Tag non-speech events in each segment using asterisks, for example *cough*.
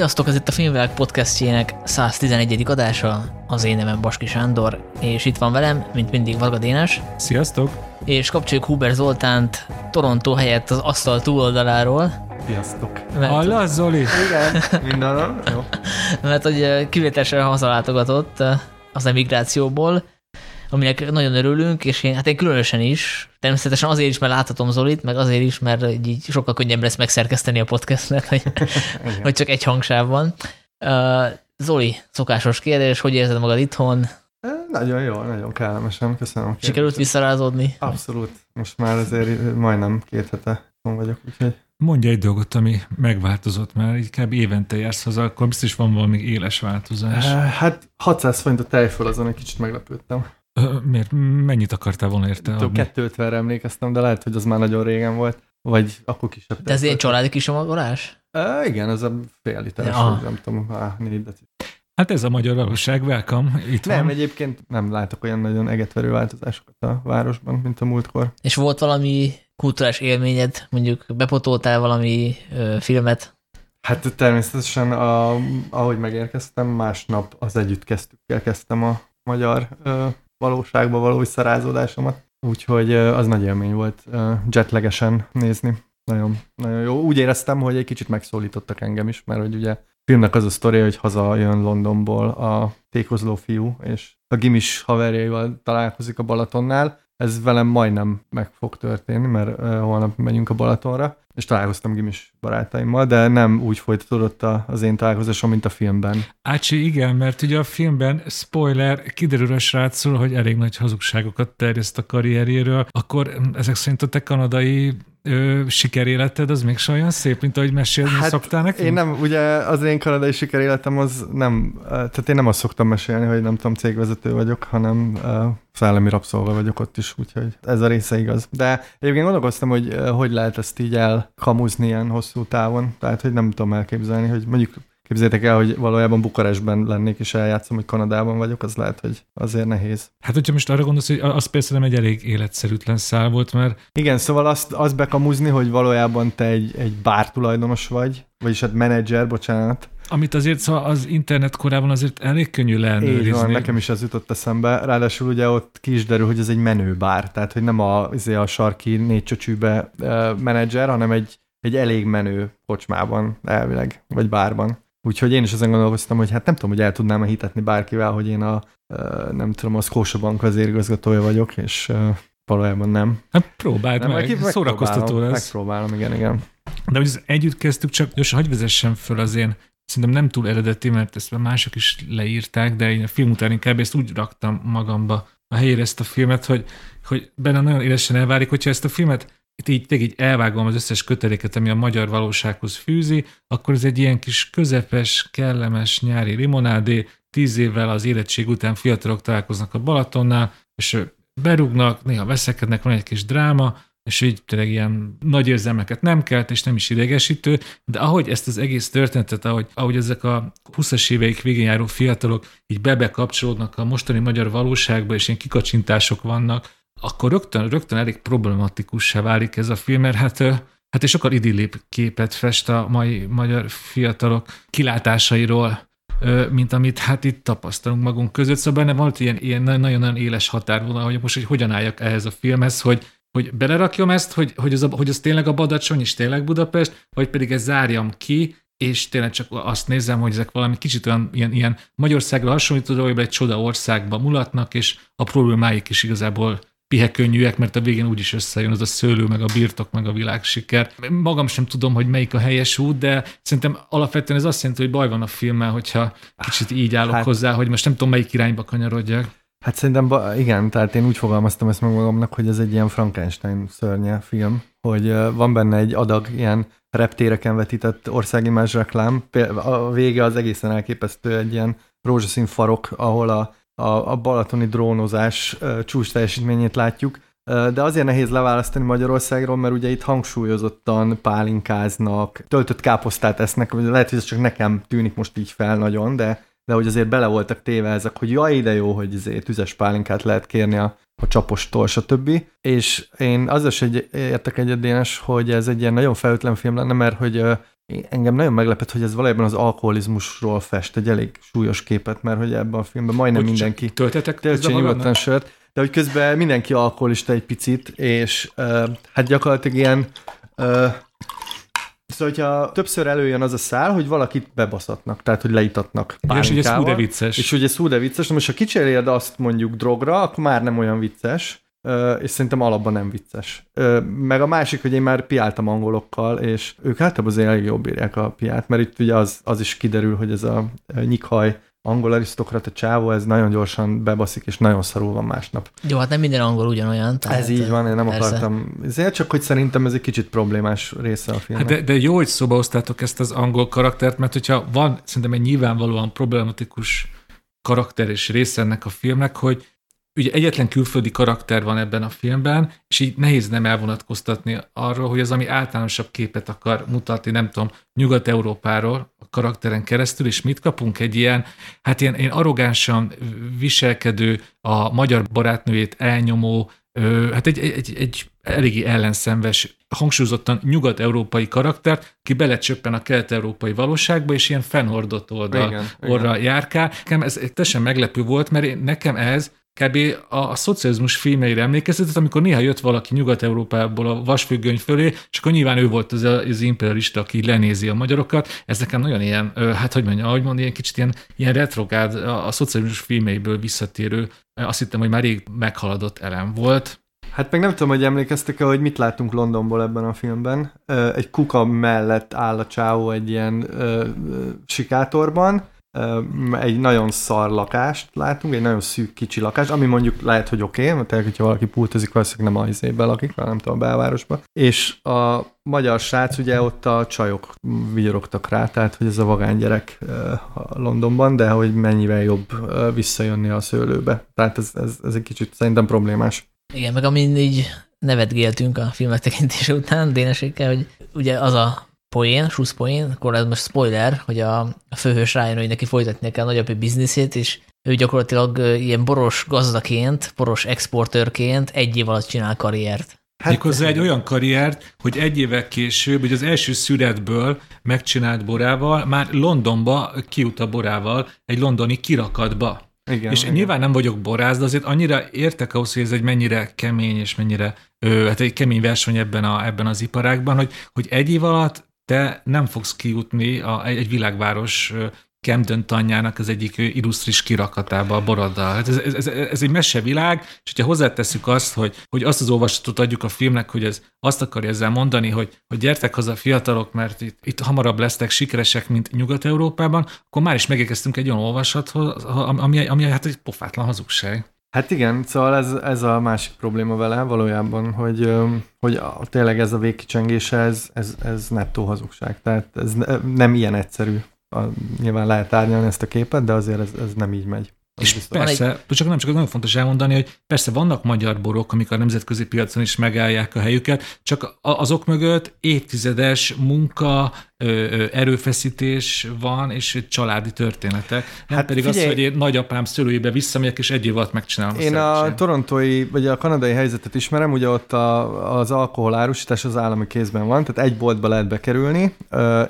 Sziasztok, ez itt a Filmvilág podcastjének 111. adása, az én nevem Baski Sándor, és itt van velem, mint mindig Varga Dénes. Sziasztok! És kapcsoljuk Huber Zoltánt Toronto helyett az asztal túloldaláról. Sziasztok! Mert, Hallasz, Zoli? Igen, minden jó. *laughs* Mert hogy kivételesen hazalátogatott az emigrációból, aminek nagyon örülünk, és én, hát én különösen is. Természetesen azért is, mert láthatom Zolit, meg azért is, mert így sokkal könnyebb lesz megszerkeszteni a podcastet, hogy, *laughs* hogy csak egy hangsáv van. Zoli, szokásos kérdés, hogy érzed magad itthon? Nagyon jó, nagyon kellemesen, köszönöm. Sikerült visszarázódni? Abszolút. Most már azért majdnem két hete vagyok, úgyhogy... Mondja egy dolgot, ami megváltozott már, így kb. évente jársz haza, akkor biztos van valami éles változás. Hát 600 forint a tejföl, azon egy kicsit meglepődtem. Miért? Mennyit akartál volna érte? Több 250-re emlékeztem, de lehet, hogy az már nagyon régen volt. Vagy akkor kisebb. De ez ilyen családi kisomagolás? Uh, igen, ez a fél literes, ja. nem tudom, á, négy Hát ez a magyar valóság, welcome, itt Nem, van. egyébként nem látok olyan nagyon egetverő változásokat a városban, mint a múltkor. És volt valami kulturális élményed, mondjuk bepotoltál valami ö, filmet? Hát természetesen, a, ahogy megérkeztem, másnap az együtt kezdtükkel kezdtem a magyar ö, valóságba való visszarázódásomat. Úgyhogy az nagy élmény volt jetlegesen nézni. Nagyon, nagyon jó. Úgy éreztem, hogy egy kicsit megszólítottak engem is, mert hogy ugye filmnek az a sztoria, hogy hazajön Londonból a tékozló fiú, és a gimis haverjaival találkozik a Balatonnál. Ez velem majdnem meg fog történni, mert holnap megyünk a Balatonra, és találkoztam gimis barátaimmal, de nem úgy folytatódott az én találkozásom, mint a filmben. Ácsi, igen, mert ugye a filmben, spoiler, kiderül a srácról, hogy elég nagy hazugságokat terjeszt a karrierjéről, akkor ezek szerint a te kanadai ö, sikeréleted az még olyan szép, mint ahogy mesélni hát szoktál nekünk? Én nem, ugye az én kanadai sikeréletem az nem, tehát én nem azt szoktam mesélni, hogy nem tudom, cégvezető vagyok, hanem uh, szellemi rabszolga vagyok ott is, úgyhogy ez a része igaz. De egyébként gondolkoztam, hogy hogy lehet ezt így elkamuzni ilyen hosszú távon, tehát hogy nem tudom elképzelni, hogy mondjuk Képzeljétek el, hogy valójában Bukarestben lennék, és eljátszom, hogy Kanadában vagyok, az lehet, hogy azért nehéz. Hát, hogyha most arra gondolsz, hogy az persze nem egy elég életszerűtlen szál volt, mert... Igen, szóval azt, azt bekamuzni, hogy valójában te egy, egy bár tulajdonos vagy, vagyis hát menedzser, bocsánat. Amit azért szóval az internet korában azért elég könnyű leellenőrizni. Így van, nekem is ez jutott eszembe. Ráadásul ugye ott ki is derül, hogy ez egy menő bár, tehát hogy nem a, azért a sarki négy csöcsűbe uh, menedzser, hanem egy, egy elég menő kocsmában elvileg, vagy bárban. Úgyhogy én is ezen gondolkoztam, hogy hát nem tudom, hogy el tudnám-e hitetni bárkivel, hogy én a, nem tudom, a Scotia Bank vezérigazgatója vagyok, és valójában nem. Hát próbáld nem, meg, szórakoztató lesz. Megpróbálom, igen, igen. De hogy együtt kezdtük, csak gyorsan hagyj vezessem föl az én, szerintem nem túl eredeti, mert ezt mások is leírták, de én a film után inkább ezt úgy raktam magamba a helyére ezt a filmet, hogy, hogy benne nagyon élesen elvárik, hogyha ezt a filmet itt így, így elvágom az összes köteléket, ami a magyar valósághoz fűzi, akkor ez egy ilyen kis közepes, kellemes nyári limonádé, tíz évvel az érettség után fiatalok találkoznak a Balatonnál, és berúgnak, néha veszekednek, van egy kis dráma, és így tényleg ilyen nagy érzelmeket nem kelt, és nem is idegesítő, de ahogy ezt az egész történetet, ahogy, ahogy ezek a 20-as éveik végén járó fiatalok így bebe kapcsolódnak a mostani magyar valóságba, és ilyen kikacsintások vannak, akkor rögtön, rögtön elég problematikussá válik ez a film, mert hát, hát és sokkal idillibb képet fest a mai magyar fiatalok kilátásairól, mint amit hát itt tapasztalunk magunk között. Szóval benne volt ilyen, ilyen nagyon-nagyon éles határvonal, hogy most hogy hogyan álljak ehhez a filmhez, hogy, hogy belerakjam ezt, hogy, hogy, az a, hogy az tényleg a Badacsony és tényleg Budapest, vagy pedig ezt zárjam ki, és tényleg csak azt nézem, hogy ezek valami kicsit olyan ilyen, ilyen Magyarországra hasonlító dolgokban egy csoda országba mulatnak, és a problémáik is igazából pihekönnyűek, mert a végén úgyis összejön az a szőlő, meg a birtok, meg a világsiker. Magam sem tudom, hogy melyik a helyes út, de szerintem alapvetően ez azt jelenti, hogy baj van a filmmel, hogyha kicsit így állok hát, hozzá, hogy most nem tudom, melyik irányba kanyarodjak. Hát szerintem igen, tehát én úgy fogalmaztam ezt meg magamnak, hogy ez egy ilyen Frankenstein szörnye film, hogy van benne egy adag ilyen reptéreken vetített országimás reklám. A vége az egészen elképesztő, egy ilyen rózsaszín farok, ahol a a, a balatoni drónozás csúcs teljesítményét látjuk, de azért nehéz leválasztani Magyarországról, mert ugye itt hangsúlyozottan pálinkáznak, töltött káposztát esznek, lehet, hogy ez csak nekem tűnik most így fel nagyon, de, de hogy azért bele voltak téve ezek, hogy jaj, ide jó, hogy azért tüzes pálinkát lehet kérni a, a csapostól, stb. És én az is egy, értek egyedénes, hogy ez egy ilyen nagyon felütlen film lenne, mert hogy engem nagyon meglepett, hogy ez valójában az alkoholizmusról fest egy elég súlyos képet, mert hogy ebben a filmben majdnem Hogy mindenki Töltetek töltsen nyugodtan sört, de hogy közben mindenki alkoholista egy picit, és uh, hát gyakorlatilag ilyen uh, Szóval, hogyha többször előjön az a szál, hogy valakit bebaszatnak, tehát, hogy leitatnak És ugye ez hú, de vicces. És ugye ez hú, de vicces. Most, ha kicseréled azt mondjuk drogra, akkor már nem olyan vicces, és szerintem alapban nem vicces. Meg a másik, hogy én már piáltam angolokkal, és ők általában azért elég jobb írják a piát, mert itt ugye az, az is kiderül, hogy ez a nyikhaj angol arisztokrata csávó, ez nagyon gyorsan bebaszik, és nagyon szarul van másnap. Jó, hát nem minden angol ugyanolyan. Tehát, Ez így van, én nem persze. akartam. Ezért csak, hogy szerintem ez egy kicsit problémás része a filmnek. Hát de, de jó, hogy szóba hoztátok ezt az angol karaktert, mert hogyha van szerintem egy nyilvánvalóan problematikus karakter és része ennek a filmnek, hogy ugye egyetlen külföldi karakter van ebben a filmben, és így nehéz nem elvonatkoztatni arról, hogy az, ami általánosabb képet akar mutatni, nem tudom, Nyugat-Európáról a karakteren keresztül, és mit kapunk? Egy ilyen, hát ilyen, ilyen arrogánsan viselkedő, a magyar barátnőjét elnyomó, ö, hát egy, egy, egy, eléggé ellenszenves, hangsúlyozottan nyugat-európai karakter, ki belecsöppen a kelet-európai valóságba, és ilyen fennhordott oldal, Igen, orra járkál. Nekem ez teljesen meglepő volt, mert én, nekem ez kb. A, a szocializmus filmeire emlékeztetett, amikor néha jött valaki Nyugat-Európából a vasfüggöny fölé, és akkor nyilván ő volt az, az imperialista, aki lenézi a magyarokat. Ez nekem nagyon ilyen, hát hogy mondjam, ahogy mondja, ilyen kicsit ilyen, ilyen retrogád, a, a szocializmus filmeiből visszatérő, azt hittem, hogy már rég meghaladott elem volt. Hát meg nem tudom, hogy emlékeztek-e, hogy mit látunk Londonból ebben a filmben. Egy kuka mellett áll a csávó egy ilyen ö, sikátorban, egy nagyon szar lakást látunk, egy nagyon szűk kicsi lakást, ami mondjuk lehet, hogy oké, okay, tényleg, hogyha valaki pultozik, valószínűleg nem a izébe lakik, hanem nem tudom, a belvárosba. És a magyar srác, ugye ott a csajok vigyorogtak rá, tehát hogy ez a vagány gyerek Londonban, de hogy mennyivel jobb visszajönni a szőlőbe. Tehát ez, ez, ez egy kicsit szerintem problémás. Igen, meg amin így nevetgéltünk a filmek tekintése után Dénesékkel, hogy ugye az a poén, susz poén, akkor ez most spoiler, hogy a, a főhős rájön, hogy neki folytatnia kell a nagyapja bizniszét, és ő gyakorlatilag ilyen boros gazdaként, boros exportőrként egy év alatt csinál karriert. Hát, Méghozzá egy olyan karriert, hogy egy évvel később, hogy az első szüretből megcsinált borával, már Londonba kijut a borával, egy londoni kirakatba. Igen, és igen. nyilván nem vagyok borász, de azért annyira értek ahhoz, hogy ez egy mennyire kemény és mennyire, ö, hát egy kemény verseny ebben, a, ebben az iparágban, hogy, hogy egy év alatt te nem fogsz kijutni a, egy, egy világváros Camden tanyjának az egyik illusztris kirakatába a boroddal. Hát ez, ez, ez, ez egy mesevilág, és hogyha hozzátesszük azt, hogy, hogy azt az olvasatot adjuk a filmnek, hogy ez azt akarja ezzel mondani, hogy, hogy gyertek haza fiatalok, mert itt, itt hamarabb lesztek sikeresek, mint Nyugat-Európában, akkor már is megérkeztünk egy olyan olvasathoz, ami, ami hát egy pofátlan hazugság. Hát igen, szóval ez, ez a másik probléma vele valójában, hogy, hogy a, tényleg ez a végkicsengése, ez, ez, ez nettó hazugság. Tehát ez ne, nem ilyen egyszerű. A, nyilván lehet árnyalni ezt a képet, de azért ez, ez nem így megy. És biztos. persze, csak nem csak nagyon fontos elmondani, hogy persze vannak magyar borok, amik a nemzetközi piacon is megállják a helyüket, csak azok mögött évtizedes munka, erőfeszítés van, és családi történetek. Nem Hát pedig figyelj- az, hogy én nagyapám szülőjébe visszamegyek, és egy év alatt megcsinálom Én a szerencsém. torontói, vagy a kanadai helyzetet ismerem, ugye ott a, az alkohol árusítás az állami kézben van, tehát egy boltba lehet bekerülni,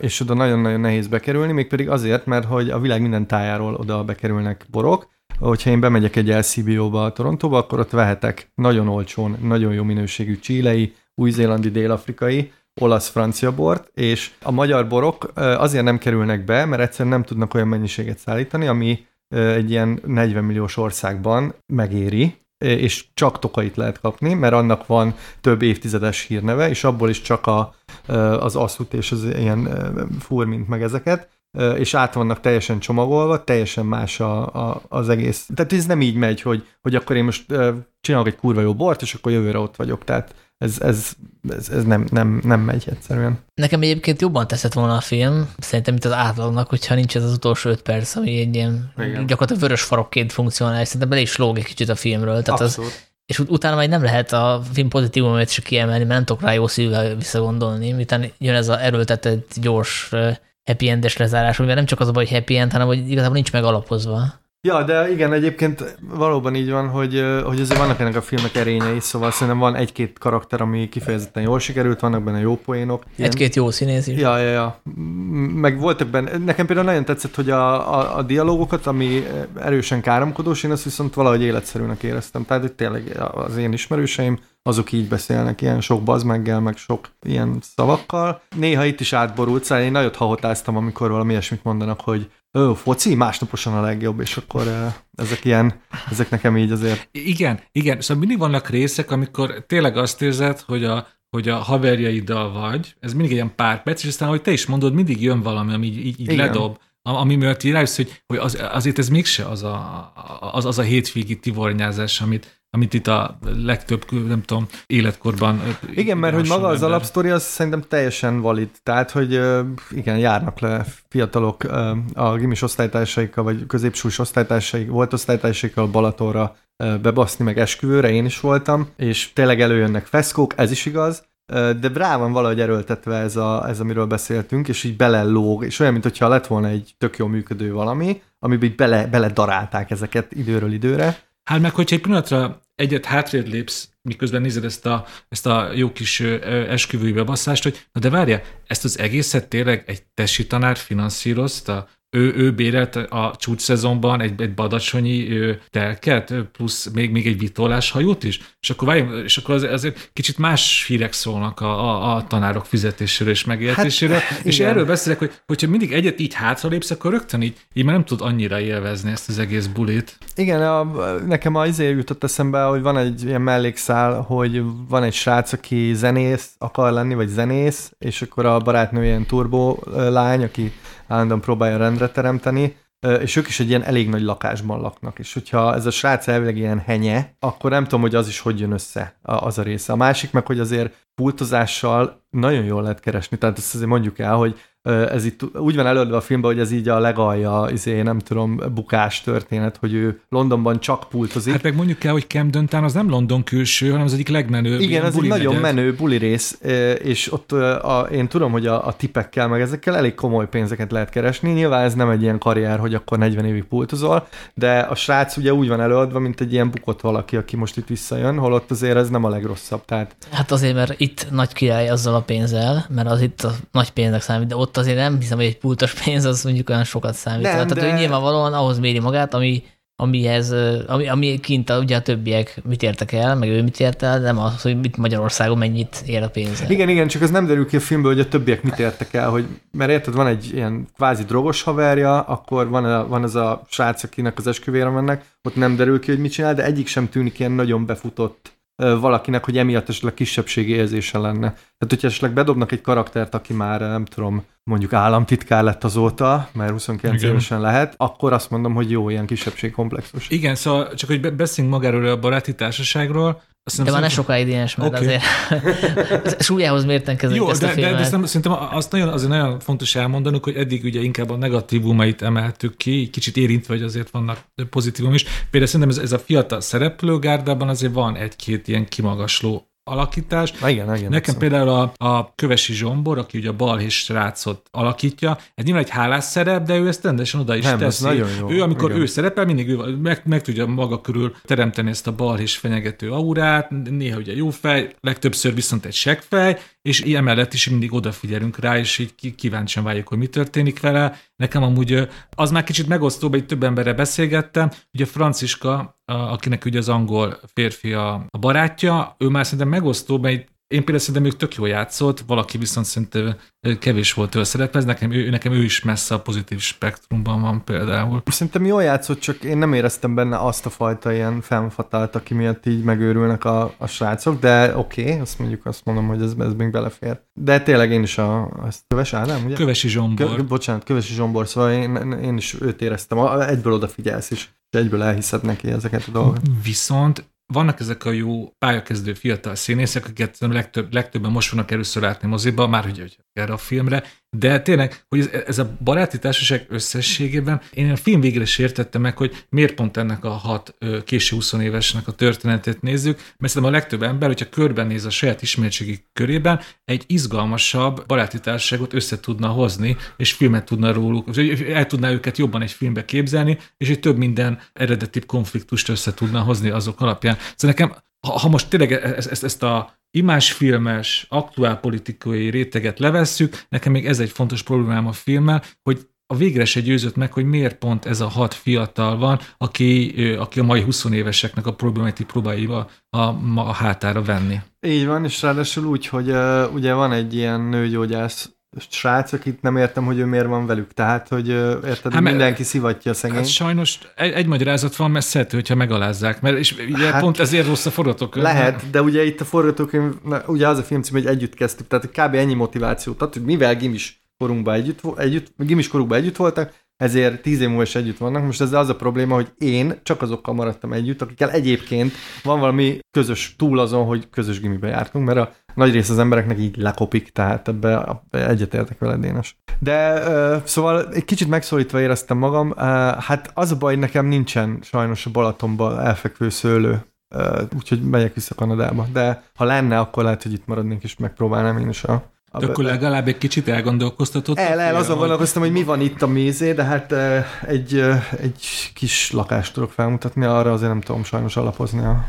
és oda nagyon-nagyon nehéz bekerülni, mégpedig azért, mert hogy a világ minden tájáról oda bekerülnek borok, hogyha én bemegyek egy LCBO-ba a Torontóba, akkor ott vehetek nagyon olcsón, nagyon jó minőségű csílei, új-zélandi, dél-afrikai, olasz-francia bort, és a magyar borok azért nem kerülnek be, mert egyszerűen nem tudnak olyan mennyiséget szállítani, ami egy ilyen 40 milliós országban megéri, és csak tokait lehet kapni, mert annak van több évtizedes hírneve, és abból is csak a, az asszut és az ilyen furmint meg ezeket, és át vannak teljesen csomagolva, teljesen más a, a, az egész. Tehát ez nem így megy, hogy, hogy akkor én most csinálok egy kurva jó bort, és akkor jövőre ott vagyok. Tehát ez, ez, ez, ez nem, nem, nem megy egyszerűen. Nekem egyébként jobban teszett volna a film, szerintem, mint az átlagnak, hogyha nincs ez az utolsó öt perc, ami egy ilyen Igen. gyakorlatilag vörös farokként funkcionál, és szerintem bele is lóg egy kicsit a filmről. Tehát az, Abszolút. és ut- utána majd nem lehet a film pozitívumait is kiemelni, mert nem tudok rá jó szívvel visszagondolni, miután jön ez a erőltetett, gyors, happy endes lezárás, amivel nem csak az a baj, hogy happy end, hanem hogy igazából nincs meg alapozva. Ja, de igen, egyébként valóban így van, hogy, hogy azért vannak ennek a filmek erényei, szóval szerintem van egy-két karakter, ami kifejezetten jól sikerült, vannak benne jó poénok. Ilyen. Egy-két jó színész is. Ja, ja, ja. Meg voltak benne, nekem például nagyon tetszett, hogy a, a, a dialógokat, ami erősen káromkodós, én azt viszont valahogy életszerűnek éreztem. Tehát, hogy tényleg az én ismerőseim, azok így beszélnek, ilyen sok bazmeggel, meg sok ilyen szavakkal. Néha itt is átborult, szóval én nagyot hahotáztam, amikor valami ilyesmit mondanak, hogy Ö, foci, másnaposan a legjobb, és akkor ezek ilyen, ezek nekem így azért... Igen, igen, szóval mindig vannak részek, amikor tényleg azt érzed, hogy a, hogy a haverjaiddal vagy, ez mindig ilyen pár perc, és aztán, hogy te is mondod, mindig jön valami, ami így, így, így ledob, ami miatt rájössz, hogy, hogy az, azért ez mégse az a, az, az a hétvégi tivornyázás, amit, amit itt a legtöbb, nem tudom, életkorban... Igen, mert hogy maga az alapsztori, az szerintem teljesen valid. Tehát, hogy igen, járnak le fiatalok a gimis osztálytársaikkal, vagy középsúlyos osztálytársaik, volt osztálytársaikkal Balatonra bebaszni, meg esküvőre, én is voltam, és tényleg előjönnek feszkók, ez is igaz, de rá van valahogy erőltetve ez, a, ez, amiről beszéltünk, és így belelóg, és olyan, mintha lett volna egy tök jó működő valami, amiben így bele, bele darálták ezeket időről időre, Hát meg, hogyha egy pillanatra egyet hátrébb lépsz, miközben nézed ezt a, ezt a jó kis esküvői bebasszást, hogy na de várja, ezt az egészet tényleg egy tesi tanár finanszírozta, ő, ő bérelt a csúcs szezonban egy, egy badacsonyi ő, telket, plusz még, még egy vitolás hajót is, és akkor, várjunk, és akkor az, azért kicsit más hírek szólnak a, a, a tanárok fizetéséről és megértéséről, hát, és igen. erről beszélek, hogy hogyha mindig egyet így hátralépsz, akkor rögtön így, így már nem tud annyira élvezni ezt az egész bulit. Igen, a, nekem azért jutott eszembe, hogy van egy ilyen mellékszál, hogy van egy srác, aki zenész akar lenni, vagy zenész, és akkor a barátnő ilyen turbó lány, aki állandóan próbálja rendre teremteni, és ők is egy ilyen elég nagy lakásban laknak, és hogyha ez a srác elvileg ilyen henye, akkor nem tudom, hogy az is hogy jön össze az a része. A másik meg, hogy azért pultozással nagyon jól lehet keresni, tehát ezt azért mondjuk el, hogy ez itt úgy van előadva a filmben, hogy ez így a legalja, izé, nem tudom, bukás történet, hogy ő Londonban csak pultozik. Hát meg mondjuk el, hogy Camden Town az nem London külső, hanem az egyik legmenőbb. Igen, az egy nagyon menő buli rész, és ott a, én tudom, hogy a, a tipekkel, meg ezekkel elég komoly pénzeket lehet keresni. Nyilván ez nem egy ilyen karrier, hogy akkor 40 évig pultozol, de a srác ugye úgy van előadva, mint egy ilyen bukott valaki, aki most itt visszajön, holott azért ez nem a legrosszabb. Tehát... Hát azért, mert itt nagy király azzal a pénzzel, mert az itt a nagy pénznek számít, de ott ott azért nem hiszem, hogy egy pultos pénz az mondjuk olyan sokat számít. Nem, Tehát de... ő nyilvánvalóan ahhoz méri magát, ami, amihez, ami, ami kint a, ugye a többiek mit értek el, meg ő mit ért el, nem az, hogy mit Magyarországon mennyit ér a pénz. Igen, igen, csak ez nem derül ki a filmből, hogy a többiek mit értek el, hogy, mert érted, van egy ilyen kvázi drogos haverja, akkor van, a, van az a srác, akinek az esküvére mennek, ott nem derül ki, hogy mit csinál, de egyik sem tűnik ilyen nagyon befutott valakinek, hogy emiatt esetleg kisebbségi érzése lenne. Tehát, hogyha esetleg bedobnak egy karaktert, aki már nem tudom, mondjuk államtitkár lett azóta, mert 29 Igen. évesen lehet, akkor azt mondom, hogy jó, ilyen kisebbségkomplexus. Igen, szóval csak hogy beszéljünk magáról a baráti társaságról, azt de van ne sokáig idejes, mert okay. azért *laughs* súlyához mérten kezelik Jó, ezt de, a filmet. De, de szerintem, szerintem azt nagyon, azért nagyon fontos elmondanunk, hogy eddig ugye inkább a negatívumait emeltük ki, kicsit érintve, hogy azért vannak pozitívum is. Például szerintem ez, ez a fiatal szereplőgárdában azért van egy-két ilyen kimagasló alakítás. Na igen, igen, Nekem például a, a Kövesi Zsombor, aki ugye a balhés srácot alakítja, ez nyilván egy hálás szerep, de ő ezt rendesen oda is Nem, teszi. nagyon jó. Ő, amikor igen. ő szerepel, mindig ő meg, meg tudja maga körül teremteni ezt a balhés fenyegető aurát, néha ugye jó fej, legtöbbször viszont egy seggfej, és ilyen mellett is mindig odafigyelünk rá, és így kíváncsian várjuk, hogy mi történik vele. Nekem amúgy az már kicsit megosztóbb, egy több emberre beszélgettem, ugye Franciska, akinek ugye az angol férfi a, a barátja, ő már szerintem megosztó, mert én például szerintem ők tök jól játszott, valaki viszont szerintem kevés volt tőle szerepez, nekem ő, nekem ő is messze a pozitív spektrumban van például. Szerintem jól játszott, csak én nem éreztem benne azt a fajta ilyen femfatált, aki miatt így megőrülnek a, a srácok, de oké, okay, azt mondjuk azt mondom, hogy ez, ez még belefér. De tényleg én is a, ezt Köves Ádám, ugye? Kövesi Zsombor. Kö, bocsánat, Kövesi Zsombor, szóval én, én is őt éreztem, egyből odafigyelsz is és egyből elhiszed neki ezeket a dolgokat. Viszont vannak ezek a jó pályakezdő fiatal színészek, akiket legtöbb, legtöbben most fognak először látni moziba, már hogy erre a filmre, de tényleg, hogy ez, ez a baráti társaság összességében, én a film végre is értettem meg, hogy miért pont ennek a hat késő 20 évesnek a történetét nézzük, mert szerintem a legtöbb ember, hogyha körbenéz a saját ismertségi körében, egy izgalmasabb baráti társaságot össze tudna hozni, és filmet tudna róluk, el tudná őket jobban egy filmbe képzelni, és egy több minden eredeti konfliktust össze tudna hozni azok alapján. Szóval nekem, ha, ha most tényleg e-, ezt, ezt, ezt a imásfilmes, aktuálpolitikai réteget levesszük, nekem még ez egy fontos problémám a filmmel, hogy a végre se győzött meg, hogy miért pont ez a hat fiatal van, aki, aki a mai 20 éveseknek a problémati próbálja a, a, a hátára venni. Így van, és ráadásul úgy, hogy uh, ugye van egy ilyen nőgyógyász srác, akit nem értem, hogy ő miért van velük. Tehát, hogy érted, hát, mindenki szivatja a szegény. Hát sajnos egy, egy magyarázat van, mert szerető, hogyha megalázzák, mert és ugye hát, pont ezért rossz a forgatókönyv. Lehet, de ugye itt a forgatókönyv, ugye az a film cím, hogy együtt kezdtük, tehát kb. ennyi motiváció, tehát hogy mivel gimis korunkban együtt, együtt, gimis korunkban együtt voltak, ezért tíz év múlva is együtt vannak. Most ez az a probléma, hogy én csak azokkal maradtam együtt, akikkel egyébként van valami közös túl azon, hogy közös gimibe jártunk, mert a nagy rész az embereknek így lekopik, tehát ebbe egyetértek veled, Dénes. De szóval egy kicsit megszólítva éreztem magam, hát az a baj, nekem nincsen sajnos a Balatonban elfekvő szőlő, úgyhogy megyek vissza Kanadába. De ha lenne, akkor lehet, hogy itt maradnék, és megpróbálnám én is a de akkor legalább egy kicsit elgondolkoztatott. El, el, azon gondolkoztam, hogy mi van itt a mézé, de hát egy, egy kis lakást tudok felmutatni, arra azért nem tudom sajnos alapozni a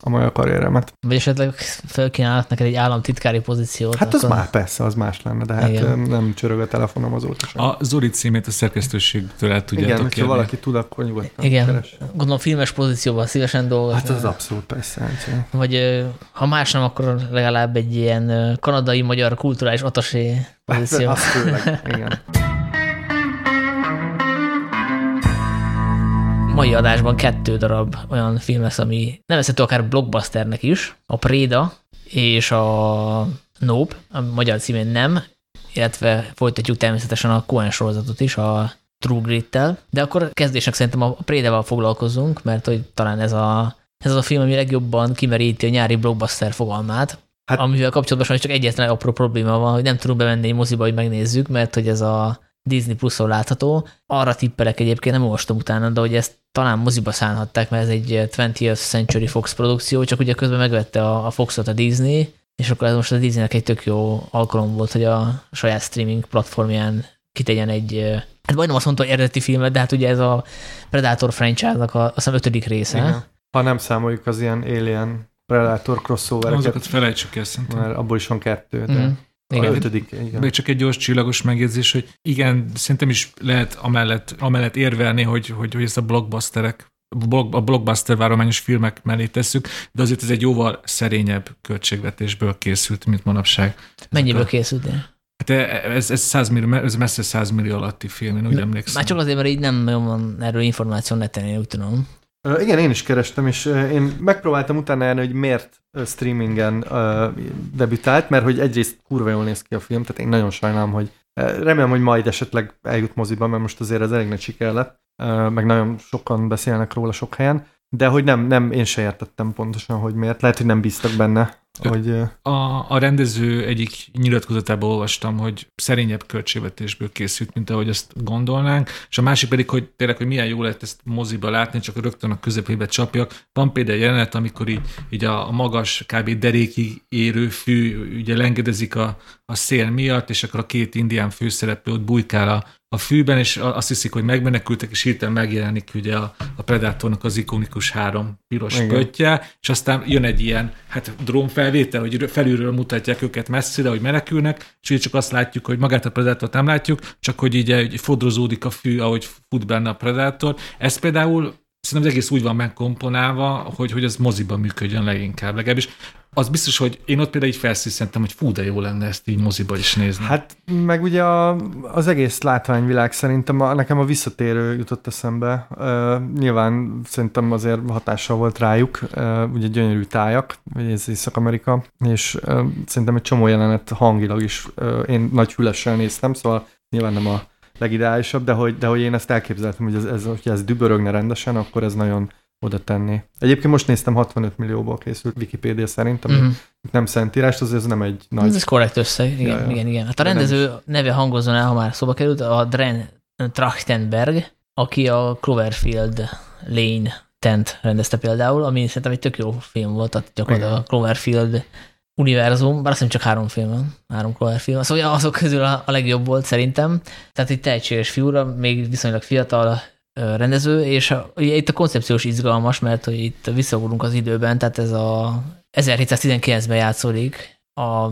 a magyar karrieremet. Vagy esetleg felkínálnak neked egy államtitkári pozíciót. Hát akkor... az már persze, az más lenne, de hát Igen. nem csörög a telefonom azóta sem. A Zori címét a szerkesztőségtől el tudjátok Igen, ha valaki tud, akkor nyugodtan Igen, keresse. gondolom filmes pozícióban szívesen dolgozni. Hát az abszolút persze. Hát, Vagy ha más nem, akkor legalább egy ilyen kanadai-magyar kulturális atasé pozíció. Hát, az főleg, *laughs* igen. Mai adásban kettő darab olyan film lesz, ami nevezhető akár blockbusternek is, a Préda és a Nope, a magyar címén nem, illetve folytatjuk természetesen a Coen sorozatot is, a True Grit-tel, de akkor kezdésnek szerintem a Prédával foglalkozunk, mert hogy talán ez a, ez az a film, ami legjobban kimeríti a nyári blockbuster fogalmát, hát, amivel kapcsolatban csak egyetlen apró probléma van, hogy nem tudunk bemenni egy moziba, hogy megnézzük, mert hogy ez a Disney Plus-on látható. Arra tippelek egyébként, nem olvastam utána, de hogy ezt talán moziba szállhatták, mert ez egy 20th Century Fox produkció, csak ugye közben megvette a, a Foxot a Disney, és akkor ez most a Disneynek egy tök jó alkalom volt, hogy a saját streaming platformján kitegyen egy, hát majdnem azt mondta, hogy eredeti filmet, de hát ugye ez a Predator franchise-nak a, azt hiszem ötödik része. Igen. Ha nem számoljuk az ilyen Alien Predator crossover Azokat felejtsük el szerintem. Mert abból is van kettő, de... Mm. Igen. A ötödik, igen. Még csak egy gyors csillagos megjegyzés, hogy igen, szerintem is lehet amellett, amellett érvelni, hogy, hogy, hogy ezt a blockbusterek a blockbuster várományos filmek mellé tesszük, de azért ez egy jóval szerényebb költségvetésből készült, mint manapság. Mennyiből a... készült? Hát ez, ez, 100 millió, ez messze 100 millió alatti film, én úgy emlékszem. Már csak azért, mert így nem van erről információ neten, én úgy tudom. Igen, én is kerestem, és én megpróbáltam utána járni, hogy miért streamingen debütált, mert hogy egyrészt kurva jól néz ki a film, tehát én nagyon sajnálom, hogy remélem, hogy majd esetleg eljut moziba, mert most azért ez elég nagy siker lett, meg nagyon sokan beszélnek róla sok helyen, de hogy nem, nem, én se értettem pontosan, hogy miért. Lehet, hogy nem bíztak benne hogy, a, a rendező egyik nyilatkozatában olvastam, hogy szerényebb költségvetésből készült, mint ahogy ezt gondolnánk, és a másik pedig, hogy tényleg, hogy milyen jó lehet ezt moziba látni, csak rögtön a közepébe csapjak. Van például jelenet, amikor így, így a, a magas, kb. derékig érő fű ugye lengedezik a, a szél miatt, és akkor a két indián főszereplő ott bujkál a, a fűben, és azt hiszik, hogy megmenekültek, és hirtelen megjelenik ugye a, a Predatornak az ikonikus három piros pöttye, és aztán jön egy ilyen hát drónfelvétel, hogy felülről mutatják őket messzire, hogy menekülnek, és így csak azt látjuk, hogy magát a Predatort nem látjuk, csak hogy így, így fodrozódik a fű, ahogy fut benne a Predator. Ez például szerintem az egész úgy van megkomponálva, hogy, hogy az moziban működjön leginkább. Legalábbis az biztos, hogy én ott például így felszíszentem, hogy fú, de jó lenne ezt így moziba is nézni. Hát meg ugye a, az egész látványvilág szerintem a, nekem a visszatérő jutott eszembe. Uh, nyilván szerintem azért hatással volt rájuk, uh, ugye gyönyörű tájak, vagy ez Észak-Amerika, és uh, szerintem egy csomó jelenet hangilag is uh, én nagy fülessel néztem, szóval nyilván nem a legideálisabb, de hogy, de hogy én ezt elképzeltem, hogy ez, ez, hogy ez dübörögne rendesen, akkor ez nagyon oda tenni. Egyébként most néztem 65 millióból készült Wikipédia szerint, ami Mhm. nem szentírás, az ez nem egy nagy... Ez korrekt összeg, igen, Ja, igen, igen. Hát a rendező neve hangozzon el, ha már szóba került, a Dren Trachtenberg, aki a Cloverfield Lane tent rendezte például, ami szerintem egy tök jó film volt, tehát gyakorlatilag a Cloverfield univerzum, bár azt hiszem csak három film van, három Cloverfield, szóval azok közül a, a legjobb volt szerintem. Tehát egy tehetséges fiúra, még viszonylag fiatal rendező, és a, ugye itt a koncepciós izgalmas, mert hogy itt visszaugrunk az időben, tehát ez a 1719-ben játszódik a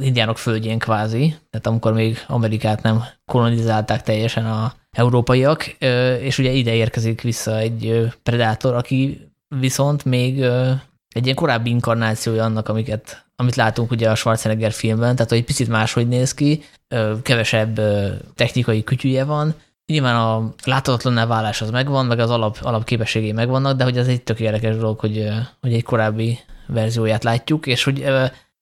indiánok földjén kvázi, tehát amikor még Amerikát nem kolonizálták teljesen a európaiak, és ugye ide érkezik vissza egy predátor, aki viszont még egy ilyen korábbi inkarnációja annak, amiket, amit látunk ugye a Schwarzenegger filmben, tehát hogy egy picit máshogy néz ki, kevesebb technikai kütyüje van, Nyilván a láthatatlanná válás az megvan, meg az alap, alapképességei megvannak, de hogy ez egy tök érdekes dolog, hogy, hogy egy korábbi verzióját látjuk, és hogy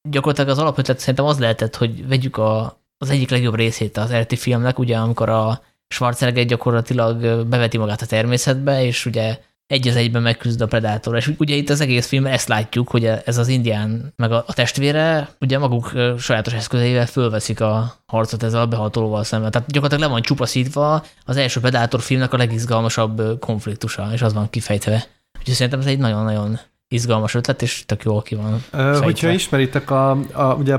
gyakorlatilag az alapötlet szerintem az lehetett, hogy vegyük a, az egyik legjobb részét az eredeti filmnek, ugye amikor a Schwarzenegger gyakorlatilag beveti magát a természetbe, és ugye egy az egyben megküzd a Predator. És ugye itt az egész filmben ezt látjuk, hogy ez az indián, meg a, a testvére ugye maguk sajátos eszközeivel fölveszik a harcot ezzel a behatolóval szemben. Tehát gyakorlatilag le van csupaszítva az első Predator filmnek a legizgalmasabb konfliktusa, és az van kifejtve. Úgyhogy szerintem ez egy nagyon-nagyon izgalmas ötlet, és tök jól ki van. Ö, hogyha ismeritek, a, a, ugye a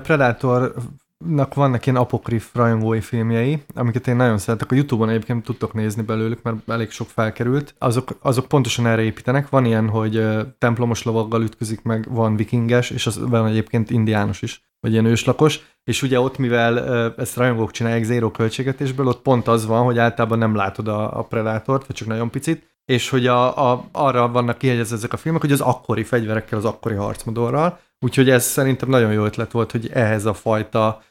Predatornak vannak ilyen apokrif rajongói filmjei, amiket én nagyon szeretek. A Youtube-on egyébként tudtok nézni belőlük, mert elég sok felkerült. Azok, azok pontosan erre építenek. Van ilyen, hogy templomos lovaggal ütközik meg, van vikinges, és az van egyébként indiános is, vagy ilyen őslakos. És ugye ott, mivel ezt rajongók csinálják zéró költségetésből, ott pont az van, hogy általában nem látod a, a Predátort, vagy csak nagyon picit, és hogy a, a, arra vannak kihegyezve ezek a filmek, hogy az akkori fegyverekkel, az akkori harcmodorral, úgyhogy ez szerintem nagyon jó ötlet volt, hogy ehhez a fajta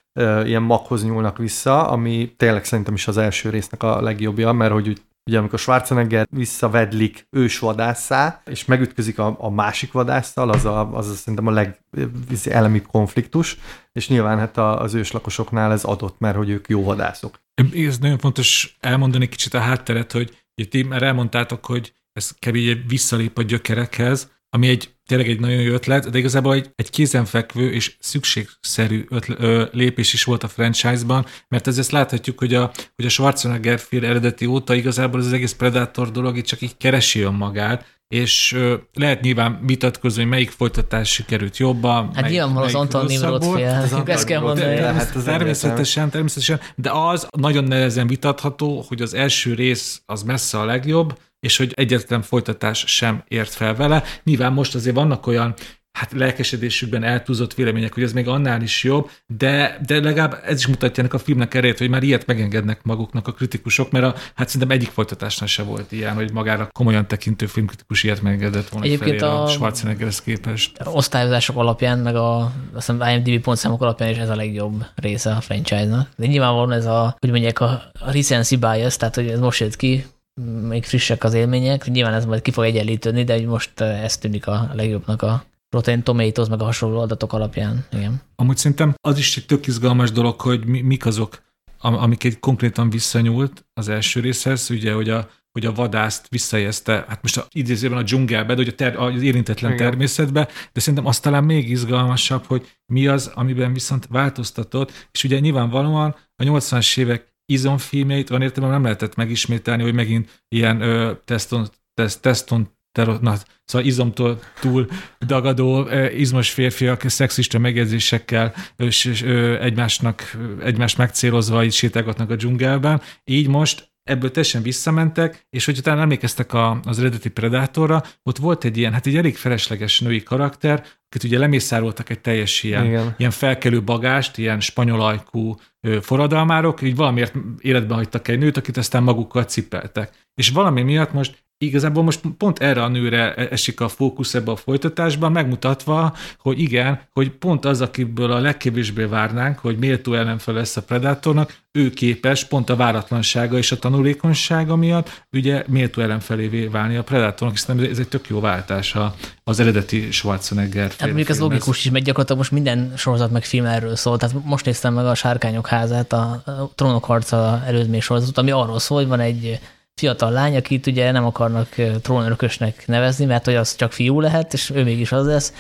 ilyen maghoz nyúlnak vissza, ami tényleg szerintem is az első résznek a legjobbja, mert hogy úgy, ugye amikor Schwarzenegger visszavedlik ősvadásszá, és megütközik a, a másik vadásszal, az, a, az a, szerintem a legelemibb konfliktus, és nyilván hát a, az őslakosoknál ez adott, mert hogy ők jó vadászok. Ez nagyon fontos elmondani kicsit a hátteret, hogy ti már elmondtátok, hogy ez kevés visszalép a gyökerekhez, ami egy tényleg egy nagyon jó ötlet, de igazából egy, egy kézenfekvő és szükségszerű ötle, ö, lépés is volt a franchise-ban, mert ezt láthatjuk, hogy a, hogy a Schwarzenegger film eredeti óta igazából ez az egész Predator dolog itt csak így keresi önmagát, és ö, lehet nyilván vitatkozni, hogy melyik folytatás sikerült jobban. Hát nyilvánvalóan az Anton Nimrod fél, *laughs* ezt kell mondani. De hát ez természetesen, természetesen, de az nagyon nehezen vitatható, hogy az első rész az messze a legjobb, és hogy egyetlen folytatás sem ért fel vele. Nyilván most azért vannak olyan hát lelkesedésükben eltúzott vélemények, hogy ez még annál is jobb, de, de legalább ez is mutatja ennek a filmnek erejét, hogy már ilyet megengednek maguknak a kritikusok, mert a, hát szerintem egyik folytatásnál se volt ilyen, hogy magára komolyan tekintő filmkritikus ilyet megengedett volna Egyébként felére a, a- Schwarzeneggerhez képest. osztályozások alapján, meg a azt hiszem IMDb pontszámok alapján is ez a legjobb része a franchise-nak. De nyilvánvalóan ez a, hogy mondják, a, a recency bias, tehát hogy ez most jött ki, még frissek az élmények, nyilván ez majd ki fog egyenlítődni, de hogy most eh, ez tűnik a legjobbnak a Rotten Tomatoes, meg a hasonló adatok alapján. Igen. Amúgy szerintem az is egy tök izgalmas dolog, hogy mi, mik azok, am- amik egy konkrétan visszanyúlt az első részhez, ugye, hogy a, hogy a vadászt visszajezte, hát most a, idézőben a dzsungelbe, de hogy a ter, az érintetlen Igen. természetbe, de szerintem az talán még izgalmasabb, hogy mi az, amiben viszont változtatott, és ugye nyilvánvalóan a 80-as évek izomfilmjeit van értelme nem lehetett megismételni, hogy megint ilyen ö, teszton, tesz, teszton na, szóval izomtól túl dagadó, izmos férfiak szexista megjegyzésekkel ö, s- s- ö, egymásnak, egymást megcélozva így sétálgatnak a dzsungelben. Így most ebből teljesen visszamentek, és hogy utána emlékeztek a, az eredeti Predatorra, ott volt egy ilyen, hát egy elég felesleges női karakter, akit ugye lemészároltak egy teljes ilyen, Igen. ilyen felkelő bagást, ilyen spanyol ajkú forradalmárok, így valamiért életben hagytak egy nőt, akit aztán magukkal cipeltek. És valami miatt most igazából most pont erre a nőre esik a fókusz ebbe a folytatásban, megmutatva, hogy igen, hogy pont az, akiből a legkevésbé várnánk, hogy méltó ellenfel lesz a Predatornak, ő képes pont a váratlansága és a tanulékonysága miatt ugye méltó ellenfelévé válni a Predatornak, hiszen ez egy tök jó váltás az eredeti Schwarzenegger Hát mondjuk ez logikus is, mert gyakorlatilag most minden sorozat meg film erről szól. Tehát most néztem meg a Sárkányok házát, a a Trónok harca előzmény sorozatot, ami arról szól, hogy van egy fiatal lány, akit ugye nem akarnak trónörökösnek nevezni, mert hogy az csak fiú lehet, és ő mégis az lesz.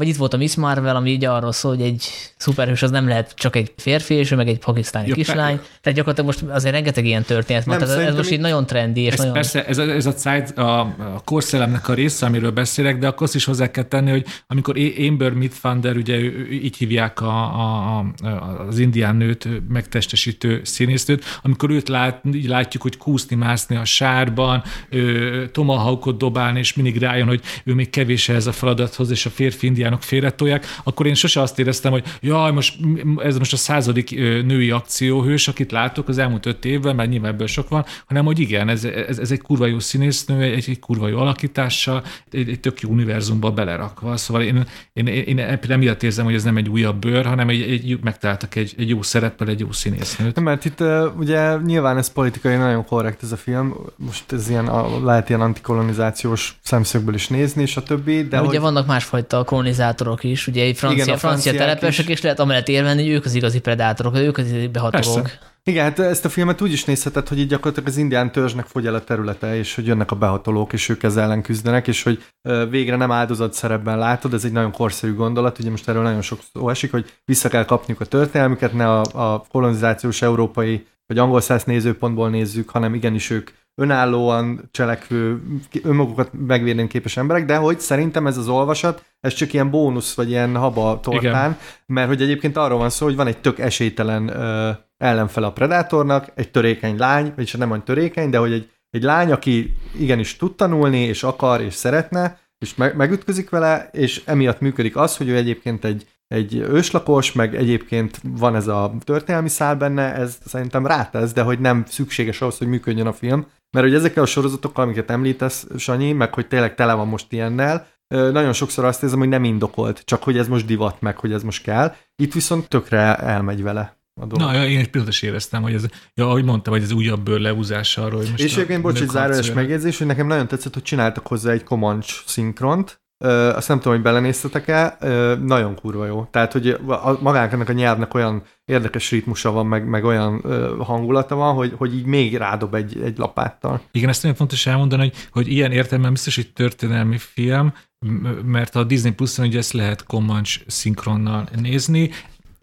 Vagy itt volt a Miss Marvel, ami így arról szól, hogy egy szuperhős az nem lehet csak egy férfi, és ő meg egy pakisztáni ja, kislány. Per... Tehát gyakorlatilag most azért rengeteg ilyen történet van. Tehát ez most így nagyon trendi. És ez nagyon... Persze, ez a, ez a, zeit, a, a korszellemnek a része, amiről beszélek, de akkor azt is hozzá kell tenni, hogy amikor Amber Midthunder, ugye ő, ő, így hívják a, a, a, az indián nőt megtestesítő színésznőt, amikor őt lát, így látjuk, hogy kúszni, mászni a sárban, tomahawkot dobálni, és mindig rájön, hogy ő még kevés ez a feladathoz, és a férfi indián indiánok félretolják, akkor én sose azt éreztem, hogy jaj, most ez most a századik női akcióhős, akit látok az elmúlt öt évben, mert nyilván ebből sok van, hanem hogy igen, ez, ez, ez egy kurva jó színésznő, egy, egy kurva jó alakítással, egy, egy tök jó univerzumba belerakva. Szóval én, én, én, én emiatt érzem, hogy ez nem egy újabb bőr, hanem egy, egy megtaláltak egy, egy jó szereppel, egy jó színésznőt. Mert itt ugye nyilván ez politikai nagyon korrekt ez a film, most ez ilyen, lehet ilyen antikolonizációs szemszögből is nézni, és a többi. De, de hogy... ugye vannak másfajta kolonizációs kolonizátorok is, ugye francia, Igen, francia telepesek, és lehet amellett érvelni, hogy ők az igazi predátorok, ők az igazi behatolók. Persze. Igen, hát ezt a filmet úgy is nézheted, hogy így gyakorlatilag az indián törzsnek fogy el a területe, és hogy jönnek a behatolók, és ők ezzel ellen küzdenek, és hogy végre nem áldozat szerepben látod, ez egy nagyon korszerű gondolat, ugye most erről nagyon sok szó esik, hogy vissza kell kapniuk a történelmüket, ne a, a kolonizációs európai vagy angol száz nézőpontból nézzük, hanem igenis ők önállóan cselekvő, önmagukat megvédeni képes emberek, de hogy szerintem ez az olvasat, ez csak ilyen bónusz, vagy ilyen haba tortán, Igen. mert hogy egyébként arról van szó, hogy van egy tök esélytelen ö, ellenfele a Predatornak, egy törékeny lány, vagyis nem olyan törékeny, de hogy egy, egy lány, aki igenis tud tanulni, és akar, és szeretne, és me- megütközik vele, és emiatt működik az, hogy ő egyébként egy, egy őslakos, meg egyébként van ez a történelmi szál benne, ez szerintem rátesz, de hogy nem szükséges ahhoz, hogy működjön a film, mert hogy ezekkel a sorozatokkal, amiket említesz, Sanyi, meg hogy tényleg tele van most ilyennel, nagyon sokszor azt érzem, hogy nem indokolt, csak hogy ez most divat, meg hogy ez most kell. Itt viszont tökre elmegy vele a dolog. Na, én egy pillanat is éreztem, hogy ez, ja, ahogy mondtam, hogy ez újabb bőr leúzása arról, hogy most És egyébként, bocs, egy zárójeles megjegyzés, hogy nekem nagyon tetszett, hogy csináltak hozzá egy Comanche szinkront, Ö, azt nem tudom, hogy belenéztetek-e, ö, nagyon kurva jó. Tehát, hogy a, magának ennek a nyelvnek olyan érdekes ritmusa van, meg, meg olyan ö, hangulata van, hogy, hogy így még rádob egy, egy lapáttal. Igen, ezt nagyon fontos elmondani, hogy, hogy ilyen értelemben biztos egy történelmi film, mert a Disney Plus-on ugye ezt lehet Comanche szinkronnal nézni.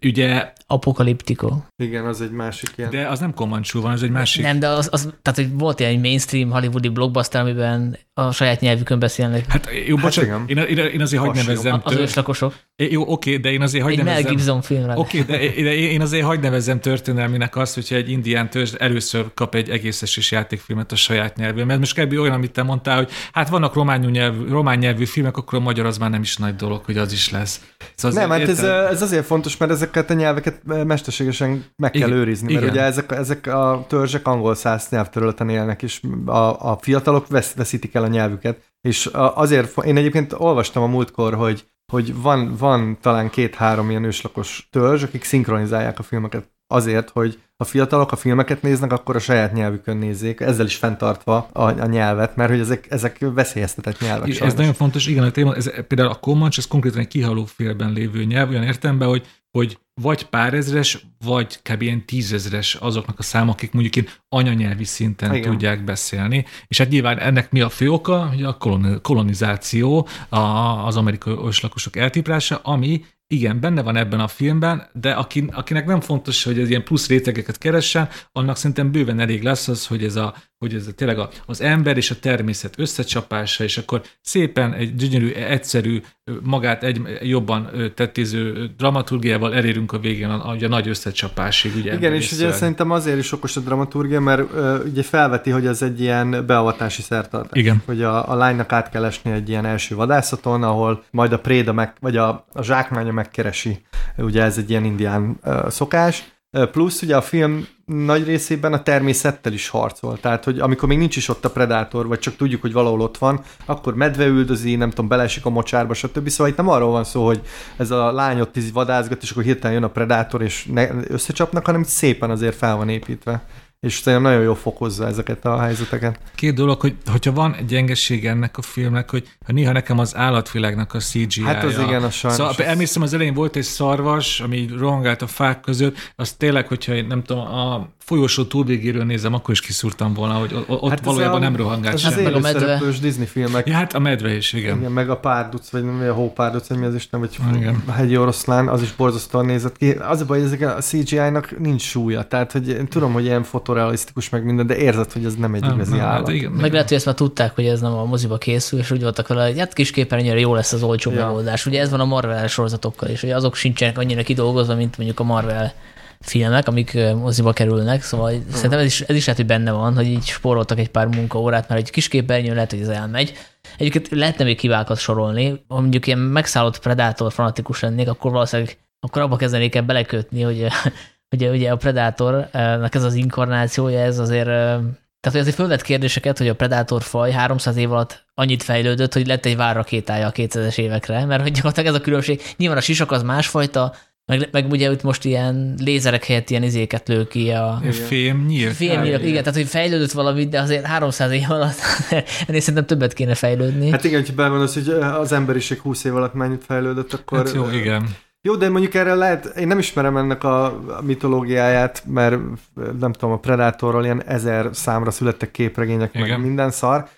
Ugye Apokaliptiko. Igen, az egy másik ilyen. De az nem Comanche van, az egy másik. Nem, de az, az tehát, hogy volt ilyen mainstream hollywoodi blockbuster, amiben a saját nyelvükön beszélnek. Hát jó, hát bocsánat, én, én, én azért hagyd nevezzem. Az őslakosok. Jó, oké, de én azért hagyd nevezzem. Mel Gibson filmre. Oké, de, de én azért hagyd nevezzem történelminek azt, hogyha egy indián törzs először kap egy egész esés játékfilmet a saját nyelvén. Mert most kb. olyan, amit te mondtál, hogy hát vannak román nyelvű, román nyelvű filmek, akkor a magyar az már nem is nagy dolog, hogy az is lesz. Szóval nem, hát ez, ez, azért fontos, mert ezeket a nyelveket mesterségesen meg kell Igen. őrizni, mert Igen. ugye ezek, ezek a törzsek angol száz nyelvterületen élnek, és a, a fiatalok vesz, veszítik el a nyelvüket. És azért, én egyébként olvastam a múltkor, hogy hogy van, van talán két-három ilyen őslakos törzs, akik szinkronizálják a filmeket azért, hogy a fiatalok a filmeket néznek, akkor a saját nyelvükön nézzék, ezzel is fenntartva a, a nyelvet, mert hogy ezek, ezek veszélyeztetett nyelvek. Ez nagyon fontos, igen, a téma, ez, például a Comanche, ez konkrétan egy kihaló félben lévő nyelv, olyan értelemben, hogy hogy vagy pár ezres, vagy kb. ilyen tízezres azoknak a számok, akik mondjuk én anyanyelvi szinten Igen. tudják beszélni. És hát nyilván ennek mi a fő oka? Hogy a kolonizáció, az amerikai lakosok eltiprása, ami igen, benne van ebben a filmben, de aki, akinek nem fontos, hogy ez ilyen plusz rétegeket keressen, annak szerintem bőven elég lesz az, hogy ez a hogy ez a, tényleg az ember és a természet összecsapása, és akkor szépen egy gyönyörű, egyszerű, magát egy jobban tettéző dramaturgiával elérünk a végén a, a, a nagy összecsapásig. Ugye Igen, és ugye szerintem azért is okos a dramaturgia, mert uh, ugye felveti, hogy ez egy ilyen beavatási szertartás. Igen. Hogy a, a lánynak át kell esni egy ilyen első vadászaton, ahol majd a préda meg, vagy a, a zsákmánya megkeresi. Ugye ez egy ilyen indián szokás Plusz ugye a film nagy részében a természettel is harcol. Tehát, hogy amikor még nincs is ott a predátor, vagy csak tudjuk, hogy valahol ott van, akkor medve üldözi, nem tudom, belesik a mocsárba, stb. Szóval itt nem arról van szó, hogy ez a lány ott vadázgat, és akkor hirtelen jön a predátor, és ne, összecsapnak, hanem szépen azért fel van építve és szerintem nagyon jól fokozza ezeket a helyzeteket. Két dolog, hogy hogyha van egy gyengeség ennek a filmnek, hogy ha néha nekem az állatvilágnak a CGI-ja. Hát az igen, a sajnos. Szóval emlékszem, az elején volt egy szarvas, ami rohangált a fák között, az tényleg, hogyha én nem tudom, a folyosó túlvégéről nézem, akkor is kiszúrtam volna, hogy ott hát valójában a, nem rohangált ez sem. Az a medve. Disney filmek. Ja, hát a medve is, igen. igen meg a párduc, vagy nem, a hópárduc, vagy mi az Isten, vagy igen. a hegyi oroszlán, az is borzasztóan nézett ki. Az a baj, hogy ezek a CGI-nak nincs súlya, tehát hogy én tudom, hogy ilyen fotorealisztikus meg minden, de érzed, hogy ez nem egy igazi nem, hát állat. Hát igen, meg lehet, hogy ezt már tudták, hogy ez nem a moziba készül, és úgy voltak vele, hogy hát kis képernyőre jó lesz az olcsó ja. megoldás. Ugye ez van a Marvel sorozatokkal is, hogy azok sincsenek annyira kidolgozva, mint mondjuk a Marvel filmek, amik moziba kerülnek, szóval hmm. szerintem ez is, ez is lehet, hogy benne van, hogy így spóroltak egy pár munkaórát, mert egy kis képernyő lehet, hogy ez elmegy. Egyébként lehetne még kivákat sorolni, ha mondjuk ilyen megszállott Predator fanatikus lennék, akkor valószínűleg akkor abba kezdenék el belekötni, hogy *laughs* ugye, ugye a Predatornak ez az inkarnációja, ez azért tehát, hogy azért fölvett kérdéseket, hogy a Predator faj 300 év alatt annyit fejlődött, hogy lett egy várrakétája a 2000-es évekre, mert hogy gyakorlatilag ez a különbség. Nyilván a sisak az másfajta, meg, meg ugye itt most ilyen lézerek helyett ilyen izéket lő ki a... Fém nyílt. Fém nyílt, igen, tehát hogy fejlődött valamit, de azért 300 év alatt *laughs* ennél szerintem többet kéne fejlődni. Hát igen, ha belegondolsz, hogy az emberiség 20 év alatt mennyit fejlődött, akkor... Hát jó, igen. Jó, de mondjuk erre lehet, én nem ismerem ennek a mitológiáját, mert nem tudom, a Predatorról ilyen ezer számra születtek képregények, Igen. meg minden szar,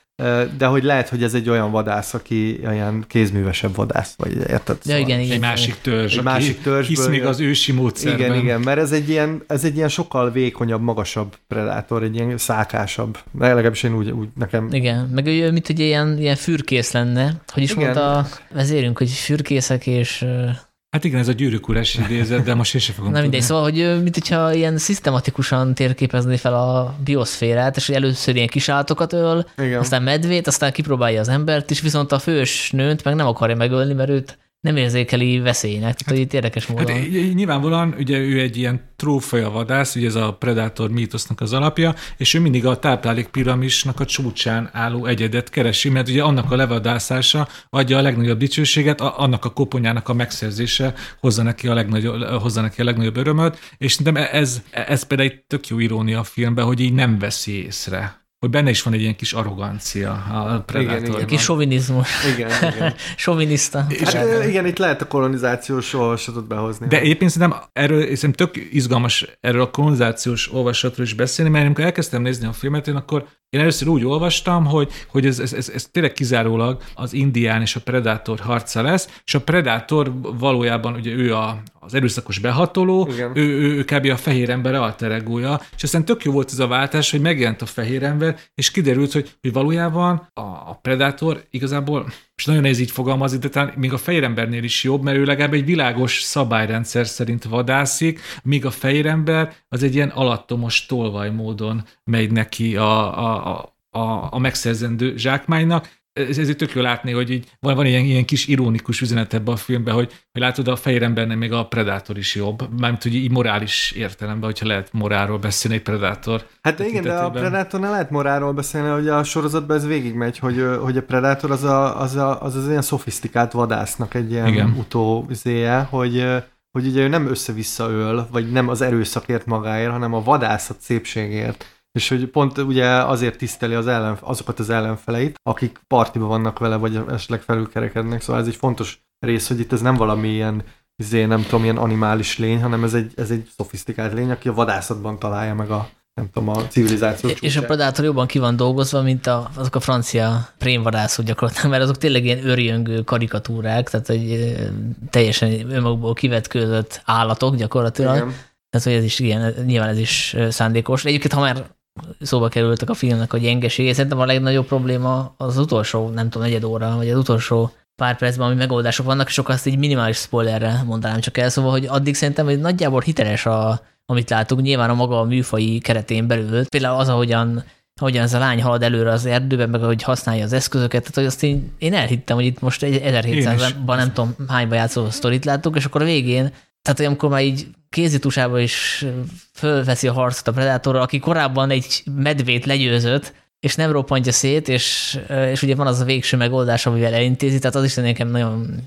de hogy lehet, hogy ez egy olyan vadász, aki olyan kézművesebb vadász, vagy érted? Ja, igen, igen. Egy másik törzs, egy másik törzs. Hisz még az ősi módszerben. Igen, igen, mert ez egy ilyen, ez egy ilyen sokkal vékonyabb, magasabb predátor, egy ilyen szákásabb. De legalábbis én úgy, úgy nekem... Igen, meg ő, mint hogy ilyen, ilyen fürkész lenne, hogy is igen. mondta a vezérünk, hogy fürkészek és Hát igen, ez a gyűrűk urás idézet, de most én sem fogom Na mindegy, szóval, hogy mint hogyha ilyen szisztematikusan térképezni fel a bioszférát, és hogy először ilyen kis állatokat öl, igen. aztán medvét, aztán kipróbálja az embert, és viszont a fős nőnt meg nem akarja megölni, mert őt nem érzékeli veszélynek. Tehát, hát, hogy itt érdekes módon. Hát, nyilvánvalóan ugye ő egy ilyen trófeja vadász, ugye ez a Predator mítosznak az alapja, és ő mindig a táplálék piramisnak a csúcsán álló egyedet keresi, mert ugye annak a levadászása adja a legnagyobb dicsőséget, annak a koponyának a megszerzése hozza neki a legnagyobb, hozza neki a legnagyobb örömöt, és szerintem ez, ez például egy tök jó irónia a filmben, hogy így nem veszi észre hogy benne is van egy ilyen kis arrogancia a Predatorban. Igen, igen. Kis sovinizmus. Igen, igen. *laughs* Soviniszta. És hát, igen, itt lehet a kolonizációs olvasatot behozni. De egyébként szerintem erről szerintem tök izgalmas erről a kolonizációs olvasatról is beszélni, mert amikor elkezdtem nézni a filmet, én akkor én először úgy olvastam, hogy, hogy ez, ez, ez, ez tényleg kizárólag az indián és a predátor harca lesz, és a predátor valójában ugye ő a, az erőszakos behatoló, ő, ő, ő kb. a fehér ember alteregója, és aztán tök jó volt ez a váltás, hogy megjelent a fehér ember, és kiderült, hogy, hogy valójában a, a predátor igazából és nagyon nehéz így fogalmazni, de talán még a fehér embernél is jobb, mert ő legalább egy világos szabályrendszer szerint vadászik, míg a fehér ember az egy ilyen alattomos tolvaj módon megy neki a, a, a, a megszerzendő zsákmánynak, ez, ezért tök jó látni, hogy így van, van ilyen, ilyen kis ironikus üzenet ebben a filmben, hogy, hogy látod, a fehér embernek még a Predator is jobb, mármint hogy így morális értelemben, hogyha lehet morálról beszélni egy Predator. Hát igen, de a Predatornál lehet morálról beszélni, hogy a sorozatban ez végigmegy, hogy, hogy a Predator az, a, az, a, az az ilyen szofisztikált vadásznak egy ilyen igen. utózéje, hogy hogy ugye ő nem össze-vissza öl, vagy nem az erőszakért magáért, hanem a vadászat szépségért és hogy pont ugye azért tiszteli az ellen, azokat az ellenfeleit, akik partiba vannak vele, vagy esetleg felülkerekednek, szóval ez egy fontos rész, hogy itt ez nem valami ilyen izé, nem tudom, ilyen animális lény, hanem ez egy, ez egy szofisztikált lény, aki a vadászatban találja meg a, nem tudom, a civilizáció. És a Predator jobban ki van dolgozva, mint a, azok a francia prémvadászok gyakorlatilag, mert azok tényleg ilyen örjöngő karikatúrák, tehát hogy teljesen önmagukból kivetkőzött állatok gyakorlatilag. Igen. Tehát, hogy ez is ilyen, nyilván ez is szándékos. Egyébként, ha már szóba kerültek a filmnek a gyengeségé. Szerintem a legnagyobb probléma az utolsó, nem tudom, negyed óra, vagy az utolsó pár percben, ami megoldások vannak, és akkor azt így minimális spoilerre mondanám csak el, szóval, hogy addig szerintem hogy nagyjából hiteles, a, amit látunk, nyilván a maga a műfai keretén belül. Például az, ahogyan ahogyan ez a lány halad előre az erdőben, meg ahogy használja az eszközöket, tehát hogy azt én, én elhittem, hogy itt most 1700-ban nem tudom hányba játszó sztorit láttuk, és akkor a végén tehát, hogy amikor már így kézitusába is fölveszi a harcot a Predatorral, aki korábban egy medvét legyőzött, és nem roppantja szét, és, és ugye van az a végső megoldás, amivel elintézi, tehát az is nekem nagyon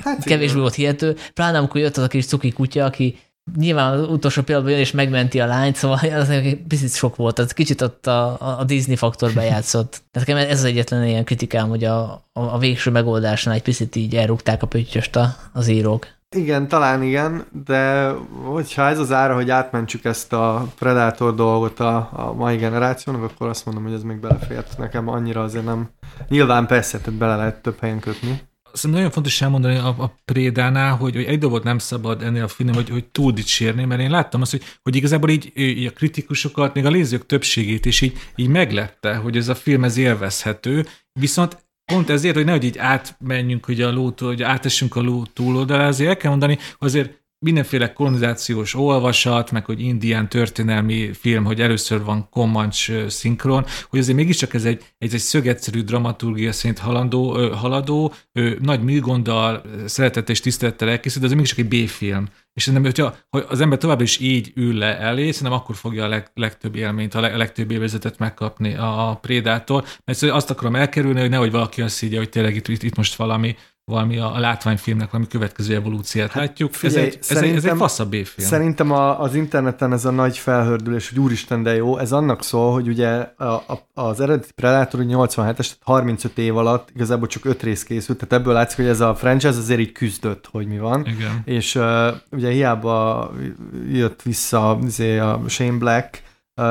hát kevésbé volt hihető. Pláne amikor jött az a kis cuki kutya, aki nyilván az utolsó pillanatban jön és megmenti a lányt, szóval *laughs* az egy picit sok volt, az kicsit ott a, a Disney faktor bejátszott. *laughs* Tehát ez az egyetlen ilyen kritikám, hogy a, a, a végső megoldásnál egy picit így elrúgták a pöttyöst az írók. Igen, talán igen, de hogyha ez az ára, hogy átmentsük ezt a Predator dolgot a, a mai generációnak, akkor azt mondom, hogy ez még belefért. Nekem annyira azért nem. Nyilván persze, tehát bele lehet több helyen kötni. Szerintem nagyon fontos elmondani a, a Prédánál, hogy, hogy egy dolgot nem szabad ennél a filmnél, hogy, hogy túl dicsérni, mert én láttam azt, hogy, hogy igazából így, így a kritikusokat, még a nézők többségét is így, így meglepte, hogy ez a film ez élvezhető, viszont pont ezért, hogy nehogy így átmenjünk hogy a lótól, hogy átessünk a ló túloldalára, azért el kell mondani, azért mindenféle kolonizációs olvasat, meg hogy indián történelmi film, hogy először van Comanche szinkron, hogy azért mégiscsak ez egy, egy, egy szögetszerű dramaturgia szerint halandó, haladó, nagy műgonddal, szeretet és tisztelettel elkészült, de ez mégiscsak egy B-film. És szerintem, hogyha hogy az ember tovább is így ül le elé, szerintem akkor fogja a leg, legtöbb élményt, a leg, legtöbb élvezetet megkapni a Prédától, mert azt akarom elkerülni, hogy nehogy valaki azt higgye, hogy tényleg itt, itt, itt most valami valami a, a látványfilmnek valami következő evolúciát hát, látjuk. Figyelj, ez, egy, ez, egy, ez egy faszabb B-film. Szerintem a, az interneten ez a nagy felhördülés, hogy úristen, de jó, ez annak szól, hogy ugye a, a, az eredeti Predator 87-es, 35 év alatt igazából csak 5 rész készült, tehát ebből látszik, hogy ez a franchise azért így küzdött, hogy mi van. Igen. És uh, ugye hiába jött vissza izé, a Shane Black,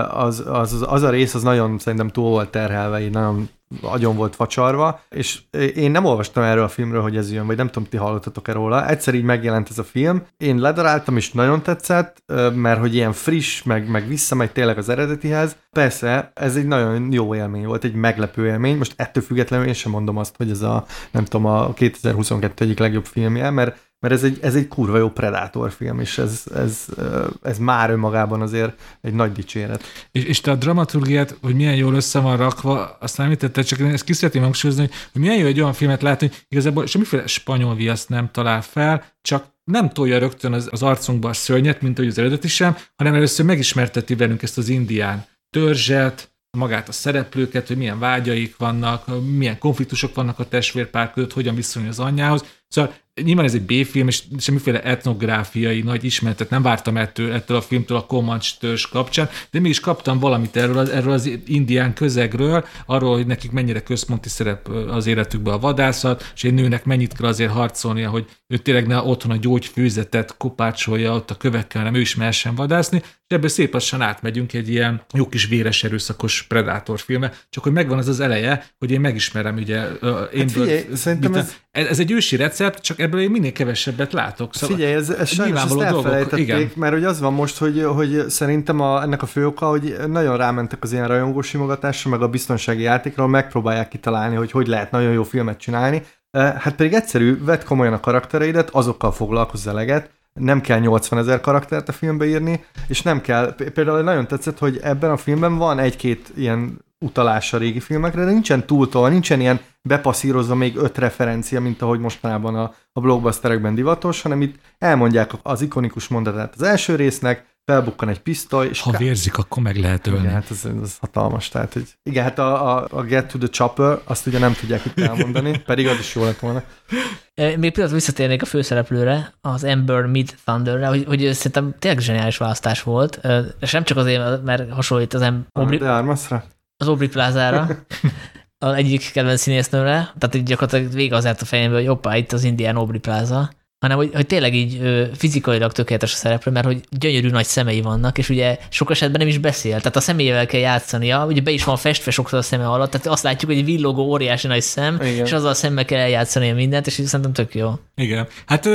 az, az, az, az a rész az nagyon szerintem túl volt terhelve, így nagyon agyon volt facsarva, és én nem olvastam erről a filmről, hogy ez jön, vagy nem tudom, ti hallottatok-e róla. Egyszer így megjelent ez a film, én ledaráltam, és nagyon tetszett, mert hogy ilyen friss, meg, meg visszamegy tényleg az eredetihez. Persze, ez egy nagyon jó élmény volt, egy meglepő élmény. Most ettől függetlenül én sem mondom azt, hogy ez a, nem tudom, a 2022 egyik legjobb filmje, mert mert ez egy, ez egy kurva jó Predator film, és ez, ez, ez már önmagában azért egy nagy dicséret. És, és te a dramaturgiát, hogy milyen jól össze van rakva, azt nem említette, csak én ezt ki szeretném hangsúlyozni, hogy milyen jó egy olyan filmet látni, hogy igazából semmiféle spanyol viaszt nem talál fel, csak nem tolja rögtön az, az arcunkba a szörnyet, mint ahogy az eredeti sem, hanem először megismerteti velünk ezt az indián törzset, magát a szereplőket, hogy milyen vágyaik vannak, milyen konfliktusok vannak a testvérpár között, hogyan viszonyul az anyjához. Szóval nyilván ez egy B-film, és semmiféle etnográfiai nagy ismeretet nem vártam ettől, ettől a filmtől a Comanche törzs kapcsán, de mégis kaptam valamit erről, az, erről az indián közegről, arról, hogy nekik mennyire központi szerep az életükben a vadászat, és egy nőnek mennyit kell azért harcolnia, hogy ő tényleg ne otthon a gyógyfőzetet kopácsolja ott a kövekkel, nem ő is mehessen vadászni, és ebből szép lassan átmegyünk egy ilyen jó kis véres erőszakos predátor filme, csak hogy megvan az az eleje, hogy én megismerem ugye én hát figyelj, szerintem ez... ez... egy ősi recept, csak ebből én minél kevesebbet látok. Szóval Figyelj, ez, ez sajnos ezt elfelejtették, dolgok, mert hogy az van most, hogy, hogy szerintem a, ennek a fő oka, hogy nagyon rámentek az ilyen rajongós simogatásra, meg a biztonsági játékra, megpróbálják kitalálni, hogy hogy lehet nagyon jó filmet csinálni. Hát pedig egyszerű, vedd komolyan a karaktereidet, azokkal foglalkozz eleget, nem kell 80 ezer karaktert a filmbe írni, és nem kell, például nagyon tetszett, hogy ebben a filmben van egy-két ilyen utalás a régi filmekre, de nincsen túltól, nincsen ilyen bepasszírozva még öt referencia, mint ahogy mostanában a, a blockbusterekben divatos, hanem itt elmondják az ikonikus mondatát az első résznek, felbukkan egy pisztoly, és ha ká... vérzik, akkor meg lehet ölni. Igen, hát ez, ez hatalmas. Tehát, hogy igen, hát a, a, a Get to the Chopper, azt ugye nem tudják itt elmondani, *laughs* pedig az is jó lett volna. Még pillanat visszatérnék a főszereplőre, az Ember Mid Thunderre, hogy, hogy szerintem tényleg zseniális választás volt, és nem csak azért, mert hasonlít az em- Obri- De Armasra? Az Aubrey Plázára, az *laughs* egyik kedvenc színésznőre, tehát így gyakorlatilag vége az a fejembe, hogy hoppá, itt az Indián Aubrey Plaza, hanem hogy, hogy tényleg így fizikailag tökéletes a szereplő, mert hogy gyönyörű nagy szemei vannak, és ugye sok esetben nem is beszél, tehát a személyével kell játszania, ugye be is van festve sokszor a szeme alatt, tehát azt látjuk, hogy egy villogó óriási nagy szem, Igen. és azzal a szemmel kell eljátszani mindent, és szerintem tök jó. Igen. Hát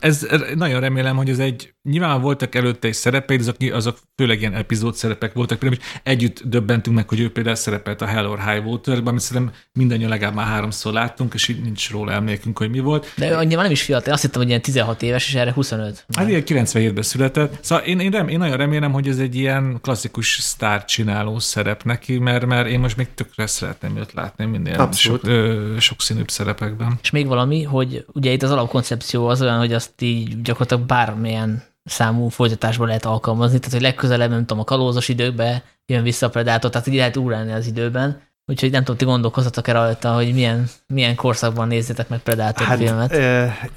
ez nagyon remélem, hogy ez egy nyilván voltak előtte is szerepei, azok, azok főleg ilyen epizód szerepek voltak, például együtt döbbentünk meg, hogy ő például szerepelt a Hell or High Water-ben, amit szerintem mindannyian legalább már háromszor láttunk, és így nincs róla emlékünk, hogy mi volt. De ő annyira nem is fiatal, azt hittem, hogy ilyen 16 éves, és erre 25. Hát ilyen 97-ben született. Szóval én, én, rem, én nagyon remélem, hogy ez egy ilyen klasszikus sztár csináló szerep neki, mert, mert én most még tökre szeretném őt látni minden sok, ö, sokszínűbb szerepekben. És még valami, hogy ugye itt az alapkoncepció az olyan, hogy azt így gyakorlatilag bármilyen számú folytatásban lehet alkalmazni, tehát hogy legközelebb, nem tudom, a kalózos időkbe jön vissza a Predator, tehát így lehet úrálni az időben. Úgyhogy nem tudom, ti gondolkozzatok-e rajta, hogy milyen, milyen korszakban nézzétek meg Predator hát, filmet.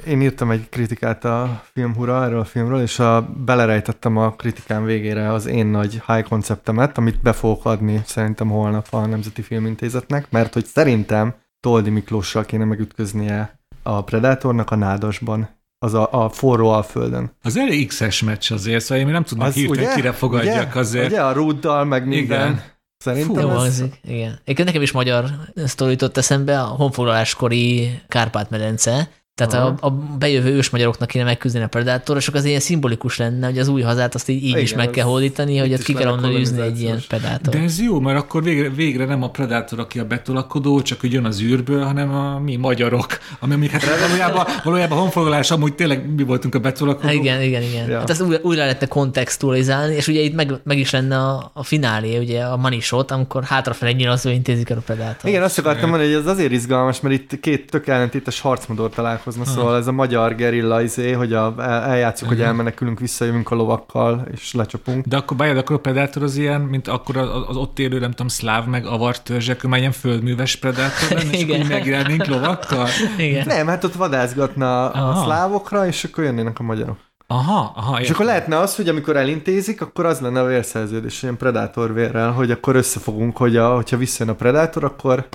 Én írtam egy kritikát a filmhura erről a filmről, és a, belerejtettem a kritikán végére az én nagy high konceptemet, amit be fogok adni szerintem holnap a Nemzeti Filmintézetnek, mert hogy szerintem Toldi Miklóssal kéne megütköznie a Predatornak a nádasban az a, a forró alföldön. Az elég X-es meccs azért, szóval én nem tudnak az, hirtelen, ugye? kire fogadjak ugye? azért. Ugye a Ruddal, meg minden. Igen. Szerintem Fú, ez... igen. Egyébként nekem is magyar sztori jutott eszembe, a honfoglaláskori Kárpát-medence, tehát a, a bejövő ősmagyaroknak kéne megküzdeni a predátorosok, az ilyen szimbolikus lenne, hogy az új hazát azt így, így Igen, is meg kell hódítani, hogy ott ki kell onnan űzni egy ilyen predátor. De ez jó, mert akkor végre, végre nem a predátor, aki a betolakodó, csak hogy jön az űrből, hanem a mi magyarok, ami, ami hát valójában, valójában honfoglalás, amúgy tényleg mi voltunk a betolakodók. Igen, igen, igen. Ja. Hát ezt újra, újra lehetne kontextualizálni, és ugye itt meg, meg is lenne a, a finálé, ugye a money shot, amikor hátrafele nyilazó intézik el a predátor. Igen, azt akartam mondani, hogy ez azért izgalmas, mert itt két tök ellentétes harcmodor találkozik találkozna, szóval ez a magyar gerilla izé, hogy a, eljátszuk, hogy elmenekülünk, visszajövünk a lovakkal, és lecsapunk. De akkor bejön, akkor a Predator az ilyen, mint akkor az, ott élő, nem tudom, szláv meg avar törzsek, már ilyen földműves Predator lenne, és akkor megjelennénk lovakkal? Igen. Nem, hát ott vadászgatna Aha. a szlávokra, és akkor jönnének a magyarok. Aha, aha. És értem. akkor lehetne az, hogy amikor elintézik, akkor az lenne a vérszerződés, ilyen predátor vérrel, hogy akkor összefogunk, hogy a, hogyha visszajön a predátor, akkor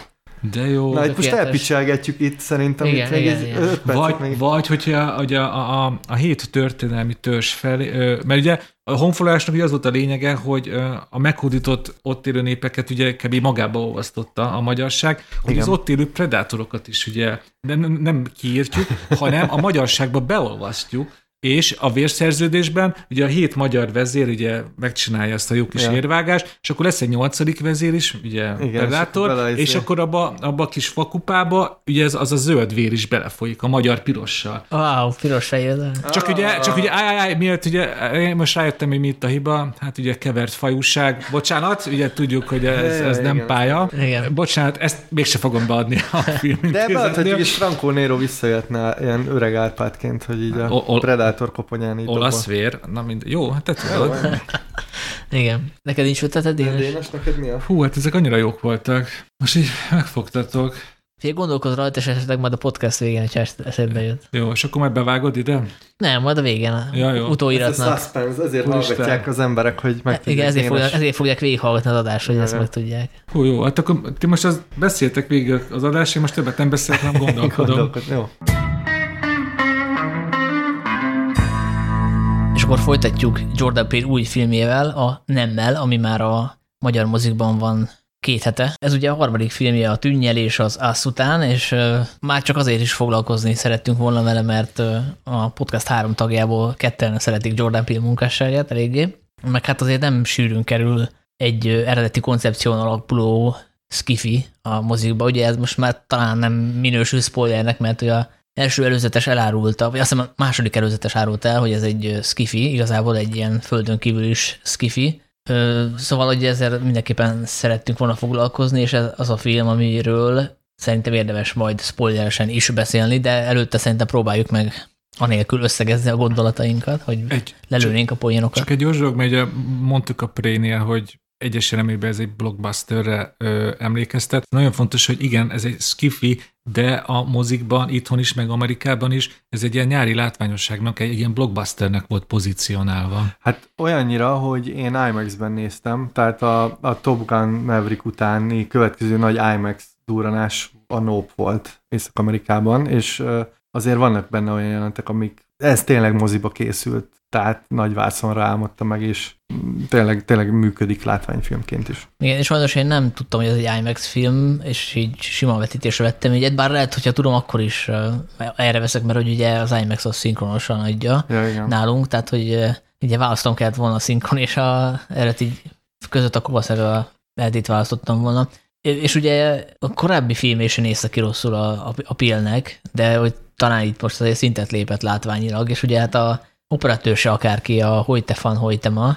de jó. Na, itt most elpicselgetjük itt szerintem. Igen, itt igen, igen. Öt vagy, még... vagy, hogyha ugye a, a, a hét történelmi törzs felé, mert ugye a honfoglalásnak az volt a lényege, hogy a meghódított ott élő népeket ugye kb. magába olvasztotta a magyarság, hogy Igen. az ott élő predátorokat is ugye nem, nem kiírtjuk, hanem a magyarságba beolvasztjuk, és a vérszerződésben ugye a hét magyar vezér ugye megcsinálja ezt a jó kis ja. érvágást, és akkor lesz egy nyolcadik vezér is, ugye Igen, Predator, és, és akkor abba, abba a kis fakupába ugye ez, az a zöld vér is belefolyik, a magyar pirossal. Wow, piros fejjel. Csak ugye, ah. csak ugye, áj, áj, miért ugye, én most rájöttem, hogy mi itt a hiba, hát ugye kevert fajúság, bocsánat, ugye tudjuk, hogy ez, ez nem Igen. pálya. Igen. Bocsánat, ezt mégse fogom beadni a film De hogy is Franco Nero visszajöttne ilyen öreg Árpádként, hogy így a o, o, Predator koponyán így Olasz vér, na mind, jó, hát te tudod. Igen. Neked nincs ötleted, Dénes? Dénes, neked mi a? Hú, hát ezek annyira jók voltak. Most így megfogtatok. Fél gondolkoz rajta, és esetleg majd a podcast végén, ha eszedbe jut. Jó, és akkor majd bevágod ide? Nem, majd a végén, ja, jó. utóiratnak. Ez a suspense, ezért Úristen. hallgatják az emberek, hogy meg Igen, ezért fogják, ezért fogják végighallgatni az adást, hogy ja, ezt meg tudják. Hú, jó, hát akkor ti most az, beszéltek végig az adást, én most többet nem beszélek, nem *laughs* gondolkodom. Gondolkod, jó. Akkor folytatjuk Jordan Peele új filmjével, a Nemmel, ami már a magyar mozikban van két hete. Ez ugye a harmadik filmje a Tűnnyelés az Ász után, és már csak azért is foglalkozni szerettünk volna vele, mert a podcast három tagjából ketten szeretik Jordan Peele munkásságát eléggé, meg hát azért nem sűrűn kerül egy eredeti koncepción alapuló skifi a mozikba. Ugye ez most már talán nem minősül spoilernek, mert ugye a első előzetes elárulta, vagy azt hiszem a második előzetes árult el, hogy ez egy skifi, igazából egy ilyen földön kívül is skifi. Szóval, hogy ezzel mindenképpen szerettünk volna foglalkozni, és ez az a film, amiről szerintem érdemes majd spoileresen is beszélni, de előtte szerintem próbáljuk meg anélkül összegezni a gondolatainkat, hogy egy, lelőnénk a poénokat. Csak egy gyors dolog, mert ugye mondtuk a prénél, hogy egyes elemében ez egy blockbusterre ö, emlékeztet. Nagyon fontos, hogy igen, ez egy skifi, de a mozikban, itthon is, meg Amerikában is, ez egy ilyen nyári látványosságnak, egy, egy ilyen blockbusternek volt pozícionálva. Hát olyannyira, hogy én IMAX-ben néztem, tehát a, a Top Gun Maverick utáni következő nagy IMAX duranás a Nope volt Észak-Amerikában, és azért vannak benne olyan jelentek, amik ez tényleg moziba készült, tehát nagy vászonra álmodta meg, és tényleg, tényleg működik látványfilmként is. Igen, és sajnos én nem tudtam, hogy ez egy IMAX film, és így sima vetítésre vettem egyet, bár lehet, hogyha tudom, akkor is erre veszek, mert hogy ugye az IMAX az szinkronosan adja ja, igen. nálunk, tehát hogy ugye választom kellett volna a szinkron, és a eredeti között akkor valószínűleg a eredit választottam volna. És ugye a korábbi film is nézte ki rosszul a, a, a Pilnek, de hogy talán itt most azért szintet lépett látványilag, és ugye hát a operatőr se akárki, a Hojte fan Hojtema,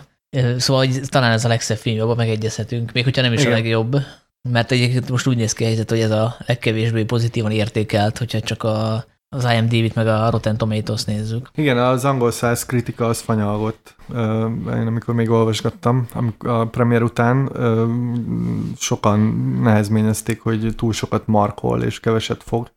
Szóval hogy talán ez a legszebb film, abban megegyezhetünk, még hogyha nem is Igen. a legjobb. Mert egyébként most úgy néz ki a helyzet, hogy ez a legkevésbé pozitívan értékelt, hogyha csak a, az IMDb-t meg a Rotten Tomatoes nézzük. Igen, az angol száz kritika az fanyalgott. Én amikor még olvasgattam, a premier után sokan nehezményezték, hogy túl sokat markol és keveset fog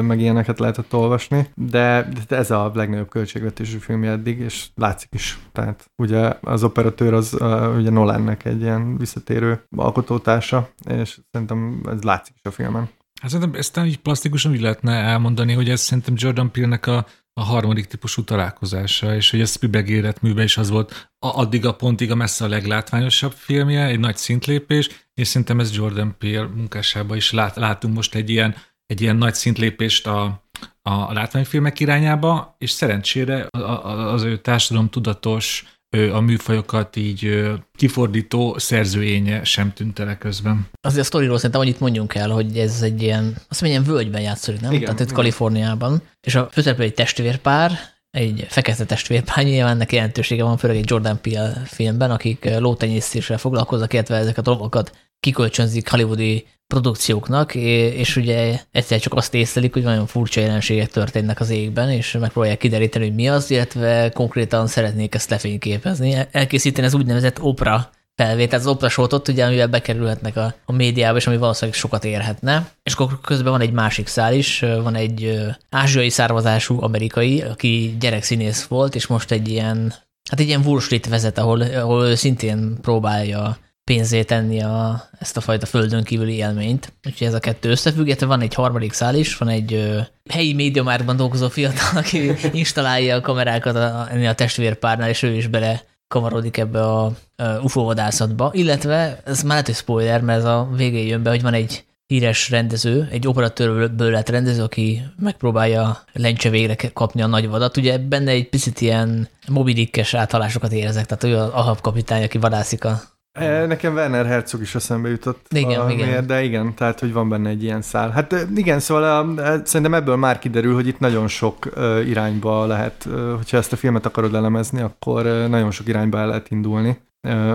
meg ilyeneket lehetett olvasni, de ez a legnagyobb költségvetésű filmje eddig, és látszik is. Tehát ugye az operatőr az ugye Nolannek egy ilyen visszatérő alkotótársa, és szerintem ez látszik is a filmen. Hát szerintem ezt így plastikusan úgy lehetne elmondani, hogy ez szerintem Jordan Peele-nek a a harmadik típusú találkozása, és hogy a Spielberg életműve is az volt a, addig a pontig a messze a leglátványosabb filmje, egy nagy szintlépés, és szerintem ez Jordan Peele munkásában is lát, látunk most egy ilyen, egy ilyen nagy szintlépést a, a látványfilmek irányába, és szerencsére az ő társadalom tudatos, a műfajokat így kifordító szerzőénye sem tűnt el közben. Azért a sztoriról szerintem annyit mondjunk el, hogy ez egy ilyen, azt mondja, ilyen völgyben játszik, nem? Igen, Tehát itt igen. Kaliforniában. És a főszereplő egy testvérpár, egy fekete testvérpár, nyilván ennek jelentősége van, főleg egy Jordan Peele filmben, akik lótenyésztéssel foglalkoznak, illetve ezeket a dolgokat kikölcsönzik hollywoodi produkcióknak, és ugye egyszer csak azt észlelik, hogy nagyon furcsa jelenségek történnek az égben, és megpróbálják kideríteni, hogy mi az, illetve konkrétan szeretnék ezt lefényképezni. Elkészíteni az úgynevezett opera felvétel, az opera shortot, ugye, amivel bekerülhetnek a, a médiába, és ami valószínűleg sokat érhetne. És akkor közben van egy másik szál is, van egy ázsiai származású amerikai, aki gyerekszínész volt, és most egy ilyen, hát egy ilyen Wall vezet, ahol, ahol szintén próbálja pénzé tenni a, ezt a fajta földön kívüli élményt. Úgyhogy ez a kettő összefügg, van egy harmadik szál is, van egy ö, helyi médiamárban dolgozó fiatal, *laughs* aki installálja a kamerákat a, ennél a testvérpárnál, és ő is bele kavarodik ebbe a, a UFO vadászatba, illetve ez már lehet, hogy spoiler, mert ez a végén jön be, hogy van egy híres rendező, egy operatőrből lett rendező, aki megpróbálja lencse végre kapni a nagy vadat. Ugye benne egy picit ilyen mobilikkes áthalásokat érezek, tehát olyan ahab kapitány, aki vadászik a nekem Werner Herzog is eszembe jutott. Igen, a, igen. De igen, tehát, hogy van benne egy ilyen szál. Hát e, igen, szóval a, e, szerintem ebből már kiderül, hogy itt nagyon sok irányba lehet, hogyha ezt a filmet akarod elemezni, akkor nagyon sok irányba el lehet indulni.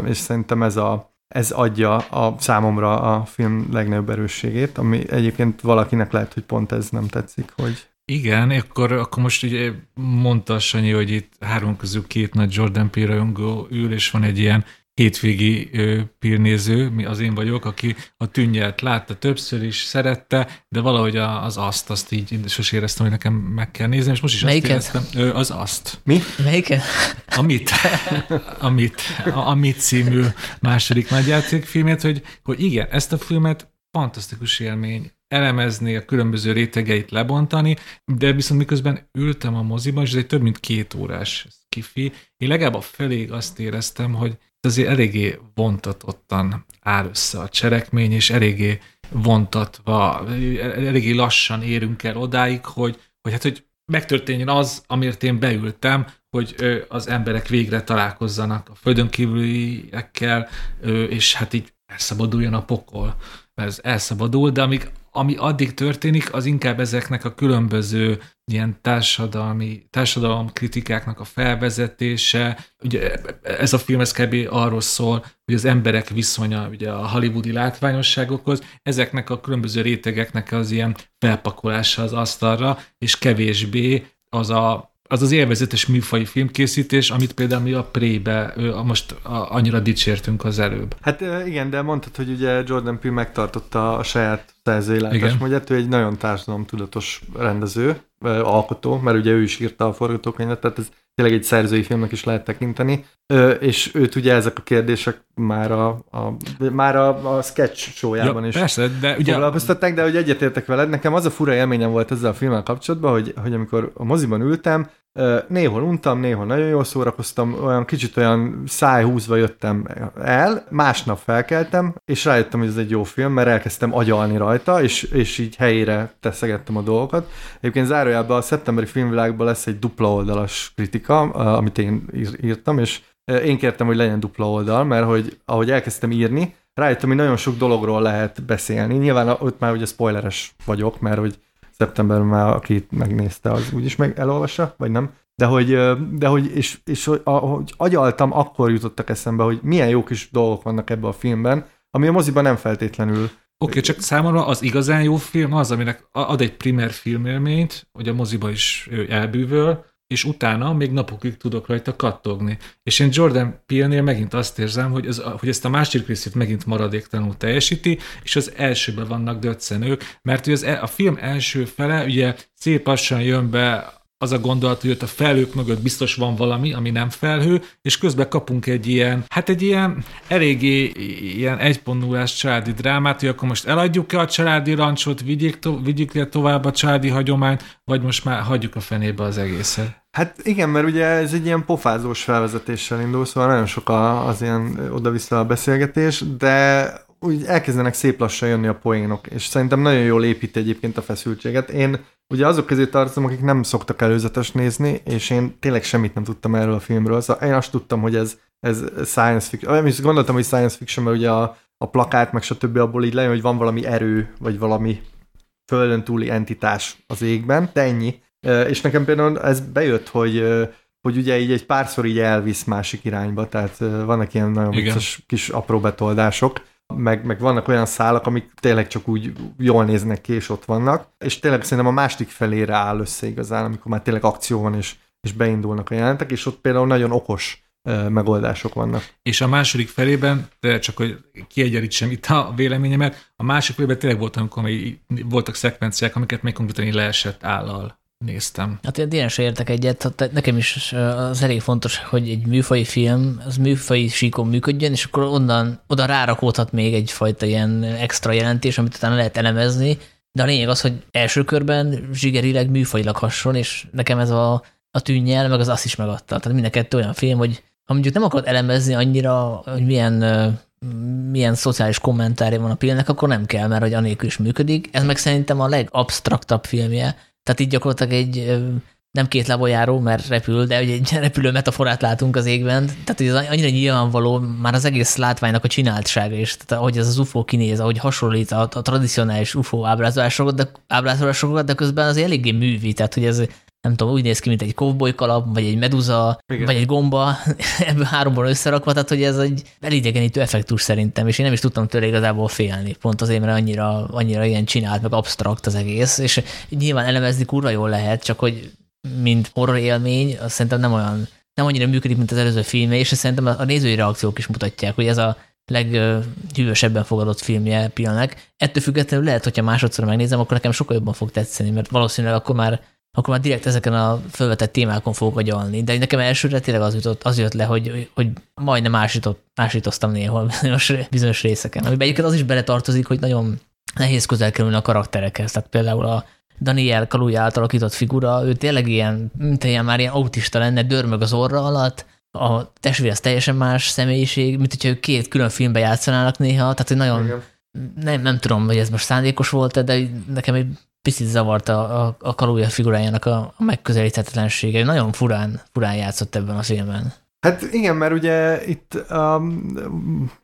És szerintem ez a ez adja a számomra a film legnagyobb erősségét, ami egyébként valakinek lehet, hogy pont ez nem tetszik, hogy igen, akkor, akkor most ugye mondta Sanyi, hogy itt három közül két nagy Jordan Peele ül, és van egy ilyen hétvégi pírnéző, mi az én vagyok, aki a tűnnyelt látta többször is, szerette, de valahogy az azt, azt így sosem éreztem, hogy nekem meg kell nézni, és most is Melyiket? azt éreztem, az azt. Mi? Melyiket? Amit, *laughs* amit, amit című második nagyjátékfilmét, hogy, hogy igen, ezt a filmet fantasztikus élmény elemezni, a különböző rétegeit lebontani, de viszont miközben ültem a moziban, és ez egy több mint két órás kifi, én legalább a feléig azt éreztem, hogy azért eléggé vontatottan áll össze a cselekmény, és eléggé vontatva, eléggé lassan érünk el odáig, hogy, hogy hát, hogy megtörténjen az, amiért én beültem, hogy az emberek végre találkozzanak a földön kívüliekkel, és hát így elszabaduljon a pokol. Ez elszabadul, de amíg ami addig történik, az inkább ezeknek a különböző ilyen társadalmi, társadalom kritikáknak a felvezetése. Ugye ez a film ez kb. arról szól, hogy az emberek viszonya ugye a hollywoodi látványosságokhoz, ezeknek a különböző rétegeknek az ilyen felpakolása az asztalra, és kevésbé az a az az élvezetes műfai filmkészítés, amit például mi a Pré-be most annyira dicsértünk az előbb. Hát igen, de mondtad, hogy ugye Jordan Peele megtartotta a saját szerzői látásmódját, ő egy nagyon társadalomtudatos rendező, alkotó, mert ugye ő is írta a forgatókönyvet, tehát ez tényleg egy szerzői filmnek is lehet tekinteni, és őt ugye ezek a kérdések már a, a, már a, a sketch showjában ja, is persze, de ugye... foglalkoztatták, de hogy egyetértek veled, nekem az a fura élményem volt ezzel a filmmel kapcsolatban, hogy, hogy amikor a moziban ültem, Néhol untam, néhol nagyon jól szórakoztam, olyan kicsit olyan szájhúzva jöttem el, másnap felkeltem, és rájöttem, hogy ez egy jó film, mert elkezdtem agyalni rajta, és, és így helyére teszegettem a dolgokat. Egyébként zárójában a szeptemberi filmvilágban lesz egy dupla oldalas kritika, amit én írtam, és én kértem, hogy legyen dupla oldal, mert hogy ahogy elkezdtem írni, rájöttem, hogy nagyon sok dologról lehet beszélni. Nyilván ott már ugye spoileres vagyok, mert hogy szeptemberben már, aki megnézte, az úgyis meg elolvassa, vagy nem? De hogy, de hogy és, és ahogy agyaltam, akkor jutottak eszembe, hogy milyen jó kis dolgok vannak ebben a filmben, ami a moziban nem feltétlenül Oké, okay, csak számomra az igazán jó film az, aminek ad egy primer filmélményt, hogy a moziba is elbűvöl, és utána még napokig tudok rajta kattogni. És én Jordan Peele-nél megint azt érzem, hogy, az, hogy ezt a másik részét megint maradéktalanul teljesíti, és az elsőben vannak döccenők, mert az, e, a film első fele ugye szép lassan jön be az a gondolat, hogy ott a felhők mögött biztos van valami, ami nem felhő, és közben kapunk egy ilyen, hát egy ilyen eléggé ilyen 1.0-ás családi drámát, hogy akkor most eladjuk-e a családi rancsot, vigyük, to- vigyük le tovább a családi hagyományt, vagy most már hagyjuk a fenébe az egészet. Hát igen, mert ugye ez egy ilyen pofázós felvezetéssel indul, szóval nagyon sok az ilyen oda-vissza a beszélgetés, de úgy elkezdenek szép lassan jönni a poénok, és szerintem nagyon jól épít egyébként a feszültséget. Én ugye azok közé tartozom, akik nem szoktak előzetes nézni, és én tényleg semmit nem tudtam erről a filmről. Szóval én azt tudtam, hogy ez, ez science fiction. Nem is gondoltam, hogy science fiction, mert ugye a, a plakát, meg stb. abból így lejön, hogy van valami erő, vagy valami földön túli entitás az égben, de ennyi. És nekem például ez bejött, hogy hogy ugye így egy párszor így elvisz másik irányba, tehát vannak ilyen nagyon vicces kis apró betoldások, meg, meg vannak olyan szálak, amik tényleg csak úgy jól néznek ki, és ott vannak, és tényleg szerintem a másik felére áll össze igazán, amikor már tényleg akció van, és, és beindulnak a jelentek, és ott például nagyon okos megoldások vannak. És a második felében, de csak hogy kiegyerítsem itt a véleményemet, a második felében tényleg volt, amikor voltak szekvenciák, amiket még konkrétan leesett állal néztem. Hát én ilyen se értek egyet, hát nekem is az elég fontos, hogy egy műfai film, az műfai síkon működjön, és akkor onnan, oda rárakódhat még egyfajta ilyen extra jelentés, amit utána lehet elemezni, de a lényeg az, hogy első körben zsigerileg műfajilag hasonl, és nekem ez a, a tűnnyel, meg az azt is megadta. Tehát mind a kettő olyan film, hogy ha mondjuk nem akarod elemezni annyira, hogy milyen milyen szociális kommentárja van a filmnek, akkor nem kell, mert hogy anélkül is működik. Ez meg szerintem a legabsztraktabb filmje, tehát így gyakorlatilag egy nem két lábojáró, mert repül, de egy *laughs* repülő metaforát látunk az égben. Tehát ez annyira nyilvánvaló, már az egész látványnak a csináltsága is, tehát ahogy ez az UFO kinéz, ahogy hasonlít a, a tradicionális UFO ábrázolásokat, de, ábrázolásokat, de közben az eléggé művi, tehát hogy ez nem tudom, úgy néz ki, mint egy cowboy kalap, vagy egy meduza, Igen. vagy egy gomba, *laughs* ebből háromból összerakva, tehát hogy ez egy elidegenítő effektus szerintem, és én nem is tudtam tőle igazából félni, pont azért, mert annyira, annyira ilyen csinált, meg abstrakt az egész, és nyilván elemezni kurva jól lehet, csak hogy mint horror élmény, azt szerintem nem olyan, nem annyira működik, mint az előző filmje, és szerintem a nézői reakciók is mutatják, hogy ez a leghűvösebben fogadott filmje pillanatnak. Ettől függetlenül lehet, hogyha másodszor megnézem, akkor nekem sokkal jobban fog tetszeni, mert valószínűleg akkor már akkor már direkt ezeken a felvetett témákon fogok agyalni. De nekem elsőre tényleg az, jutott, az jött le, hogy, hogy majdnem ásított, ásítoztam néhol bizonyos, bizonyos részeken. Amiben egyébként az is beletartozik, hogy nagyon nehéz közel kerülni a karakterekhez. Tehát például a Daniel Kaluja által alakított figura, ő tényleg ilyen, mint ilyen már ilyen autista lenne, dörmög az orra alatt, a testvér az teljesen más személyiség, mint hogyha ők két külön filmbe játszanának néha, tehát hogy nagyon, nem, nem tudom, hogy ez most szándékos volt de nekem egy picit zavart a, a, a Kaluja figurájának a, a megközelíthetetlensége. Nagyon furán, furán játszott ebben a filmben. Hát igen, mert ugye itt, um,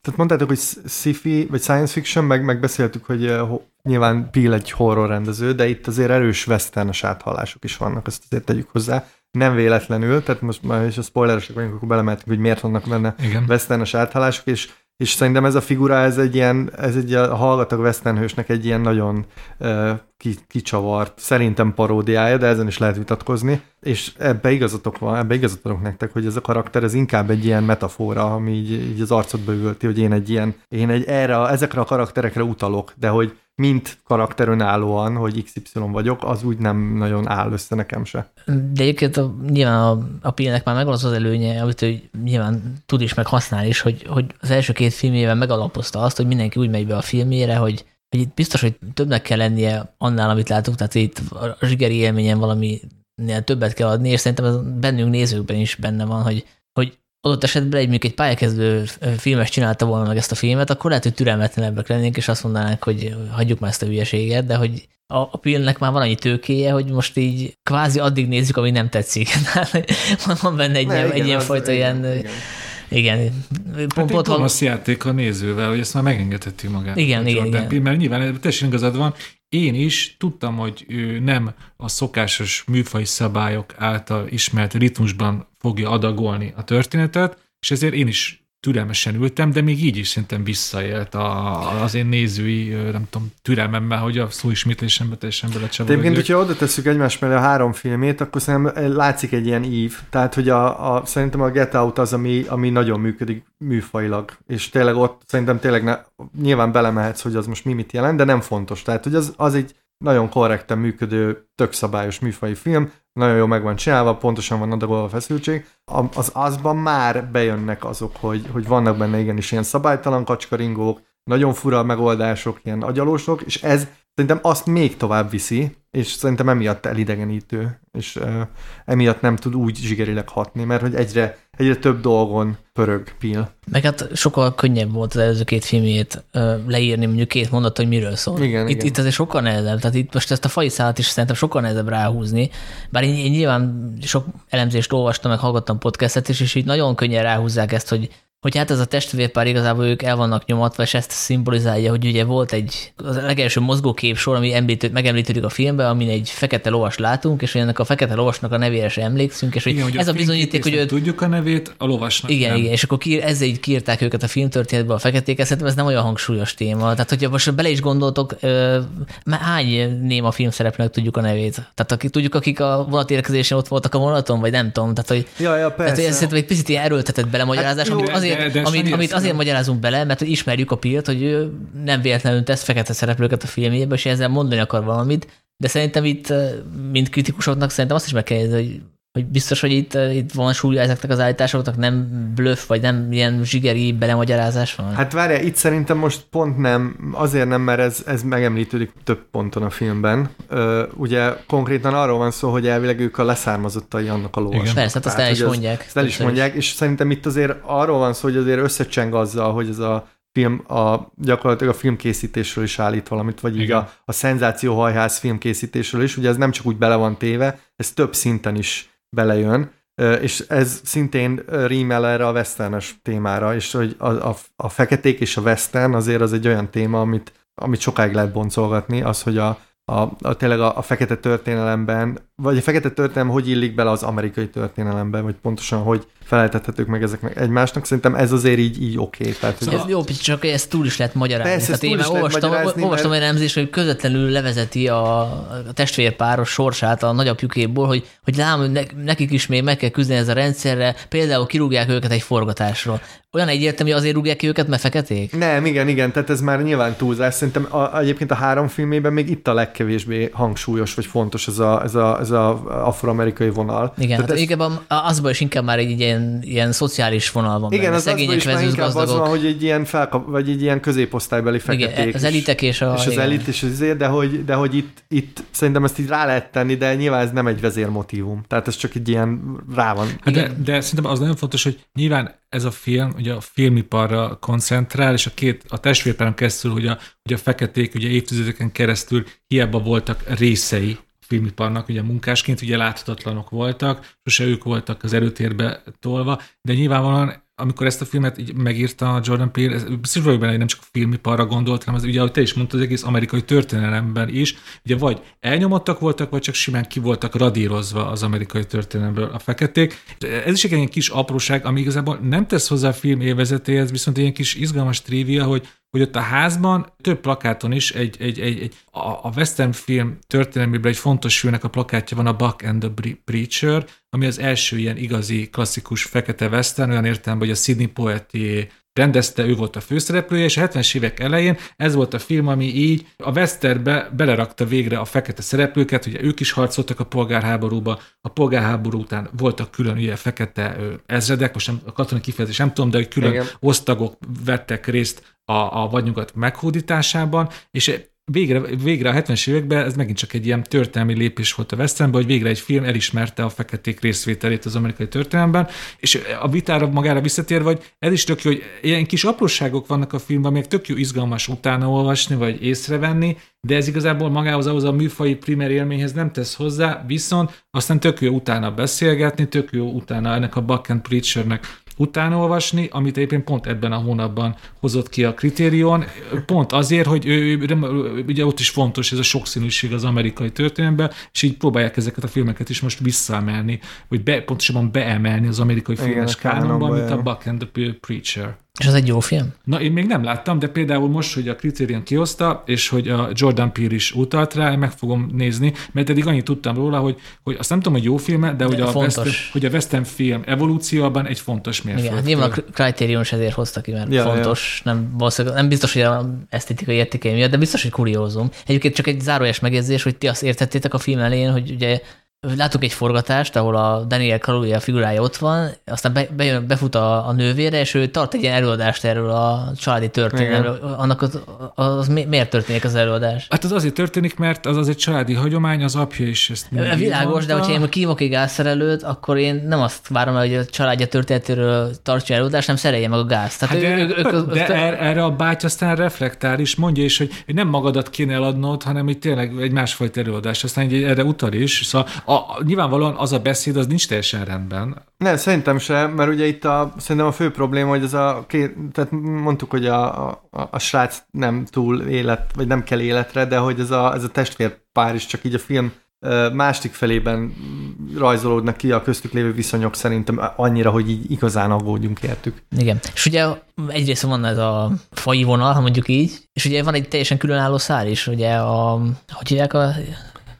tehát mondtátok, hogy sci-fi, vagy science fiction, meg megbeszéltük, hogy uh, nyilván Peel egy horror rendező, de itt azért erős westernes áthallások is vannak, ezt azért tegyük hozzá. Nem véletlenül, tehát most már is a spoileresek vagyunk, akkor belemeltünk, hogy miért vannak benne igen. westernes áthallások, és és szerintem ez a figura, ez egy ilyen, ez egy a hallgatag Westernhősnek egy ilyen nagyon uh, kicsavart, szerintem paródiája, de ezen is lehet vitatkozni, és ebbe igazatok van, ebbe igazatok nektek, hogy ez a karakter, ez inkább egy ilyen metafora, ami így, így az arcodba üvölti, hogy én egy ilyen, én egy erre, ezekre a karakterekre utalok, de hogy mint karakter önállóan, hogy XY vagyok, az úgy nem nagyon áll össze nekem se. De egyébként a, nyilván a, a Pilnek már megvan az az előnye, amit ő nyilván tud is, meg használ is, hogy, hogy az első két filmjében megalapozta azt, hogy mindenki úgy megy be a filmjére, hogy hogy itt biztos, hogy többnek kell lennie annál, amit látunk, tehát itt a zsigeri élményen valami többet kell adni, és szerintem ez bennünk nézőkben is benne van, hogy, adott esetben egy, egy pályakezdő filmes csinálta volna meg ezt a filmet, akkor lehet, hogy türelmetlenebbek lennénk, és azt mondanánk, hogy hagyjuk már ezt a hülyeséget, de hogy a, a filmnek már van annyi tőkéje, hogy most így kvázi addig nézzük, ami nem tetszik. *laughs* van benne egy, ne, ilyen, igen, egy ilyen fajta ilyen, igen igen. Pont, hát pont, pont játék a nézővel, hogy ezt már megengedheti magát. Igen, igen, igen. Peele, mert nyilván teljesen igazad van. Én is tudtam, hogy ő nem a szokásos műfai szabályok által ismert ritmusban fogja adagolni a történetet, és ezért én is türelmesen ültem, de még így is szerintem visszaélt a, az én nézői, nem tudom, türelmemmel, hogy a szó ismétlésembe teljesen belecsavarodjak. Egyébként, hogyha oda tesszük egymás mellé a három filmét, akkor szerintem látszik egy ilyen ív. Tehát, hogy a, a, szerintem a Get Out az, ami, ami nagyon működik műfajilag, és tényleg ott szerintem tényleg ne, nyilván belemehetsz, hogy az most mi mit jelent, de nem fontos. Tehát, hogy az, az egy nagyon korrekten működő, tök szabályos műfai film, nagyon jól meg van csinálva, pontosan van adagolva a feszültség. Az azban már bejönnek azok, hogy, hogy vannak benne igenis ilyen szabálytalan kacskaringók, nagyon fura megoldások, ilyen agyalósok, és ez szerintem azt még tovább viszi, és szerintem emiatt elidegenítő, és uh, emiatt nem tud úgy zsigerileg hatni, mert hogy egyre, egyre több dolgon pörög Pil. Meg hát sokkal könnyebb volt az előző két filmjét uh, leírni mondjuk két mondat, hogy miről szól. Igen, itt, igen. itt azért sokkal nehezebb, tehát itt most ezt a fai szállat is szerintem sokkal nehezebb ráhúzni, bár én, én nyilván sok elemzést olvastam, meg hallgattam podcastet is, és így nagyon könnyen ráhúzzák ezt, hogy hogy hát ez a testvérpár igazából ők el vannak nyomatva, és ezt szimbolizálja, hogy ugye volt egy az legelső mozgókép sor, ami említő, megemlítődik a filmben, amin egy fekete lovas látunk, és ennek a fekete lovasnak a nevére sem emlékszünk, és Igen, hogy hogy ez a, bizonyíték, hogy ő... Tudjuk a nevét, a lovasnak Igen, nem. igen, és akkor ki, ezzel így kiírták őket a filmtörténetbe a feketék, szerintem ez nem olyan hangsúlyos téma. Tehát, hogyha most bele is gondoltok, ö, hány néma filmszereplőnek tudjuk a nevét? Tehát akik, tudjuk, akik a vonatérkezésen ott voltak a vonaton, vagy nem tudom. Tehát, hogy, Ja, ja, tehát, hogy ez persze. szerintem egy picit erőltetett belemagyarázás, Hát jó, azért, de- de amit, amit azért nem- magyarázunk bele, mert ismerjük a Pilt, hogy ő nem véletlenül tesz fekete szereplőket a filmjébe, és ezzel mondani akar valamit, de szerintem itt, ö, mint kritikusoknak szerintem azt is meg kell hogy hogy biztos, hogy itt, ö, itt van súlya ezeknek az állításoknak, nem bluff, vagy nem ilyen zsigeri belemagyarázás van? Hát várjál, itt szerintem most pont nem, azért nem, mert ez, ez megemlítődik több ponton a filmben. Ö, ugye konkrétan arról van szó, hogy elvileg ők a leszármazottai annak a lovasnak. Igen. Persze, hát azt el hogy is mondják. Ezt el is mondják, és szerintem itt azért arról van szó, hogy azért összecseng azzal, hogy ez a film, a, gyakorlatilag a filmkészítésről is állít valamit, vagy így a, a szenzációhajház filmkészítésről is, ugye ez nem csak úgy bele van téve, ez több szinten is belejön, és ez szintén rímel erre a westernes témára, és hogy a, a, a feketék és a western azért az egy olyan téma, amit, amit sokáig lehet boncolgatni, az, hogy a, a, a tényleg a, a fekete történelemben, vagy a fekete történelem hogy illik bele az amerikai történelembe, vagy pontosan hogy feleltethetők meg ezeknek egymásnak, szerintem ez azért így, így oké. Okay. Tehát, hogy Ez jó, csak ezt túl is lehet magyarázni. Persze, Tehát én már olvastam, olvastam mert- egy elemzést, hogy közvetlenül levezeti a, a testvérpáros sorsát a nagyapjukéból, hogy, hogy lám, ne- nekik is még meg kell küzdeni ez a rendszerre, például kirúgják őket egy forgatásról. Olyan egyértelmű, hogy azért rúgják ki őket, mert feketék? Nem, igen, igen, tehát ez már nyilván túlzás. Szerintem a, egyébként a három filmében még itt a legkevésbé hangsúlyos, vagy fontos ez a, ez a, ez a afroamerikai vonal. Igen, Tehát hát ez, inkább azban is inkább már egy ilyen, ilyen szociális vonal van igen, benne. az Szegények versus inkább az gazdagok. van, hogy egy ilyen, felkap, vagy egy ilyen középosztálybeli feketék. igen, az elitek és a... és az igen. elit és az azért, de hogy, de hogy itt, itt szerintem ezt így rá lehet tenni, de nyilván ez nem egy vezérmotívum. Tehát ez csak egy ilyen rá van. Hát de, de szerintem az nagyon fontos, hogy nyilván ez a film ugye a filmiparra koncentrál, és a két, a testvérpáron keresztül, hogy a, hogy a feketék ugye évtizedeken keresztül hiába voltak részei filmiparnak, ugye munkásként ugye láthatatlanok voltak, sose ők voltak az előtérbe tolva, de nyilvánvalóan amikor ezt a filmet így megírta Jordan Peele, ez biztos vagyok benne, hogy nem csak a filmiparra gondolt, hanem az ugye, ahogy te is mondtad, az egész amerikai történelemben is, ugye vagy elnyomottak voltak, vagy csak simán ki voltak radírozva az amerikai történelemből a feketék. Ez is egy ilyen kis apróság, ami igazából nem tesz hozzá a film élvezetéhez, viszont egy ilyen kis izgalmas trivia, hogy hogy ott a házban több plakáton is egy, egy, egy, egy a, a western film történelmében egy fontos filmnek a plakátja van a Buck and the Preacher, ami az első ilyen igazi klasszikus fekete western, olyan értelemben, hogy a Sidney Poitier rendezte, ő volt a főszereplője, és a 70-es évek elején ez volt a film, ami így a Westernbe belerakta végre a fekete szereplőket, ugye ők is harcoltak a polgárháborúba, a polgárháború után voltak külön ugye fekete ezredek, most nem, a katonai kifejezés nem tudom, de hogy külön Igen. osztagok vettek részt a, a vadnyugat meghódításában, és végre, végre a 70-es években ez megint csak egy ilyen történelmi lépés volt a Westernben, hogy végre egy film elismerte a feketék részvételét az amerikai történelemben, és a vitára magára visszatérve, hogy ez is tök jó, hogy ilyen kis apróságok vannak a filmben, amelyek tök jó izgalmas utána olvasni, vagy észrevenni, de ez igazából magához ahhoz a műfai primer élményhez nem tesz hozzá, viszont aztán tök jó utána beszélgetni, tök jó utána ennek a Buck and Preachernek utána olvasni, amit egyébként pont ebben a hónapban hozott ki a kritérion, pont azért, hogy ő, ugye ott is fontos ez a sokszínűség az amerikai történelemben, és így próbálják ezeket a filmeket is most visszaemelni, vagy be, pontosabban beemelni az amerikai filmes kánonba, mint a. Buck and the Preacher. És az egy jó film? Na, én még nem láttam, de például most, hogy a Criterion kihozta, és hogy a Jordan Peele is utalt rá, én meg fogom nézni, mert eddig annyit tudtam róla, hogy, hogy azt nem tudom, hogy jó film de, hogy, a western, hogy a western film evolúcióban egy fontos mérföld. Igen, nyilván a Criterion is ezért hozta ki, mert ja, fontos, ja. Nem, nem biztos, hogy a esztétikai értékei miatt, de biztos, hogy kuriózum. Egyébként csak egy zárójes megjegyzés, hogy ti azt értettétek a film elején, hogy ugye látok egy forgatást, ahol a Daniel Kaluuya figurája ott van, aztán be, bejön, befut a, a nővére, és ő tart egy ilyen előadást erről a családi történetről. Annak az, az, miért történik az előadás? Hát az azért történik, mert az az egy családi hagyomány, az apja is ezt Világos, mondta. de hogyha én kívok egy gázszerelőt, akkor én nem azt várom, hogy a családja történetéről tartsa előadást, nem szerelje meg a gázt. Tehát hát ő, de, ő, ő, de er, erre a báty aztán reflektál is, mondja is, hogy, nem magadat kéne eladnod, hanem hogy tényleg egy másfajta előadás. Aztán egy, erre utal is. Szóval a, nyilvánvalóan az a beszéd az nincs teljesen rendben. Nem, szerintem sem, mert ugye itt a, szerintem a fő probléma, hogy ez a két, tehát mondtuk, hogy a, a, a srác nem túl élet, vagy nem kell életre, de hogy ez a, ez a testvérpár is csak így a film másik felében rajzolódnak ki a köztük lévő viszonyok szerintem annyira, hogy így igazán aggódjunk értük. Igen. És ugye egyrészt van ez a fai vonal, ha mondjuk így, és ugye van egy teljesen különálló szál is, ugye a, hogy hívják a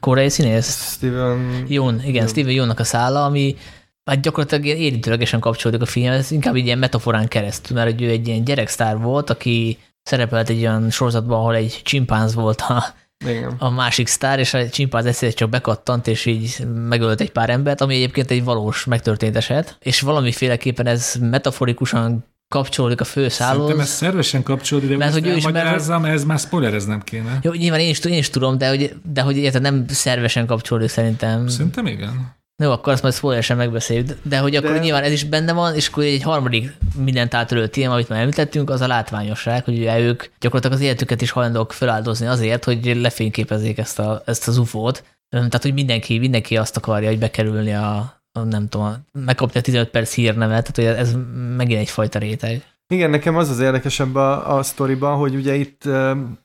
koreai színész? Steven... Jón, igen, Jón. Steven Jónnak a szála, ami hát gyakorlatilag érintőlegesen kapcsolódik a filmhez, inkább egy ilyen metaforán keresztül, mert hogy ő egy ilyen gyereksztár volt, aki szerepelt egy olyan sorozatban, ahol egy csimpánz volt a, igen. a másik sztár, és a csimpánz egyszer csak bekattant, és így megölt egy pár embert, ami egyébként egy valós megtörtént eset, és valamiféleképpen ez metaforikusan kapcsolódik a főszállóhoz. Szerintem ez szervesen kapcsolódik, de mert, hogy ő is mert... ez már spoilereznem kéne. Jó, nyilván én is, én is tudom, de hogy, de hogy érted, nem szervesen kapcsolódik szerintem. Szerintem igen. Jó, akkor azt majd spoileresen megbeszéljük, de hogy akkor de... nyilván ez is benne van, és akkor egy harmadik mindent átölő téma, amit már említettünk, az a látványosság, hogy ugye ők gyakorlatilag az életüket is hajlandók feláldozni azért, hogy lefényképezzék ezt, a, ezt az UFO-t. Tehát, hogy mindenki, mindenki azt akarja, hogy bekerülni a, nem tudom, megkapni a 15 perc hírnevet, tehát hogy ez megint egyfajta réteg. Igen, nekem az az érdekesebb a, a sztoriban, hogy ugye itt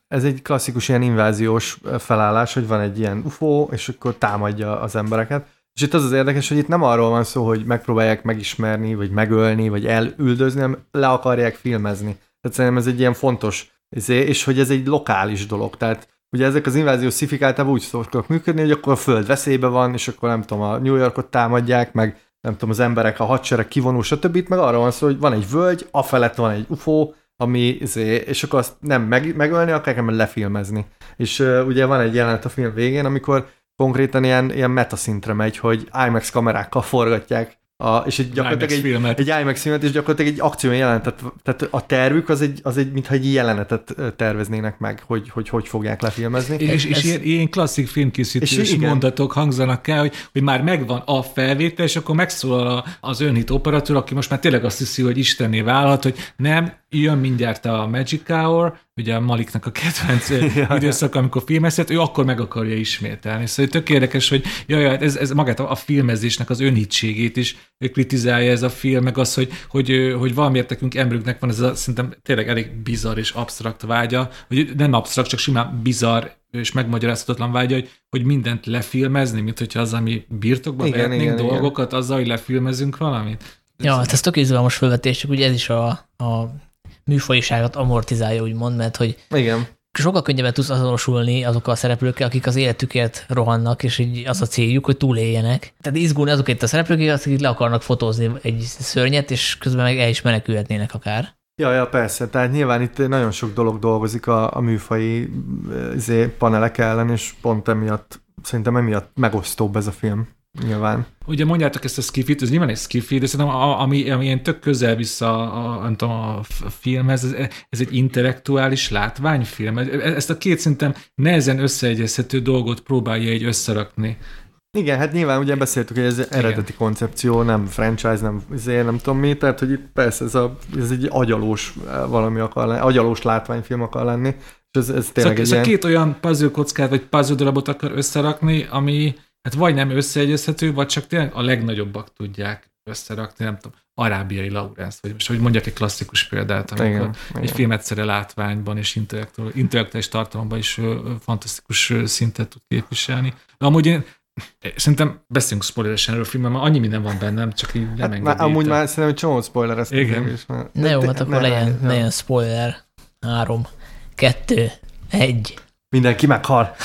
ez egy klasszikus ilyen inváziós felállás, hogy van egy ilyen UFO, és akkor támadja az embereket. És itt az az érdekes, hogy itt nem arról van szó, hogy megpróbálják megismerni, vagy megölni, vagy elüldözni, hanem le akarják filmezni. Tehát szerintem ez egy ilyen fontos, izé, és hogy ez egy lokális dolog. Tehát Ugye ezek az inváziós szifik általában úgy szoktak működni, hogy akkor a föld veszélybe van, és akkor nem tudom, a New Yorkot támadják, meg nem tudom, az emberek, a hadsereg kivonul, stb. Meg arra van szó, hogy van egy völgy, felett van egy UFO, ami, izé, és akkor azt nem meg, megölni akár, hanem lefilmezni. És uh, ugye van egy jelenet a film végén, amikor konkrétan ilyen, ilyen metaszintre megy, hogy IMAX kamerákkal forgatják a, és egy gyakorlatilag IMAX egy, filmet. egy IMAX filmet, és gyakorlatilag egy akció jelenetet, tehát a tervük az egy, az egy mintha egy jelenetet terveznének meg, hogy hogy, hogy fogják lefilmezni. És, és, és ilyen, ilyen klasszik filmkészítős mondatok hangzanak el, hogy, hogy már megvan a felvétel, és akkor megszólal az önhit operatőr, aki most már tényleg azt hiszi, hogy istenné válhat, hogy nem, jön mindjárt a Magic Hour, ugye a Maliknak a kedvenc *laughs* időszak, amikor filmezhet, ő akkor meg akarja ismételni. Szóval tök érdekes, hogy jaj, hát ez, ez magát a filmezésnek az önhitségét is kritizálja ez a film, meg az, hogy, hogy, hogy valamiért nekünk emberünknek van ez a szerintem tényleg elég bizarr és absztrakt vágya, hogy nem absztrakt, csak simán bizarr és megmagyarázhatatlan vágya, hogy, hogy mindent lefilmezni, mint hogyha az, ami birtokba igen, vehetnénk igen, dolgokat, igen. azzal, hogy lefilmezünk valamit. Ja, hát ez tök izgalmas felvetés, csak ugye ez is a, a műfajiságot amortizálja, úgymond, mert hogy Igen. sokkal könnyebben tudsz azonosulni azokkal a szereplőkkel, akik az életükért rohannak, és így az a céljuk, hogy túléljenek. Tehát izgulni azok itt a szereplők, akik le akarnak fotózni egy szörnyet, és közben meg el is menekülhetnének akár. Ja, ja, persze. Tehát nyilván itt nagyon sok dolog dolgozik a, a műfai izé, panelek ellen, és pont emiatt, szerintem emiatt megosztóbb ez a film nyilván. Ugye mondjátok ezt a skifit, ez nyilván egy skifi, de szerintem a, ami, ami ilyen tök közel vissza a, nem tudom, a filmhez, ez, ez egy intellektuális látványfilm. E, ezt a két szinten nehezen összeegyezhető dolgot próbálja egy összerakni. Igen, hát nyilván ugye beszéltük, hogy ez Igen. eredeti koncepció, nem franchise, nem, azért nem tudom mi, tehát hogy itt persze ez, a, ez egy agyalós valami akar lenni, agyalós látványfilm akar lenni, és ez, ez tényleg szóval, egy ilyen... két olyan puzzle kockát, vagy puzzle darabot akar összerakni, ami hát vagy nem összeegyezhető, vagy csak tényleg a legnagyobbak tudják összerakni, nem tudom, arábiai Laurence, vagy most hogy mondjak egy klasszikus példát, amikor igen, egy igen. film egyszerre látványban és intellektuális tartalomban is fantasztikus szintet tud képviselni. De amúgy én Szerintem beszélünk spoileresen erről a filmben, mert annyi minden van bennem, csak így nem hát, már, Amúgy már szerintem egy csomó spoiler ezt Igen. Is, már. Ne jó, hát akkor legyen, legyen spoiler. Három, kettő, egy. Mindenki meghal.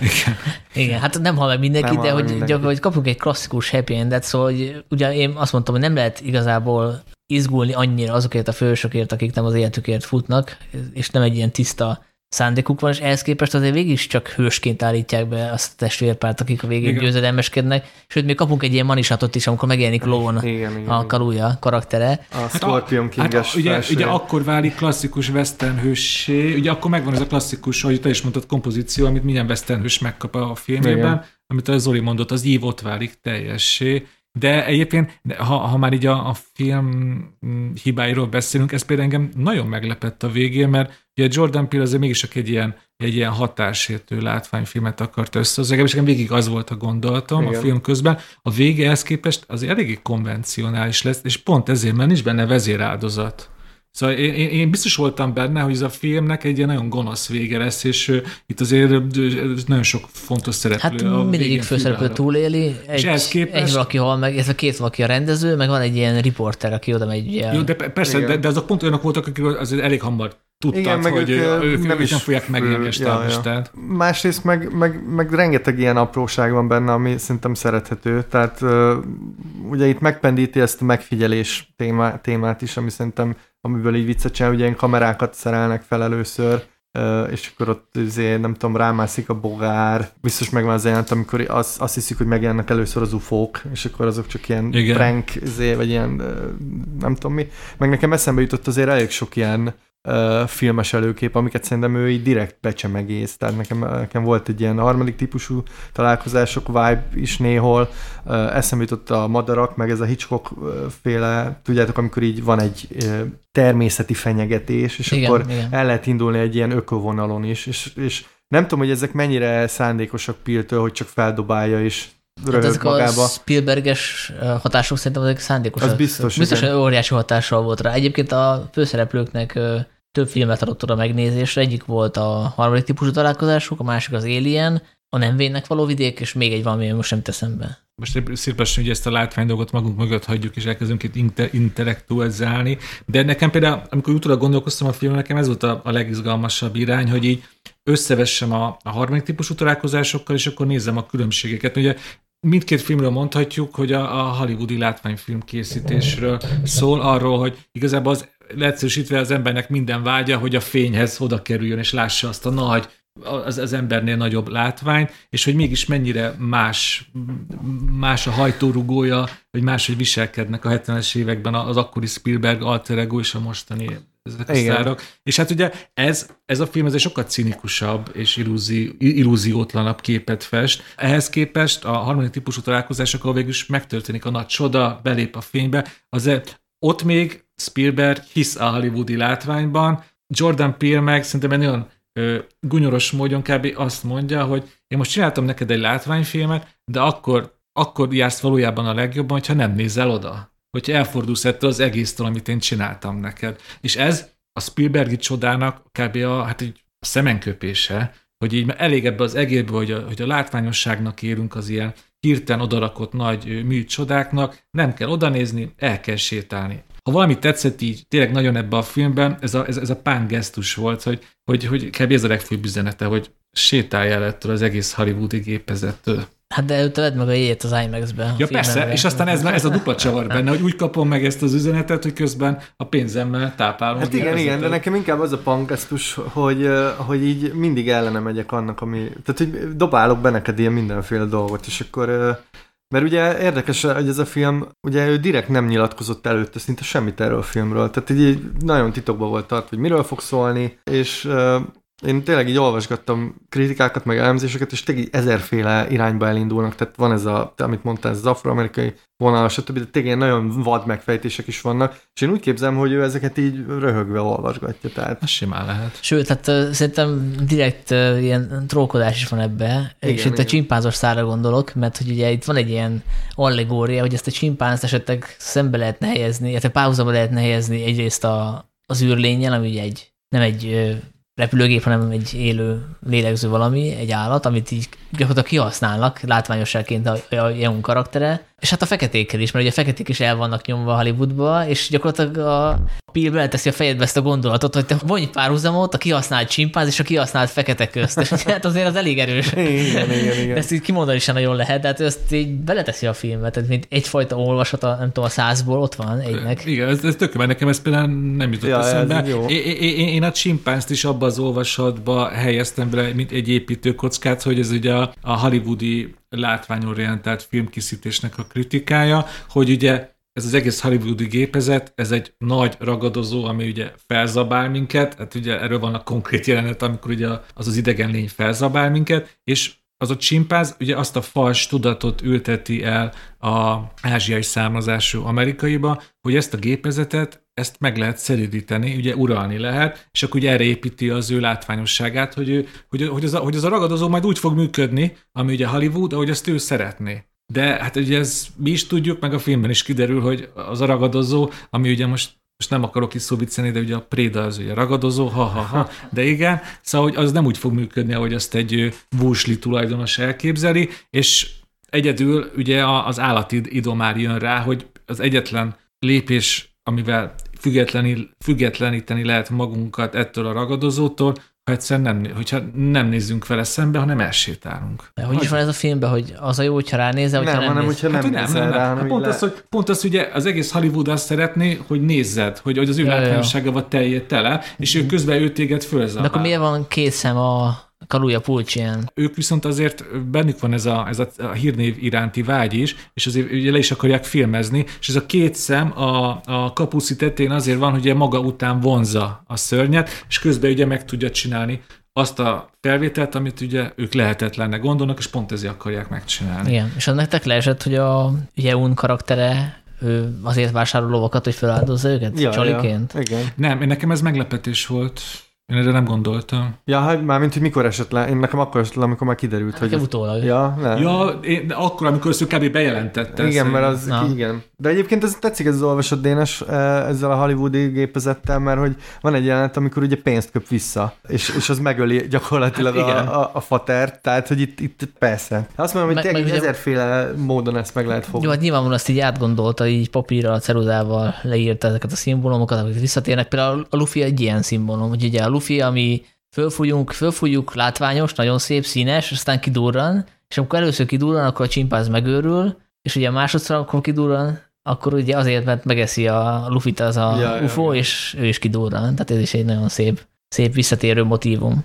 Igen. Igen, hát nem hal meg mindenki, Nem de hogy, mindenki. gyak, hogy kapunk egy klasszikus happy endet, szóval hogy ugye én azt mondtam, hogy nem lehet igazából izgulni annyira azokért a fősökért, akik nem az életükért futnak, és nem egy ilyen tiszta szándékuk van, és ehhez képest azért végig is csak hősként állítják be azt a testvérpárt, akik a végén Igen. győzedelmeskednek, sőt, még kapunk egy ilyen manisatot is, amikor megjelenik lovon Igen, igen. a Kaluja karaktere. a Scorpion Hát King-es a, ugye, ugye akkor válik klasszikus western hőssé, ugye akkor megvan ez a klasszikus, ahogy te is mondtad, kompozíció, amit minden western hős megkap a filmében, Igen. amit a Zoli mondott, az ív ott válik teljessé. De egyébként, ha, ha már így a, a film mm, hibáiról beszélünk, ez például engem nagyon meglepett a végén, mert ugye Jordan Peele azért mégis csak egy ilyen, egy ilyen hatásértő látványfilmet akart összehozni, és nekem végig az volt a gondolatom Igen. a film közben. A vége ehhez képest azért eléggé konvencionális lesz, és pont ezért, mert nincs benne vezéráldozat. Szóval én, én, én biztos voltam benne, hogy ez a filmnek egy ilyen nagyon gonosz vége lesz, és ö, itt azért nagyon sok fontos szereplő. Hát a mindegyik főszereplő túléli, egy, ehhez képest- egy valaki hal meg, illetve két valaki a rendező, meg van egy ilyen riporter, aki oda megy. Ugye, Jó, de pe- persze, Igen. de, de azok pont olyanok voltak, akik azért elég hamar tudtad, Igen, meg hogy ők, ők, nem is nem fogják a ja, ja. Másrészt meg, meg, meg rengeteg ilyen apróság van benne, ami szerintem szerethető. Tehát ugye itt megpendíti ezt a megfigyelés témá, témát is, ami szerintem, amiből így viccet csinál, ugye ilyen kamerákat szerelnek fel először, és akkor ott azért, nem tudom, rámászik a bogár. Biztos megvan az jelent, amikor azt, azt hiszik, hogy megjelennek először az ufók, és akkor azok csak ilyen Igen. Prank, azért, vagy ilyen, nem tudom mi. Meg nekem eszembe jutott azért elég sok ilyen uh, filmes előkép, amiket szerintem ő így direkt becsemegész. Tehát nekem, nekem volt egy ilyen harmadik típusú találkozások vibe is néhol. Uh, eszembe jutott a madarak, meg ez a Hitchcock féle, tudjátok, amikor így van egy uh, természeti fenyegetés, és Igen, akkor igen. el lehet indulni egy ilyen ökovonalon is, és, és nem tudom, hogy ezek mennyire szándékosak Piltől, hogy csak feldobálja és Hát röhög ezek a magába. Spielberges ö, hatások szerintem ezek szándékosak. Az biztos, Biztos, hogy óriási hatással volt rá. Egyébként a főszereplőknek több filmet adott oda megnézésre. Egyik volt a harmadik típusú találkozásuk, a másik az Alien, a nem vénnek való vidék, és még egy valami, ami most nem teszem be. Most szépen hogy ezt a látvány dolgot magunk mögött hagyjuk, és elkezdünk itt inte- intellektualizálni. De nekem például, amikor utólag gondolkoztam a filmre, nekem ez volt a, a legizgalmasabb irány, hogy így összevessem a, a harmadik típusú találkozásokkal, és akkor nézzem a különbségeket. Ugye mindkét filmről mondhatjuk, hogy a, a hollywoodi látványfilm készítésről szól, arról, hogy igazából az leegyszerűsítve az embernek minden vágya, hogy a fényhez oda kerüljön, és lássa azt a nagy, az, az embernél nagyobb látványt, és hogy mégis mennyire más, más a hajtórugója, vagy máshogy viselkednek a 70-es években az akkori Spielberg alter ego és a mostani ezek a Igen. sztárok. És hát ugye ez, ez a film ez egy sokkal cinikusabb és illúzi, illúziótlanabb képet fest. Ehhez képest a harmadik típusú találkozások, ahol végül is megtörténik a nagy csoda, belép a fénybe, az ott még Spielberg hisz a hollywoodi látványban, Jordan Peele meg szerintem egy nagyon ö, gunyoros módon kb. azt mondja, hogy én most csináltam neked egy látványfilmet, de akkor, akkor jársz valójában a legjobban, hogyha nem nézel oda. Hogyha elfordulsz ettől az egésztől, amit én csináltam neked. És ez a Spielbergi csodának kb. a, hát így a szemenköpése, hogy így elég ebbe az egészbe, hogy a, hogy a látványosságnak érünk az ilyen hirtelen odarakott nagy műcsodáknak, nem kell odanézni, el kell sétálni. Ha valami tetszett így tényleg nagyon ebbe a filmben, ez a, ez, ez a pán gesztus volt, hogy, hogy, hogy kb. ez a legfőbb üzenete, hogy sétálj el ettől az egész hollywoodi gépezettől. Hát de előtte vedd meg a jegyet az IMAX-be. Ja persze, és aztán ez, ez a dupla csavar benne, hogy úgy kapom meg ezt az üzenetet, hogy közben a pénzemmel táplálom. Hát igen, igen, de nekem inkább az a pankesztus, hogy, hogy így mindig ellene megyek annak, ami... Tehát, hogy dobálok be neked ilyen mindenféle dolgot, és akkor... Mert ugye érdekes, hogy ez a film, ugye ő direkt nem nyilatkozott előtte szinte semmit erről a filmről, tehát így, így nagyon titokban volt tart, hogy miről fog szólni, és én tényleg így olvasgattam kritikákat, meg elemzéseket, és tényleg ezerféle irányba elindulnak, tehát van ez a, amit mondtál, ez az afroamerikai vonal, stb., de tényleg nagyon vad megfejtések is vannak, és én úgy képzelem, hogy ő ezeket így röhögve olvasgatja, tehát Az simán lehet. Sőt, hát szerintem direkt ilyen trókodás is van ebbe, Igen, és itt a igen. csimpánzos szára gondolok, mert hogy ugye itt van egy ilyen allegória, hogy ezt a csimpánzt esetleg szembe lehetne helyezni, illetve párhuzamba lehetne helyezni egyrészt a, az űrlényel, ami ugye egy, nem egy repülőgép, hanem egy élő, lélegző valami, egy állat, amit így gyakorlatilag kihasználnak látványosságként a, a Jeun karaktere, és hát a feketékkel is, mert ugye a feketék is el vannak nyomva Hollywoodba, és gyakorlatilag a Pil beleteszi a fejedbe ezt a gondolatot, hogy te vonj párhuzamot a kihasznált csimpáz és a kihasznált fekete közt, és *laughs* hát azért az elég erős. Igen, igen, igen. Ezt így kimondani sem nagyon lehet, de hát ezt így beleteszi a filmbe, tehát mint egyfajta olvasata, nem tudom, a százból ott van egynek. Igen, ez, ez tök, mert nekem ez például nem jutott Ja, eszembe. Én, én, én a csimpánzt is abba az olvasatba helyeztem bele, mint egy építőkockát, hogy ez ugye a, a hollywoodi látványorientált filmkészítésnek a kritikája, hogy ugye ez az egész hollywoodi gépezet, ez egy nagy ragadozó, ami ugye felzabál minket, hát ugye erről van a konkrét jelenet, amikor ugye az az idegen lény felzabál minket, és az a csimpáz ugye azt a fals tudatot ülteti el a ázsiai származású amerikaiba, hogy ezt a gépezetet, ezt meg lehet szeridíteni, ugye uralni lehet, és akkor ugye erre építi az ő látványosságát, hogy, ő, hogy, hogy, az a, hogy az a ragadozó majd úgy fog működni, ami ugye Hollywood, ahogy azt ő szeretné. De hát ugye ez mi is tudjuk, meg a filmben is kiderül, hogy az a ragadozó, ami ugye most most nem akarok is szóviccelni, de ugye a préda az ugye ragadozó, ha-ha-ha, de igen, szóval hogy az nem úgy fog működni, ahogy azt egy vúsli tulajdonos elképzeli, és egyedül ugye az állati idomár jön rá, hogy az egyetlen lépés, amivel függetleníteni lehet magunkat ettől a ragadozótól, ha egyszerűen nem, hogyha nem nézzünk vele szembe, hanem elsétálunk. De hogy is van ez a filmben, hogy az a jó, hogyha ránézel, hogyha Nem, nem, hanem néz. hogyha nem, Hát, nem nézel rá, hanem Hát pont, le... az, hogy, pont az, ugye az egész Hollywood azt szeretné, hogy nézzed, hogy, hogy az ő Ja, ja. látványosságával teljél tele, és ő közben ő téged De fölzabál. akkor miért van két szem a Kaluja Pulcsien? ők viszont azért bennük van ez a, ez a, hírnév iránti vágy is, és azért ugye le is akarják filmezni, és ez a két szem a, a kapuszi tetén azért van, hogy ugye maga után vonza a szörnyet, és közben ugye meg tudja csinálni azt a felvételt, amit ugye ők lehetetlennek gondolnak, és pont ezért akarják megcsinálni. Igen, és az nektek leesett, hogy a Jeun karaktere ő azért vásárol lovakat, hogy feláldozza őket? Ja, Csaliként? ja, igen. Nem, én nekem ez meglepetés volt. Én erre nem gondoltam. Ja, hát mármint, hogy mikor esett le. Én nekem akkor esett le, amikor már kiderült, hogy... Nekem utólag. Ja, nem. Ja, én, de akkor, amikor ezt kb. bejelentette. Igen, mert az, Na. igen. De egyébként ez tetszik ez az olvasott Dénes eh, ezzel a hollywoodi gépezettel, mert hogy van egy jelenet, amikor ugye pénzt köp vissza, és, és az megöli gyakorlatilag Hát igen. a, a, a fatert, tehát hogy itt, itt persze. Azt mondom, hogy Meg- tényleg ezerféle módon ezt meg lehet fogni. Jó, hát nyilvánvalóan azt így átgondolta, így papírral, ceruzával leírta ezeket a szimbólumokat, amik visszatérnek. Például a Luffy egy ilyen szimbólum, hogy ugye a Luffy, ami fölfújunk, fölfújjuk, látványos, nagyon szép, színes, aztán kidurran, és amikor először kidurran, akkor a csimpáz megőrül, és ugye másodszor, amikor kidurran, akkor ugye azért, mert megeszi a Luffy-t az a ja, UFO, ja. és ő is kidurran. Tehát ez is egy nagyon szép, szép visszatérő motívum.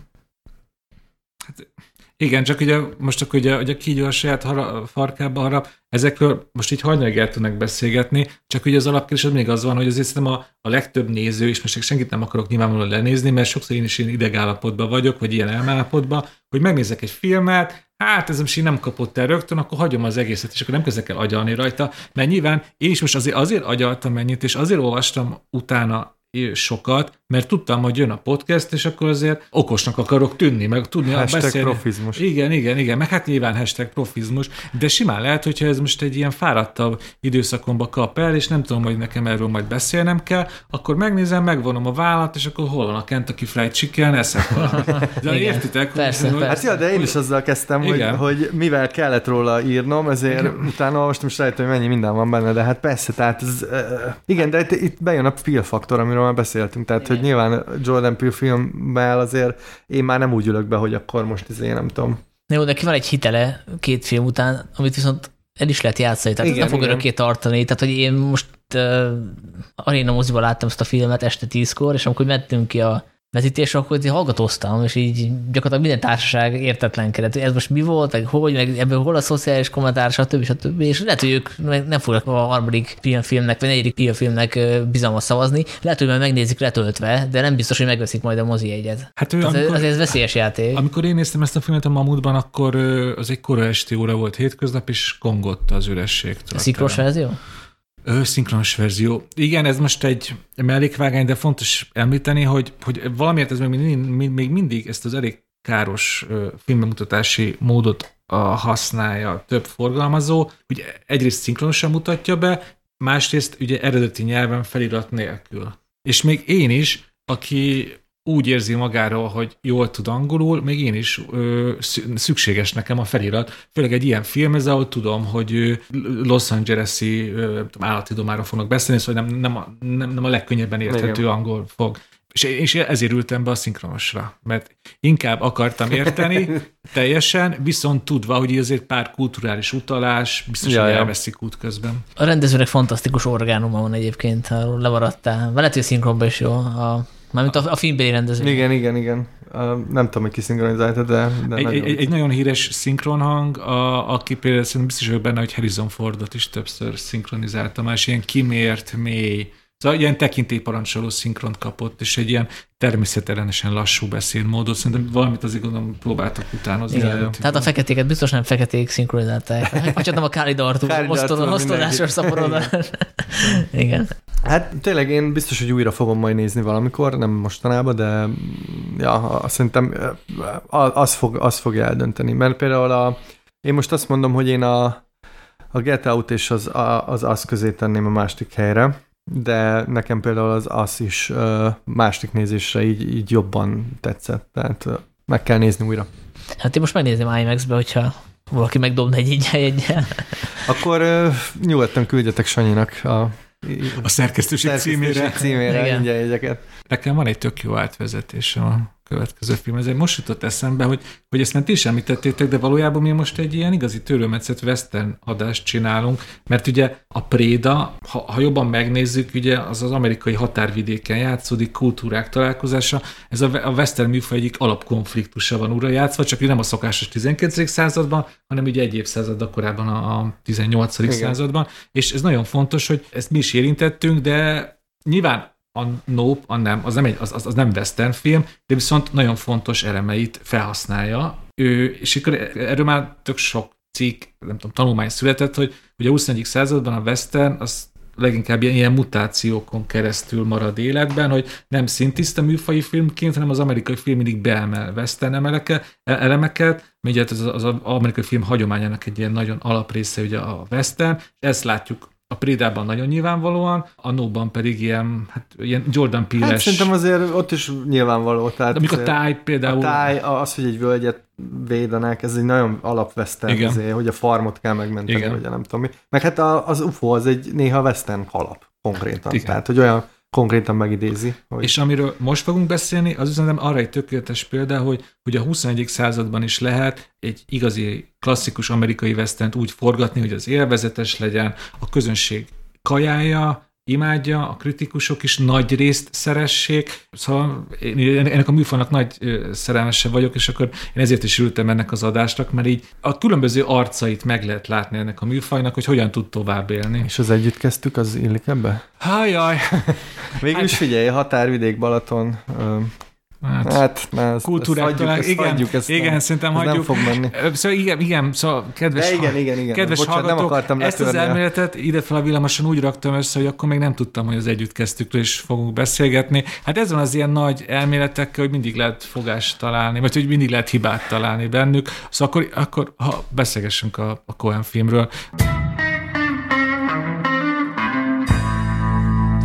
Igen, csak ugye most akkor ugye, ugye kígyó a saját hara, farkába harap, ezekről most így hajnalig el tudnak beszélgetni, csak ugye az alapkérdés az még az van, hogy azért szerintem a, a legtöbb néző, és most senkit nem akarok nyilvánvalóan lenézni, mert sokszor én is ilyen idegállapotban vagyok, vagy ilyen elmállapotban, hogy megnézek egy filmet, hát ez most így nem kapott el rögtön, akkor hagyom az egészet, és akkor nem kezdek el agyalni rajta, mert nyilván én is most azért, azért agyaltam ennyit, és azért olvastam utána sokat, mert tudtam, hogy jön a podcast, és akkor azért okosnak akarok tűnni, meg tudni Hashtag beszélni. profizmus. Igen, igen, igen, meg hát nyilván hashtag profizmus, de simán lehet, hogyha ez most egy ilyen fáradtabb időszakomba kap el, és nem tudom, hogy nekem erről majd beszélnem kell, akkor megnézem, megvonom a vállat, és akkor hol van a Kentucky Fried Chicken, eszek valamit. *laughs* De Igen. értitek? hogy- Persze, hogy, Hát ja, de én is azzal kezdtem, hogy, Igen. hogy mivel kellett róla írnom, ezért igen. utána olvastam, és rájöttem, hogy mennyi minden van benne, de hát persze, tehát ez, uh, igen, de itt, itt bejön a Peel faktor, amiről már beszéltünk, tehát hogy nyilván Jordan Peele filmmel azért én már nem úgy ülök be, hogy akkor most ezért nem tudom. Jó, de ki van egy hitele két film után, amit viszont el is lehet játszani, tehát igen, Igen, ez nem fog igen. örökké tartani. Tehát, hogy én most uh, aréna moziban láttam ezt a filmet este tízkor, és amikor mentünk ki a vezetésre, akkor így hallgatóztam, és így gyakorlatilag minden társaság értetlenkedett, hogy ez most mi volt, meg hogy, meg ebből hol a szociális kommentár, stb. stb. És lehet, hogy ők nem fognak a harmadik filmnek, vagy negyedik filmnek bizalmat szavazni. Lehet, hogy majd megnézik letöltve, de nem biztos, hogy megveszik majd a mozi egyet. Hát ő, Tehát amikor, azért ez veszélyes játék. amikor én néztem ezt a filmet a Mamutban, akkor az egy kora esti óra volt hétköznap, és kongott az ürességtől. Szikros verzió? Szinkronos verzió. Igen, ez most egy mellékvágány, de fontos említeni, hogy, hogy valamiért ez még még mindig ezt az elég káros ö, filmbemutatási módot használja több forgalmazó. Ugye egyrészt szinkronosan mutatja be, másrészt ugye eredeti nyelven felirat nélkül. És még én is, aki úgy érzi magáról, hogy jól tud angolul, még én is ö, szükséges nekem a felirat. Főleg egy ilyen film, ez ahol tudom, hogy ő Los Angeles-i állati domára fognak beszélni, szóval nem, nem, a, nem, nem a legkönnyebben érthető Igen. angol fog. És, és ezért ültem be a szinkronosra, mert inkább akartam érteni *laughs* teljesen, viszont tudva, hogy azért pár kulturális utalás biztos, ja, hogy elveszik út közben. A rendezőnek fantasztikus orgánuma van egyébként, ha lemaradtál. Lehet, hogy a szinkronban is jó. A Mármint a, a filmbeli rendező. Igen, igen, igen. Uh, nem tudom, hogy ki szinkronizálta, de, de egy, nagyon... Egy, egy, nagyon híres szinkronhang, a, aki például szerintem biztos vagyok benne, hogy Harrison Fordot is többször szinkronizálta, más ilyen kimért, mély, Szóval ilyen tekintélyparancsoló szinkront kapott, és egy ilyen természetellenesen lassú beszédmódot. Szerintem valamit azért gondolom próbáltak utánozni. Igen. Tehát a feketéket biztos nem feketék szinkronizálták. *laughs* Vagy csak nem a Káli Dartú osztodásos szaporodás. Igen. Hát tényleg én biztos, hogy újra fogom majd nézni valamikor, nem mostanában, de ja, szerintem az, fog, az fogja eldönteni. Mert például a, én most azt mondom, hogy én a, a Get Out és az, az az közé tenném a másik helyre, de nekem például az az is uh, másik nézésre így, így jobban tetszett, tehát meg kell nézni újra. Hát én most megnézném IMAX-be, hogyha valaki megdobna egy így egyel. *laughs* Akkor uh, nyugodtan küldjetek Sanyinak a a szerkesztőség, szerkesztőség címére. címére Igen. Nekem van egy tök jó átvezetés a következő film. Ezért most jutott eszembe, hogy, hogy ezt nem ti is említettétek, de valójában mi most egy ilyen igazi törőmetszett western adást csinálunk, mert ugye a Préda, ha, ha jobban megnézzük, ugye az az amerikai határvidéken játszódik, kultúrák találkozása, ez a, a western műfaj egyik alapkonfliktusa van ura játszva, csak nem a szokásos 19. században, hanem ugye egy évszázad korábban a, a 18. Igen. században, és ez nagyon fontos, hogy ezt mi is érintettünk, de nyilván a Nope, a nem, az nem, egy, az, az, az nem western film, de viszont nagyon fontos elemeit felhasználja. Ő, és akkor erről már tök sok cikk, nem tudom, tanulmány született, hogy ugye a 21. században a western az leginkább ilyen, ilyen mutációkon keresztül marad életben, hogy nem szintiszta műfai filmként, hanem az amerikai film mindig beemel western emeleket, elemeket, ugye az, az, az amerikai film hagyományának egy ilyen nagyon alaprésze ugye a western, ezt látjuk a Prédában nagyon nyilvánvalóan, a Nóban pedig ilyen, hát, ilyen Jordan Peele-es. Hát szerintem azért ott is nyilvánvaló. Tehát De a táj például. A táj, az, hogy egy völgyet védenek, ez egy nagyon alapvesztern, azért, hogy a farmot kell megmenteni, Igen. vagy nem tudom mi. Meg hát az UFO az egy néha western alap konkrétan. Igen. Tehát, hogy olyan konkrétan megidézi. Hogy... És amiről most fogunk beszélni, az üzenem arra egy tökéletes példa, hogy, hogy a 21. században is lehet egy igazi klasszikus amerikai vesztent úgy forgatni, hogy az élvezetes legyen, a közönség kajája, imádja, a kritikusok is nagy részt szeressék, szóval én ennek a műfajnak nagy szerelmese vagyok, és akkor én ezért is ültem ennek az adásnak, mert így a különböző arcait meg lehet látni ennek a műfajnak, hogy hogyan tud tovább élni. És az együtt kezdtük, az illik ebbe? Hájaj! Végül is figyelj, határvidék, Balaton, Hát, hát na, ezt, kultúrák ezt hagyjuk, igen, hagyjuk, ezt igen, nem, szerintem hagyjuk. Nem fog menni. Szóval igen, igen, szóval kedves, De igen, igen, igen. kedves Bocsánat, hallgatók, nem akartam ezt az elméletet ide fel a villamoson úgy raktam össze, hogy akkor még nem tudtam, hogy az együtt kezdtük, és fogunk beszélgetni. Hát ez van az ilyen nagy elméletekkel, hogy mindig lehet fogást találni, vagy hogy mindig lehet hibát találni bennük. Szóval akkor, akkor ha beszélgessünk a, a Cohen filmről.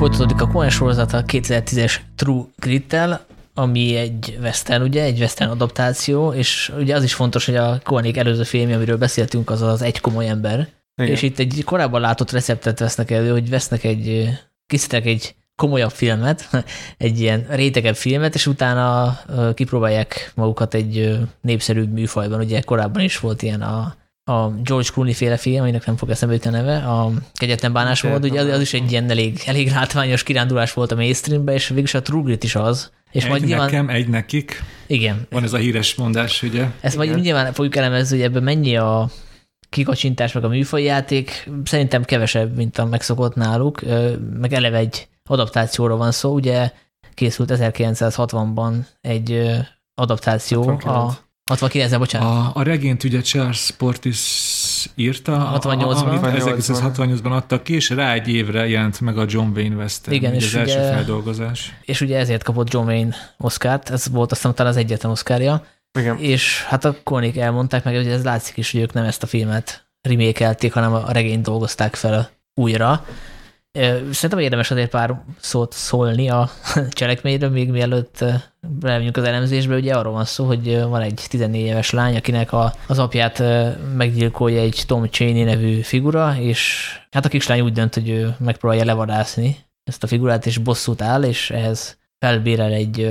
Folytatódik a Cohen sorozata a 2010-es True Grit-tel, ami egy western, ugye, egy western adaptáció, és ugye az is fontos, hogy a Koenig előző filmje, amiről beszéltünk, az az egy komoly ember. Igen. És itt egy korábban látott receptet vesznek elő, hogy vesznek egy, készítenek egy komolyabb filmet, *laughs* egy ilyen rétegebb filmet, és utána kipróbálják magukat egy népszerűbb műfajban. Ugye korábban is volt ilyen a a George Clooney féle film, aminek nem fog eszembe jutni a neve, a Kegyetlen bánásmód, ugye az, az, is egy ilyen elég, elég látványos kirándulás volt a mainstreambe, és végülis a True Grit is az. És egy majd nyilván... nekem, egy nekik. Igen. Van ez a híres mondás, ugye? Ezt Igen. majd nyilván fogjuk elemezni, hogy ebben mennyi a kikacsintás, meg a műfaj játék. Szerintem kevesebb, mint a megszokott náluk, meg eleve egy adaptációra van szó. Ugye készült 1960-ban egy adaptáció 69. a 69 bocsánat. A, a regényt ugye Charles Portis írta, 68-ban. 1968-ban adtak ki, és rá egy évre jelent meg a John Wayne Western, Igen, és az ugye, első feldolgozás. És ugye ezért kapott John Wayne Oscárt, ez volt aztán talán az egyetlen Oscarja. Igen. És hát a Konik elmondták meg, hogy ez látszik is, hogy ők nem ezt a filmet remékelték, hanem a regényt dolgozták fel újra. Szerintem érdemes azért pár szót szólni a *laughs* cselekményről, még mielőtt belemegyünk az elemzésbe. Ugye arról van szó, hogy van egy 14 éves lány, akinek a, az apját meggyilkolja egy Tom Cheney nevű figura, és hát a kislány úgy dönt, hogy ő megpróbálja levadászni ezt a figurát, és bosszút áll, és ehhez felbérel egy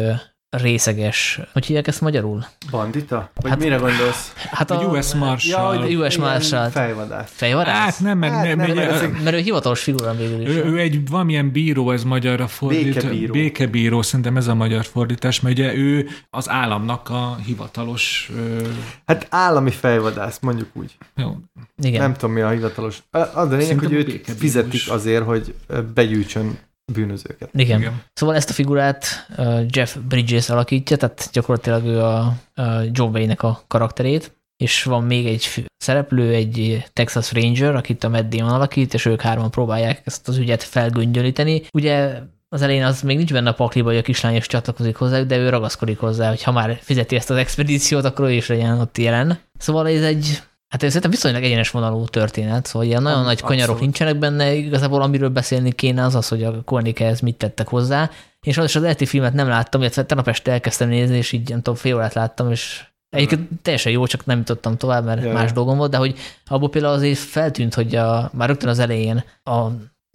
részeges, hogy hívják ezt magyarul? Bandita? Vagy hát, mire gondolsz? Hát a, US Marshal. Ja, US Marshal. Fejvadász. Fejvadász? Hát nem, mert, hát, nem, nem, mert, mert, mert ő hivatalos figura végül is. Ő, ő egy valamilyen bíró, ez magyarra fordít. Békebíró. Békebíró, szerintem ez a magyar fordítás, mert ugye ő az államnak a hivatalos... Ö... Hát állami fejvadász, mondjuk úgy. Jó. Igen. Nem tudom, mi a hivatalos. Az a lényeg, hogy őt fizetik azért, hogy begyűjtsön bűnözőket. Igen. Igen. Szóval ezt a figurát Jeff Bridges alakítja, tehát gyakorlatilag ő a, a John Wayne-nek a karakterét, és van még egy szereplő, egy Texas Ranger, akit a Matt Damon alakít, és ők hárman próbálják ezt az ügyet felgöngyölíteni. Ugye az elején az még nincs benne a pakliba, hogy a kislány is csatlakozik hozzá, de ő ragaszkodik hozzá, hogy ha már fizeti ezt az expedíciót, akkor ő is legyen ott jelen. Szóval ez egy Hát ez szerintem viszonylag egyenes vonalú történet, szóval ilyen nagyon nagy kanyarok abszolút. nincsenek benne, igazából amiről beszélni kéne az az, hogy a Kornikhez mit tettek hozzá, és az, az elti filmet nem láttam, illetve tegnap este elkezdtem nézni, és így nem tudom, fél órát láttam, és Egyébként teljesen jó, csak nem jutottam tovább, mert Jaj. más dolgom volt, de hogy abból például azért feltűnt, hogy a, már rögtön az elején a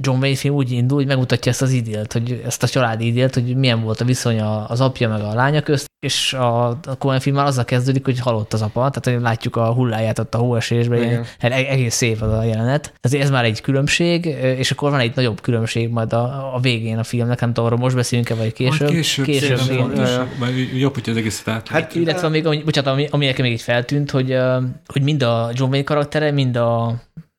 John Wayne film úgy indul, hogy megmutatja ezt az idélt, hogy ezt a családi idélt, hogy milyen volt a viszony az apja meg a lánya közt, és a, a Cohen film már azzal kezdődik, hogy halott az apa, tehát hogy látjuk a hulláját ott a hóesésben, ilyen, hát e- egész szép az a jelenet. Tehát ez már egy különbség, és akkor van egy nagyobb különbség majd a, a végén a filmnek, nem tudom, arról most beszélünk-e, vagy később. Majd később, később, később igen. jobb, hogy az egészet át. Hát, illetve még, bocsánat, ami, ami nekem még így feltűnt, hogy, hogy mind a John Wayne karaktere, mind a,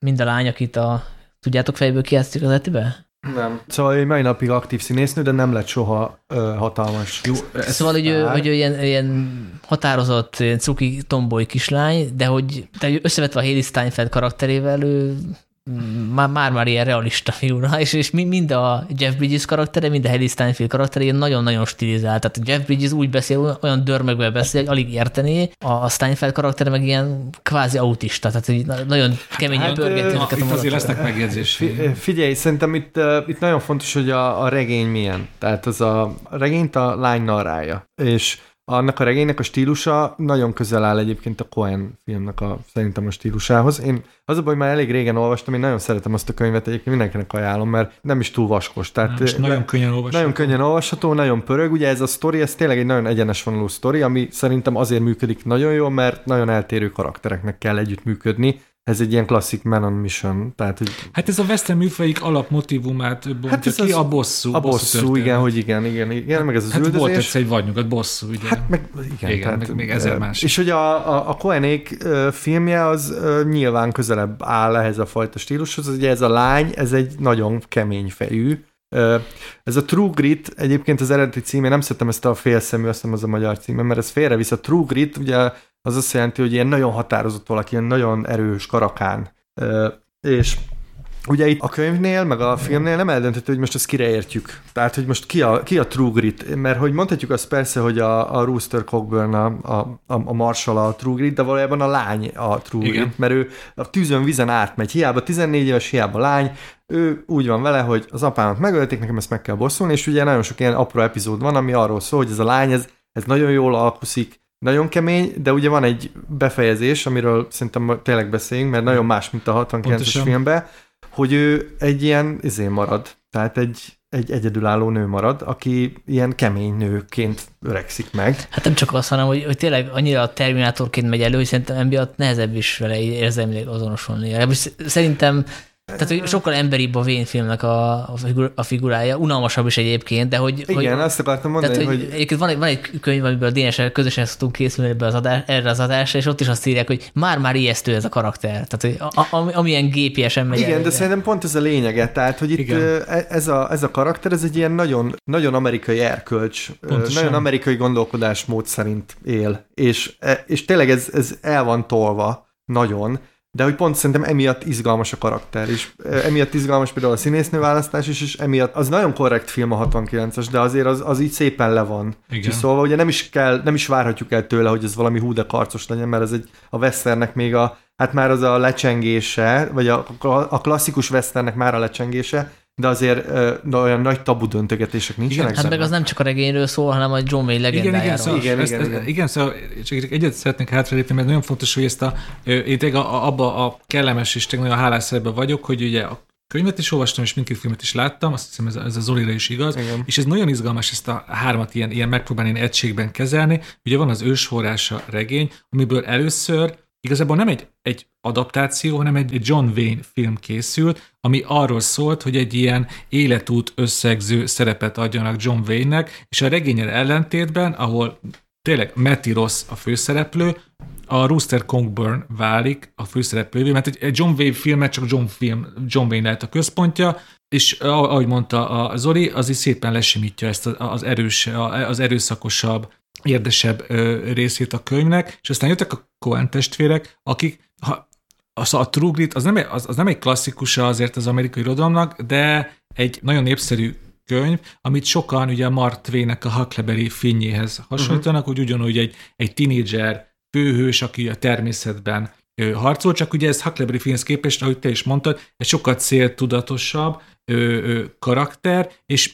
mind a lány, akit a Tudjátok fejből ki játszik az etibe? Nem. Szóval ő mai napig aktív színésznő, de nem lett soha ö, hatalmas. Jó, szóval, hogy ő, hogy ő ilyen, ilyen határozott, ilyen cuki tomboly kislány, de hogy de összevetve a Haley Steinfeld karakterével, ő már, már, már ilyen realista figura, és, és mind a Jeff Bridges karaktere, mind a Haley Steinfeld karaktere ilyen nagyon-nagyon stilizált. Tehát a Jeff Bridges úgy beszél, olyan dörmögvel beszél, hogy alig értené, a Steinfeld karaktere meg ilyen kvázi autista, tehát hogy nagyon keményen hát, pörgeti ezeket a azért lesznek megjegyzés. Figyelj, szerintem itt, itt nagyon fontos, hogy a, a regény milyen. Tehát az a, a regényt a lány narrálja. És annak a regénynek a stílusa nagyon közel áll egyébként a Cohen filmnek a, szerintem a stílusához. Én az a baj, már elég régen olvastam, én nagyon szeretem azt a könyvet, egyébként mindenkinek ajánlom, mert nem is túl vaskos. Tehát nem, nagyon könnyen olvasható. Nagyon könnyen olvasható, nagyon pörög. Ugye ez a sztori, ez tényleg egy nagyon egyenes vonalú sztori, ami szerintem azért működik nagyon jól, mert nagyon eltérő karaktereknek kell együttműködni, ez egy ilyen klasszik man on mission. Tehát, hogy... Hát ez a western műfajik alapmotívumát bontja hát ez ki, az, a bosszú. A bosszú, bosszú igen, hogy igen, igen, igen, meg ez az hát üldözés. volt egyszer egy vadnyugat, bosszú, ugye. Hát meg, igen, igen tehát, meg, még ezer más. És hogy a, a, a Koenék filmje az nyilván közelebb áll ehhez a fajta stílushoz, ugye ez a lány, ez egy nagyon kemény fejű, ez a True Grit, egyébként az eredeti címe, nem szeretem ezt a félszemű, azt az a magyar címe, mert ez félrevisz. A True Grit ugye az azt jelenti, hogy ilyen nagyon határozott valaki, ilyen nagyon erős karakán. És ugye itt a könyvnél, meg a filmnél nem eldönthető, hogy most ezt kire értjük. Tehát, hogy most ki a, ki a True Grit. Mert hogy mondhatjuk azt persze, hogy a, a Rooster Cockburn a, a, a Marshall a True Grit, de valójában a lány a True Igen. Grit, mert ő a tűzön vizen átmegy. Hiába 14 éves, hiába lány, ő úgy van vele, hogy az apámat megölték, nekem ezt meg kell bosszulni, és ugye nagyon sok ilyen apró epizód van, ami arról szól, hogy ez a lány, ez, ez nagyon jól alkuszik, nagyon kemény, de ugye van egy befejezés, amiről szerintem tényleg beszéljünk, mert nagyon más, mint a 69-es filmben, hogy ő egy ilyen izé marad. Tehát egy, egy egyedülálló nő marad, aki ilyen kemény nőként öregszik meg. Hát nem csak azt, hanem hogy, hogy tényleg annyira a Terminátorként megy elő, hogy szerintem emiatt nehezebb is vele érzelmileg azonosulni. Szerintem tehát, hogy sokkal emberibb a Vén filmnek a, a figurája, unalmasabb is egyébként, de hogy... Igen, hogy, azt akartam mondani, tehát, hogy... hogy... Egyébként van, egy, van egy könyv, amiből a dns közösen szoktunk készülni ebbe az adás, erre az adásra, és ott is azt írják, hogy már-már ijesztő ez a karakter. Tehát, hogy a, a, amilyen gépiesen megy Igen, el, de szerintem pont ez a lényege. Tehát, hogy itt Igen. E- ez a, ez a karakter, ez egy ilyen nagyon, nagyon amerikai erkölcs, Pontosan. nagyon amerikai gondolkodásmód szerint él. És, e- és tényleg ez, ez el van tolva nagyon, de hogy pont szerintem emiatt izgalmas a karakter, és emiatt izgalmas például a színésznő választás is, és emiatt az nagyon korrekt film a 69-es, de azért az, az így szépen le van. Igen. Szóval ugye nem is, kell, nem is várhatjuk el tőle, hogy ez valami hú de karcos legyen, mert ez egy a Westernek még a, hát már az a lecsengése, vagy a, a klasszikus Westernek már a lecsengése, de azért ö, olyan nagy tabu döntögetések nincsenek. Hát meg az nem csak a regényről szól, hanem a John Wayne Igen, igen, legendájáról. szóval, Igen, ezt, igen, ezt, igen. igen, szóval csak egyet szeretnék hátralépni, mert nagyon fontos, hogy ezt a, én tényleg a- abba a kellemes és tényleg nagyon hálás szerepben vagyok, hogy ugye a könyvet is olvastam, és mindkét filmet is láttam, azt hiszem ez, a- ez a Zolira is igaz, Igen. és ez nagyon izgalmas ezt a hármat ilyen, ilyen megpróbálni egységben kezelni. Ugye van az ősforrása regény, amiből először igazából nem egy, egy adaptáció, hanem egy John Wayne film készült, ami arról szólt, hogy egy ilyen életút összegző szerepet adjanak John Wayne-nek, és a regényel ellentétben, ahol tényleg Matty Ross a főszereplő, a Rooster Cogburn válik a főszereplővé, mert egy- John Wayne filmet csak John, film, John Wayne lehet a központja, és ah- ahogy mondta a Zoli, az is szépen lesimítja ezt az, erős, az erőszakosabb, érdesebb ö, részét a könyvnek, és aztán jöttek a Coen testvérek, akik, ha, az a True Grit, az nem, egy- az, az nem egy klasszikusa azért az amerikai irodalomnak, de egy nagyon népszerű könyv, amit sokan ugye a Mark Twain-nek a Huckleberry finnyéhez hasonlítanak, uh-huh. hogy ugyanúgy egy, egy tinédzser főhős, aki a természetben ö, harcol, csak ugye ez Huckleberry Finnhez képest, ahogy te is mondtad, egy sokkal céltudatosabb ö, ö, karakter, és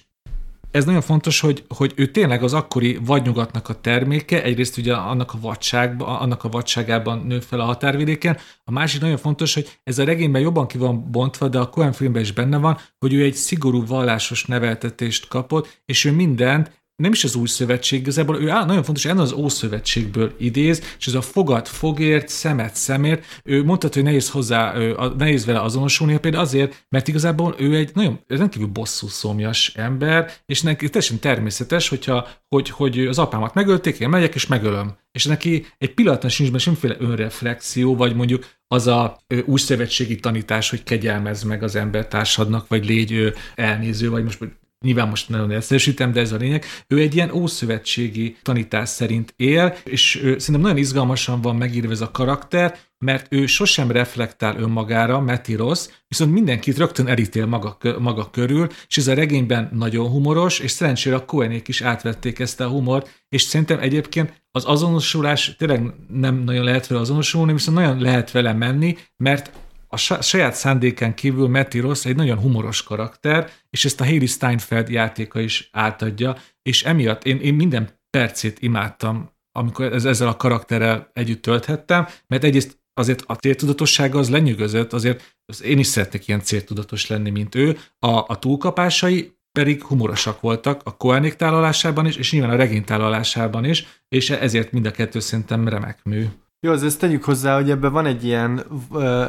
ez nagyon fontos, hogy, hogy ő tényleg az akkori vadnyugatnak a terméke, egyrészt ugye annak a, vadságban, annak a vadságában nő fel a határvidéken, a másik nagyon fontos, hogy ez a regényben jobban ki van bontva, de a Coen filmben is benne van, hogy ő egy szigorú vallásos neveltetést kapott, és ő mindent nem is az új szövetség, igazából ő áll, nagyon fontos, hogy az ószövetségből idéz, és ez a fogad fogért, szemet szemért, ő mondhatja, hogy nehéz hozzá, ő, nehéz vele azonosulni, például azért, mert igazából ő egy nagyon rendkívül bosszú szomjas ember, és neki teljesen természetes, hogyha, hogy, hogy az apámat megölték, én megyek és megölöm. És neki egy pillanatban sincs benne semmiféle önreflexió, vagy mondjuk az a ö, új szövetségi tanítás, hogy kegyelmez meg az embertársadnak, vagy légy elnéző, vagy most nyilván most nagyon egyszerűsítem, de ez a lényeg. Ő egy ilyen ószövetségi tanítás szerint él, és ő, szerintem nagyon izgalmasan van megírva ez a karakter, mert ő sosem reflektál önmagára, Matty Ross, viszont mindenkit rögtön elítél maga, maga körül, és ez a regényben nagyon humoros, és szerencsére a Coenék is átvették ezt a humort, és szerintem egyébként az azonosulás tényleg nem nagyon lehet vele azonosulni, viszont nagyon lehet vele menni, mert a sa- saját szándékán kívül Matty Ross egy nagyon humoros karakter, és ezt a Haley Steinfeld játéka is átadja, és emiatt én, én minden percét imádtam, amikor ez, ezzel a karakterrel együtt tölthettem, mert egyrészt azért a céltudatossága az lenyűgözött, azért az én is szeretnék ilyen céltudatos lenni, mint ő. A, a túlkapásai pedig humorosak voltak a Koenék tálalásában is, és nyilván a regény tálalásában is, és ezért mind a kettő szerintem remek mű. Jó, az ezt tegyük hozzá, hogy ebben van egy ilyen,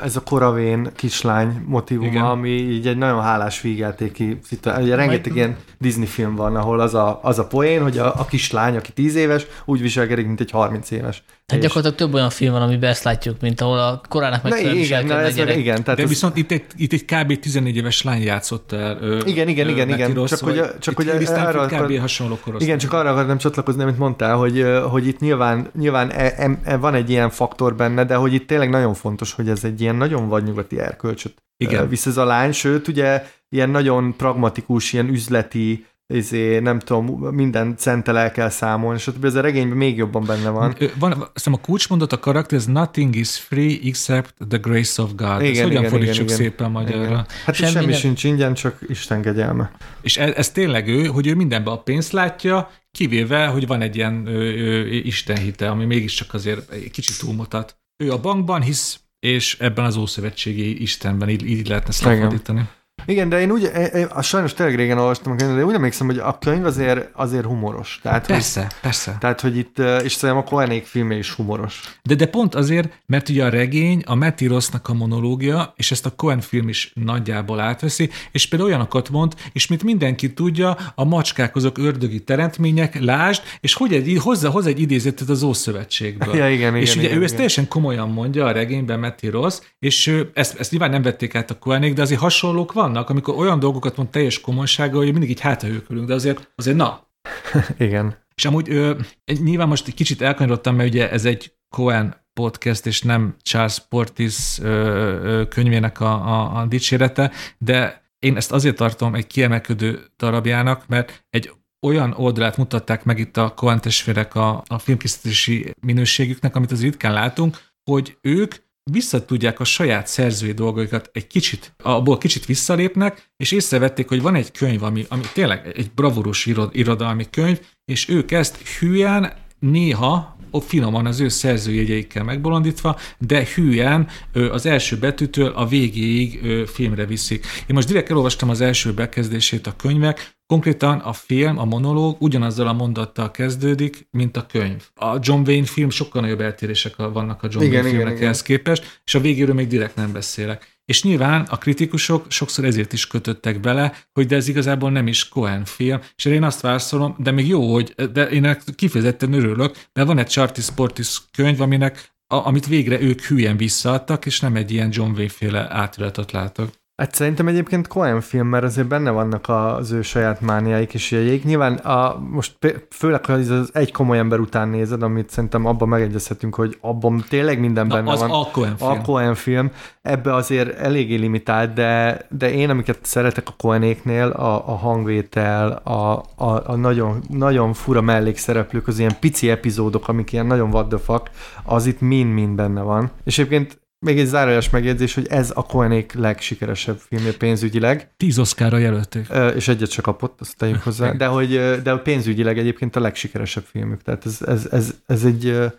ez a koravén kislány motivuma, Igen. ami így egy nagyon hálás vígjátéki. Ugye rengeteg ilyen Disney film van, ahol az a, az a poén, hogy a, a kislány, aki 10 éves, úgy viselkedik, mint egy 30 éves. Hát És- gyakorlatilag több olyan film van, amiben ezt látjuk, mint ahol a korának Na, megfelelően igen, na, a ez meg, gyerek. igen, tehát De ez, viszont itt egy, itt egy kb. 14 éves lány játszott el. Ö, Igen, igen, ö, igen, igen. Ross, Csak hogy- csak itt hogy Haley Steinfeld arra kb. akar- hasonló korosztály. Igen, csak arra akartam csatlakozni, amit mondtál, hogy, hogy itt nyilván, nyilván e, e, e, van egy ilyen faktor benne, de hogy itt tényleg nagyon fontos, hogy ez egy ilyen nagyon vadnyugati erkölcsöt Igen. visz ez a lány, sőt, ugye ilyen nagyon pragmatikus, ilyen üzleti, izé, nem tudom, minden centtel el kell számolni, és ez a regényben még jobban benne van. Van, azt hiszem a kulcsmondat a karakter, ez nothing is free except the grace of God. Igen, Ezt hogyan igen, fordítsuk igen, igen. szépen magyarra? Igen. Hát semmi, Semmi nem- sincs ingyen, csak Isten kegyelme. És ez, ez tényleg ő, hogy ő mindenben a pénzt látja, kivéve, hogy van egy ilyen ö, ö, istenhite, ami mégiscsak azért egy kicsit túlmutat. Ő a bankban hisz, és ebben az ószövetségi istenben így, így lehetne ezt Igen. Igen, de én úgy, e- a sajnos tényleg régen olvastam a könyvet, de úgy emlékszem, hogy a könyv azért, azért humoros. Tehát, hogy, Persze, persze. tehát, hogy itt, és szerintem a Koenék filmje is humoros. De, de pont azért, mert ugye a regény, a Matty Rossnak a monológia, és ezt a Cohen film is nagyjából átveszi, és például olyanokat mond, és mint mindenki tudja, a macskák azok ördögi teremtmények, lásd, és hogy egy, hozzá, hozzá egy idézetet az Ószövetségből. *laughs* Ja, igen, és igen, ugye igen, ő ezt igen. teljesen komolyan mondja a regényben Matty Ross, és ezt, ezt nyilván nem vették át a Cohenék, de azért hasonlók vannak, amikor olyan dolgokat mond teljes komolysággal, hogy mindig így hátrahőkölünk, de azért, azért na, *laughs* Igen. és amúgy ö, nyilván most egy kicsit elkanyarodtam, mert ugye ez egy Cohen podcast, és nem Charles Portis ö, ö, könyvének a, a, a dicsérete, de én ezt azért tartom egy kiemelkedő darabjának, mert egy olyan oldalát mutatták meg itt a Cohen testvérek a, a filmkészítési minőségüknek, amit az ritkán látunk, hogy ők visszatudják a saját szerzői dolgokat egy kicsit, abból kicsit visszalépnek, és észrevették, hogy van egy könyv, ami, ami tényleg egy bravúros irodalmi könyv, és ők ezt hülyen néha finoman az ő szerzőjegyeikkel megbolondítva, de hülyen az első betűtől a végéig filmre viszik. Én most direkt elolvastam az első bekezdését a könyvek, Konkrétan a film, a monológ ugyanazzal a mondattal kezdődik, mint a könyv. A John Wayne film sokkal nagyobb eltérések vannak a John igen, Wayne filmnek ehhez képest, és a végéről még direkt nem beszélek. És nyilván a kritikusok sokszor ezért is kötöttek bele, hogy de ez igazából nem is Cohen film, és én azt várszolom, de még jó, hogy de én kifejezetten örülök, mert van egy Charty Sportis könyv, aminek, a, amit végre ők hülyen visszaadtak, és nem egy ilyen John Wayne féle átiratot látok. Hát szerintem egyébként Cohen film, mert azért benne vannak az ő saját mániáik és jegyék. Nyilván a, most főleg, ha az egy komoly ember után nézed, amit szerintem abban megegyezhetünk, hogy abban tényleg minden benne Na, az van. a Cohen film. A Cohen film. Ebbe azért eléggé limitált, de, de én, amiket szeretek a Cohenéknél, a, a hangvétel, a, a, a nagyon, nagyon fura mellékszereplők, az ilyen pici epizódok, amik ilyen nagyon what the fuck, az itt mind-mind benne van. És egyébként még egy zárójeles megjegyzés, hogy ez a Koenék legsikeresebb filmje pénzügyileg. Tíz oszkára jelölték. És egyet csak kapott, azt tegyük *laughs* hozzá. De hogy de pénzügyileg egyébként a legsikeresebb filmük. Tehát ez, ez, ez, ez egy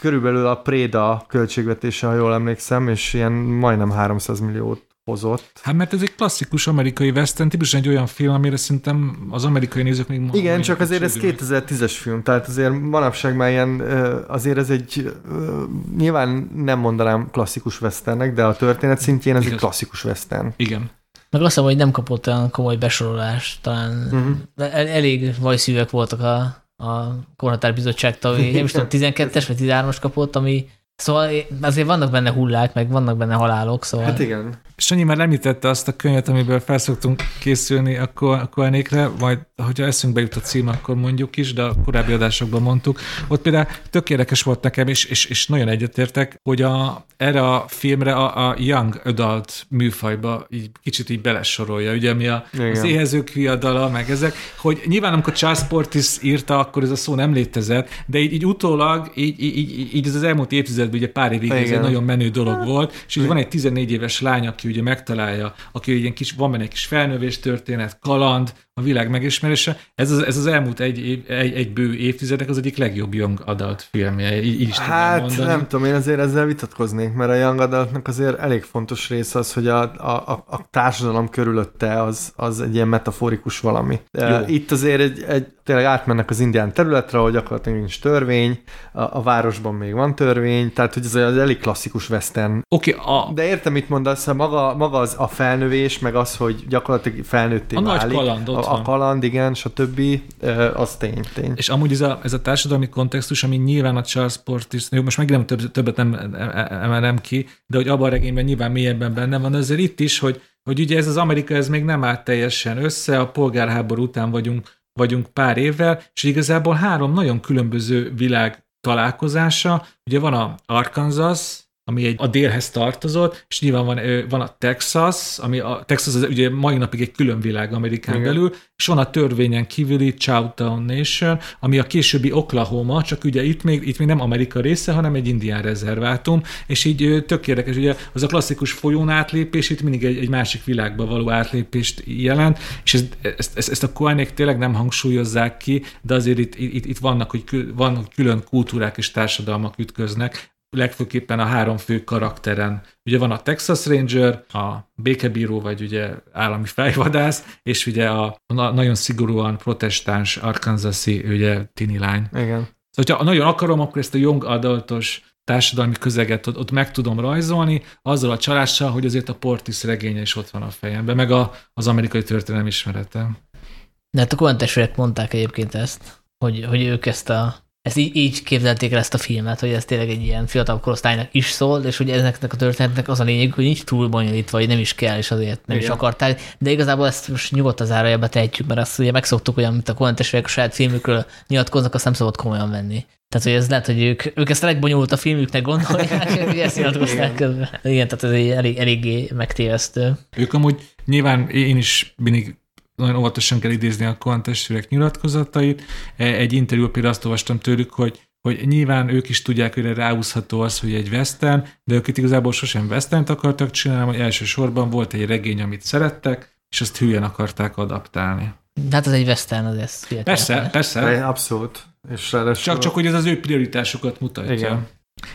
körülbelül a Préda költségvetése, ha jól emlékszem, és ilyen majdnem 300 milliót hozott. Hát mert ez egy klasszikus amerikai western, típusan egy olyan film, amire szerintem az amerikai nézők még Igen, csak azért ez 2010-es film, tehát azért manapság már ilyen, azért ez egy, nyilván nem mondanám klasszikus westernnek, de a történet szintjén ez Igaz. egy klasszikus western. Igen. Meg azt hiszem, hogy nem kapott olyan komoly besorolást, talán uh-huh. elég vajszűvek voltak a, a Kornatár Bizottság tagjai, nem is tudom, 12-es vagy 13-as kapott, ami Szóval azért vannak benne hullák, meg vannak benne halálok, szóval... Hát igen. Sanyi már említette azt a könyvet, amiből felszoktunk készülni a Koenékre, majd hogyha eszünkbe jut a cím, akkor mondjuk is, de a korábbi adásokban mondtuk. Ott például tök érdekes volt nekem, és, és, és nagyon egyetértek, hogy a, erre a filmre a, a Young Adult műfajba így kicsit így belesorolja, ugye mi a, Igen. az éhezők viadala, meg ezek, hogy nyilván amikor Charles Portis írta, akkor ez a szó nem létezett, de így, így utólag, így, így, így, így ez az elmúlt évtizedben ugye pár évig ez egy nagyon menő dolog volt, és így van egy 14 éves lány, aki ugye megtalálja, aki ugye kis, van benne egy kis felnövés történet, kaland, a világ megismerése. Ez az, ez az elmúlt egy, év, egy, egy bő évtizedek az egyik legjobb Young Adult filmje, így, így is Hát mondani. nem tudom, én azért ezzel vitatkoznék, mert a Young Adultnak azért elég fontos része az, hogy a, a, a társadalom körülötte az, az egy ilyen metaforikus valami. Jó. Itt azért egy, egy, tényleg átmennek az indián területre, ahol gyakorlatilag nincs törvény, a, a városban még van törvény, tehát hogy ez az elég klasszikus western. Oké, okay, a... De értem, mit mondasz, maga, maga az a felnövés, meg az, hogy gyakorlatilag felnőtté a válik. Nagy kalandot a, a kaland, igen, stb. Az tény, tény. És amúgy ez a, ez a társadalmi kontextus, ami nyilván a Charles Portis, jó, most megint nem több, többet nem emelem ki, de hogy abban a regényben nyilván mélyebben benne van, azért itt is, hogy, hogy ugye ez az Amerika, ez még nem állt teljesen össze, a polgárháború után vagyunk, vagyunk pár évvel, és igazából három nagyon különböző világ találkozása. Ugye van a Arkansas, ami egy, a délhez tartozott, és nyilván van, van a Texas, ami a Texas az ugye mai napig egy külön világ Amerikán Igen. belül, és van a törvényen kívüli Chowtown Nation, ami a későbbi Oklahoma, csak ugye itt még, itt még nem Amerika része, hanem egy indián rezervátum, és így tök érdekes, ugye az a klasszikus folyón átlépés itt mindig egy, egy másik világba való átlépést jelent, és ezt, ezt, ezt, ezt a Koenék tényleg nem hangsúlyozzák ki, de azért itt, itt, itt vannak, hogy vannak külön kultúrák és társadalmak ütköznek, legfőképpen a három fő karakteren. Ugye van a Texas Ranger, a békebíró, vagy ugye állami fejvadász, és ugye a, a nagyon szigorúan protestáns arkansasi ugye tini lány. Igen. Szóval, ha nagyon akarom, akkor ezt a young adultos társadalmi közeget ott, ott meg tudom rajzolni, azzal a csalással, hogy azért a Portis regénye is ott van a fejemben, meg a, az amerikai történelem ismerete. De hát a kontestvérek mondták egyébként ezt, hogy, hogy ők ezt a ezt így, így képzelték el ezt a filmet, hogy ez tényleg egy ilyen fiatal korosztálynak is szól, és hogy ezeknek a történetnek az a lényeg, hogy nincs túl bonyolítva, vagy nem is kell, és azért nem Igen. is akarták. De igazából ezt most nyugodtan zárójelbe tehetjük, mert azt ugye megszoktuk, hogy amit a kontestvérek a saját filmükről nyilatkoznak, azt nem szabad komolyan venni. Tehát, hogy ez lehet, hogy ők, ők ezt a legbonyolult a filmüknek gondolják, *laughs* hogy ezt nyilatkozták közben. Igen, tehát ez egy elég, eléggé megtévesztő. Ők amúgy nyilván én is mindig nagyon óvatosan kell idézni a Cohen testvérek nyilatkozatait. E, egy interjú például azt olvastam tőlük, hogy hogy nyilván ők is tudják, hogy ráhúzható az, hogy egy western, de ők itt igazából sosem western akartak csinálni, hogy elsősorban volt egy regény, amit szerettek, és azt hülyen akarták adaptálni. Hát ez egy western, az ez. Persze, persze. Abszolút. És csak, csak hogy ez az ő prioritásokat mutatja. Igen.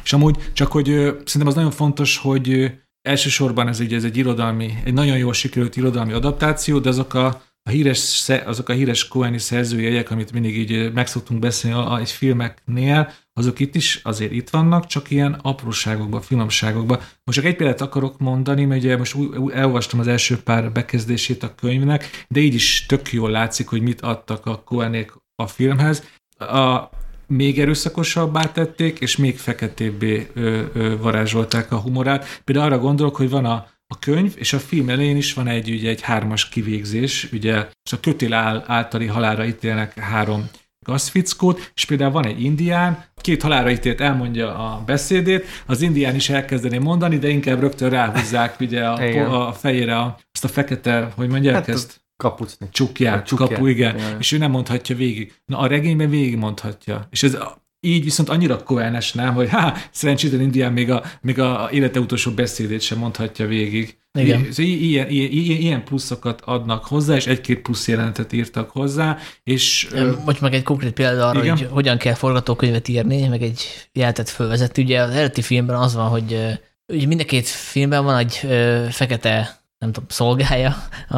És amúgy csak, hogy szerintem az nagyon fontos, hogy elsősorban ez, ugye, ez egy irodalmi, egy nagyon jól sikerült irodalmi adaptáció, de azok a, a híres, azok a híres Coeni szerzőjegyek, amit mindig így meg szoktunk beszélni egy filmeknél, azok itt is azért itt vannak, csak ilyen apróságokban, finomságokban. Most csak egy példát akarok mondani, mert ugye most elolvastam az első pár bekezdését a könyvnek, de így is tök jól látszik, hogy mit adtak a Coenék a filmhez. A, még erőszakosabbá tették, és még feketébbé ö, ö, varázsolták a humorát. Például arra gondolok, hogy van a, a könyv, és a film elején is van egy, ugye, egy hármas kivégzés, ugye a kötél általi halára ítélnek három gazfickót, és például van egy indián, két halára ítélt elmondja a beszédét, az indián is elkezdené mondani, de inkább rögtön ráhúzzák ugye a, a fejére a, azt a fekete, hogy mondják hát ezt? Kapucni. Csukját, csukját, kapu, igen. igen. És ő nem mondhatja végig. Na a regényben végig mondhatja. És ez így viszont annyira koelnes, nem, hogy ha szerencsétlen Indián még a, még a élete utolsó beszédét sem mondhatja végig. Igen. I- ilyen, ilyen, ilyen pluszokat adnak hozzá, és egy-két plusz jelentet írtak hozzá, és... Most meg egy konkrét példa arra, igen? hogy hogyan kell forgatókönyvet írni, meg egy jelentet fölvezetni. Ugye az eredeti filmben az van, hogy ugye mind a két filmben van egy fekete nem tudom, szolgálja a,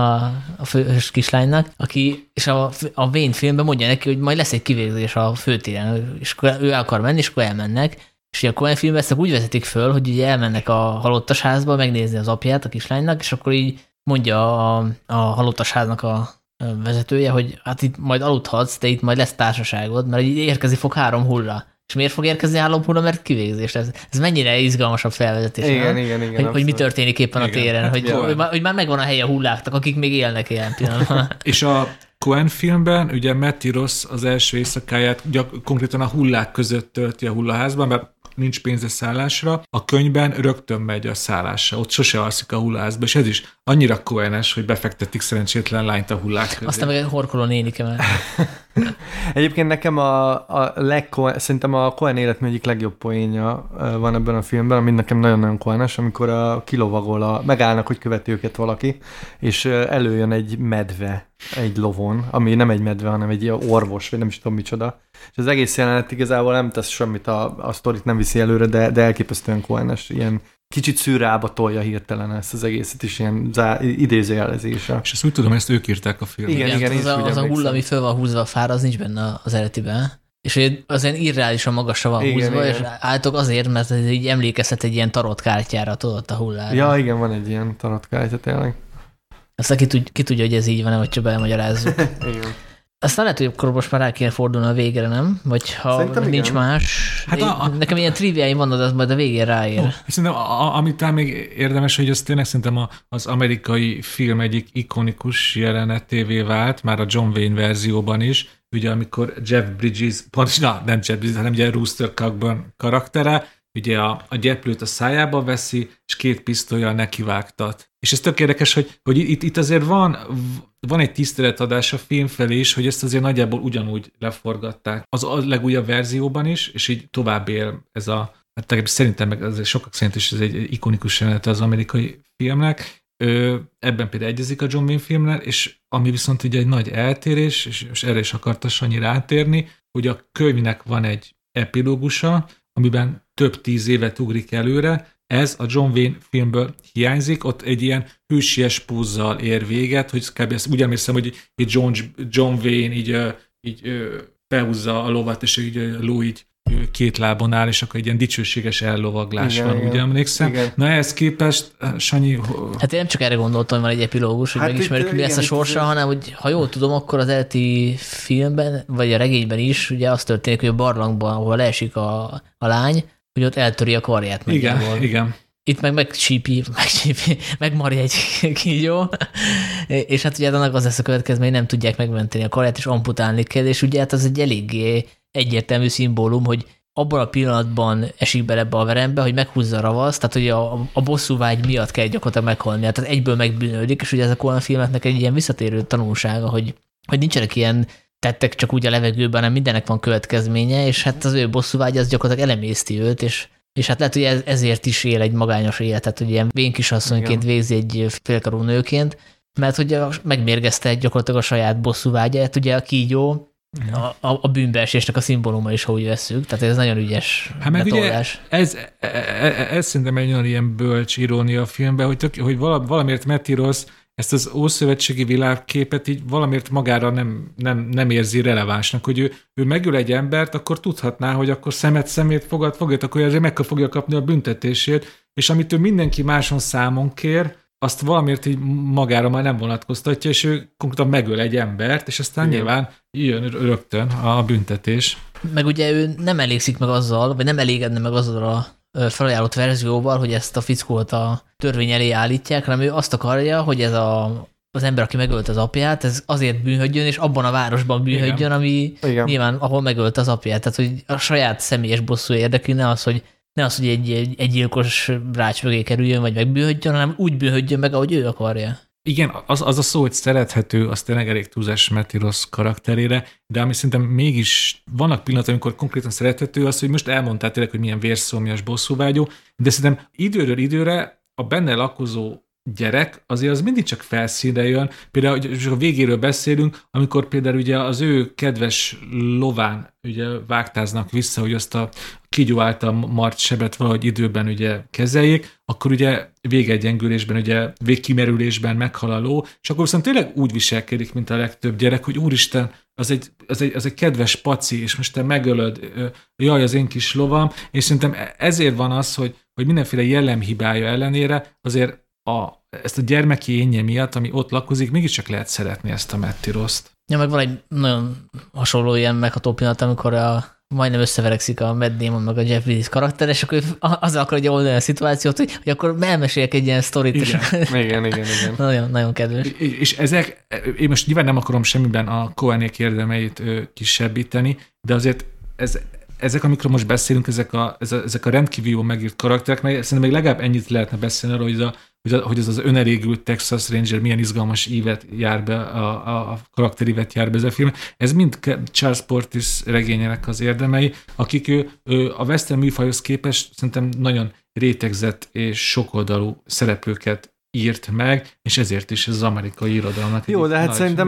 a fős kislánynak, aki, és a, a Wayne filmben mondja neki, hogy majd lesz egy kivégzés a főtéren, és ő el akar menni, és akkor elmennek, és a Coen filmben ezt úgy vezetik föl, hogy ugye elmennek a halottas házba megnézni az apját a kislánynak, és akkor így mondja a, a halottas háznak a vezetője, hogy hát itt majd aludhatsz, de itt majd lesz társaságod, mert így érkezni fog három hulla. És miért fog érkezni állomhullam, mert kivégzés. Ez, ez mennyire izgalmasabb felvezetés. Igen, nem? igen, igen. Hogy, hogy, mi történik éppen igen, a téren, hát hogy, hogy, már, hogy már megvan a helye a hulláknak, akik még élnek ilyen pillanatban. *laughs* És a Cohen filmben ugye Matty Ross az első éjszakáját gyak, konkrétan a hullák között tölti a hullaházban, mert nincs pénze szállásra, a könyvben rögtön megy a szállásra, ott sose alszik a hullázba, és ez is annyira koenes, hogy befektetik szerencsétlen lányt a hullák közé. Aztán meg egy horkoló nénike már. *laughs* Egyébként nekem a, a legko- szerintem a Cohen életmű egyik legjobb poénja van ebben a filmben, ami nekem nagyon-nagyon koenes, amikor a kilovagol, a, megállnak, hogy követi őket valaki, és előjön egy medve egy lovon, ami nem egy medve, hanem egy orvos, vagy nem is tudom micsoda. És az egész jelenet igazából nem tesz semmit, a, a sztorit nem viszi előre, de, de elképesztően koenes, ilyen kicsit szűrába tolja hirtelen ezt az egészet is ilyen zá, idézőjelezése. És ezt úgy tudom, ezt ők írták a filmet. Igen, igen, igen az, a, az a hulla, ami föl van húzva a fára, az nincs benne az eredetiben. És az ilyen irreálisan magasra van igen, húzva, igen. és álltok azért, mert ez így emlékezhet egy ilyen tarotkártyára, tudod, a hullára. Ja, igen, van egy ilyen tarotkártya tényleg. Aztán ki, tud, ki tudja, hogy ez így van, vagy csak belmagyarázzuk. *laughs* igen. Aztán lehet, hogy akkor most már rá kéne fordulni a végre, nem? Vagy ha Szerintem nincs igen. más. Hát a, a, nekem ilyen triviáim van, de az majd a végén ráér. Ó, szerintem, a, a, amit talán még érdemes, hogy az tényleg szerintem a, az amerikai film egyik ikonikus jelenetévé vált, már a John Wayne verzióban is, ugye amikor Jeff Bridges, pont, na, nem Jeff Bridges, hanem ugye Rooster Cockburn karaktere, ugye a, a gyeplőt a szájába veszi, és két pisztolyjal nekivágtat. És ez tök érdekes, hogy, hogy itt, itt azért van, van egy tiszteletadás a film felé is, hogy ezt azért nagyjából ugyanúgy leforgatták. Az a legújabb verzióban is, és így tovább él ez a, hát szerintem meg azért sokak szerint is ez egy ikonikus jelenete az amerikai filmnek. Ö, ebben például egyezik a John Wayne filmnel, és ami viszont ugye egy nagy eltérés, és, és erre is akarta Sanyi rátérni, hogy a könyvnek van egy epilógusa, amiben több tíz évet ugrik előre, ez a John Wayne filmből hiányzik, ott egy ilyen hősies púzzal ér véget, hogy kb. ezt úgy emlékszem, hogy így John, John Wayne így, így behúzza a lovat, és így a ló így két lábon áll, és akkor egy ilyen dicsőséges ellovaglás igen, van, igen. úgy emlékszem. Igen. Na ehhez képest, Sanyi... Hát én nem csak erre gondoltam, hogy van egy epilógus, hogy hát megismerjük, mi lesz a sorsa, itt, hanem hogy ha jól tudom, akkor az elti filmben, vagy a regényben is, ugye az történik, hogy a barlangban, ahol leesik a, a lány, hogy ott eltöri a karját. Igen, igen. Itt meg megcsípi, *laughs* megcsípi, megmarja egy kígyó, és hát ugye annak az lesz a következmény, hogy nem tudják megmenteni a karját, és amputálni kell, és ugye hát az egy eléggé egyértelmű szimbólum, hogy abban a pillanatban esik bele ebbe a verembe, hogy meghúzza a ravasz, tehát hogy a, a bosszú vágy miatt kell gyakorlatilag meghalni, tehát egyből megbűnődik, és ugye ezek olyan filmeknek egy ilyen visszatérő tanulsága, hogy, hogy nincsenek ilyen tettek csak úgy a levegőben, hanem mindennek van következménye, és hát az ő bosszúvágy az gyakorlatilag elemészti őt, és, és hát lehet, hogy ez, ezért is él egy magányos életet, hogy ilyen vénkisasszonyként végzi egy félkarú nőként, mert ugye megmérgezte gyakorlatilag a saját bosszúvágyát, ugye a kígyó, a, a, a bűnbeesésnek a szimbóluma is, ha úgy veszük. Tehát ez nagyon ügyes hát meg ugye ez, ez, ez, ez szerintem egy olyan ilyen bölcs irónia a filmben, hogy, tök, hogy valamiért Matty Ross ezt az ószövetségi világképet így valamiért magára nem, nem, nem érzi relevánsnak, hogy ő, ő megöl egy embert, akkor tudhatná, hogy akkor szemet szemét fogad, fogad, akkor ezért meg fogja kapni a büntetését, és amit ő mindenki máson számon kér, azt valamiért így magára már nem vonatkoztatja, és ő konkrétan megöl egy embert, és aztán Igen. nyilván jön rögtön a büntetés. Meg ugye ő nem elégszik meg azzal, vagy nem elégedne meg azzal a felajánlott verzióval, hogy ezt a fickót a törvény elé állítják, hanem ő azt akarja, hogy ez a, az ember, aki megölt az apját, ez azért bűnhődjön, és abban a városban bűnhődjön, Igen. ami Igen. nyilván ahol megölt az apját. Tehát, hogy a saját személyes bosszú érdekli, ne az, hogy ne az, hogy egy, egy, egy gyilkos rács mögé kerüljön, vagy megbűhödjön, hanem úgy bűhödjön meg, ahogy ő akarja. Igen, az, az a szó, hogy szerethető, az tényleg elég túlzás Meti rossz karakterére, de ami szerintem mégis vannak pillanatok, amikor konkrétan szerethető, az, hogy most elmondtál tényleg, hogy milyen vérszomjas bosszúvágyó, de szerintem időről időre a benne lakozó gyerek, azért az mindig csak felszínre jön. Például, hogy a végéről beszélünk, amikor például ugye az ő kedves lován ugye vágtáznak vissza, hogy azt a kígyó által mart sebet valahogy időben ugye kezeljék, akkor ugye végegyengülésben, ugye végkimerülésben meghal a ló, és akkor viszont tényleg úgy viselkedik, mint a legtöbb gyerek, hogy úristen, az egy, az egy, az egy kedves paci, és most te megölöd, jaj, az én kis lovam, és szerintem e-, ezért van az, hogy, hogy mindenféle jellemhibája ellenére azért a, ezt a gyermeki énje miatt, ami ott lakozik, mégiscsak lehet szeretni ezt a Mettiroszt. Ja, meg van egy nagyon hasonló ilyen megható pillanat, amikor a, majdnem összeverekszik a Matt Damon meg a Jeff Bridges karakter, és akkor azzal akarja oldani a szituációt, hogy, hogy akkor elmeséljek egy ilyen sztorit. Igen, *laughs* igen, igen, igen. nagyon, nagyon kedves. És, és ezek, én most nyilván nem akarom semmiben a Cohenék érdemeit kisebbíteni, de azért ez, ezek, amikről most beszélünk, ezek a, ezek a rendkívül jó megírt karakterek, mert szerintem még legalább ennyit lehetne beszélni arról, hogy, a, hogy, a, hogy az az önelégült Texas Ranger milyen izgalmas ívet jár be, a, a, a karakterívet jár be ez a film. Ez mind Charles Portis regényének az érdemei, akik ő, ő a western műfajhoz képest szerintem nagyon rétegzett és sokoldalú szereplőket írt meg, és ezért is ez az amerikai irodalomnak. Jó, de hát szerintem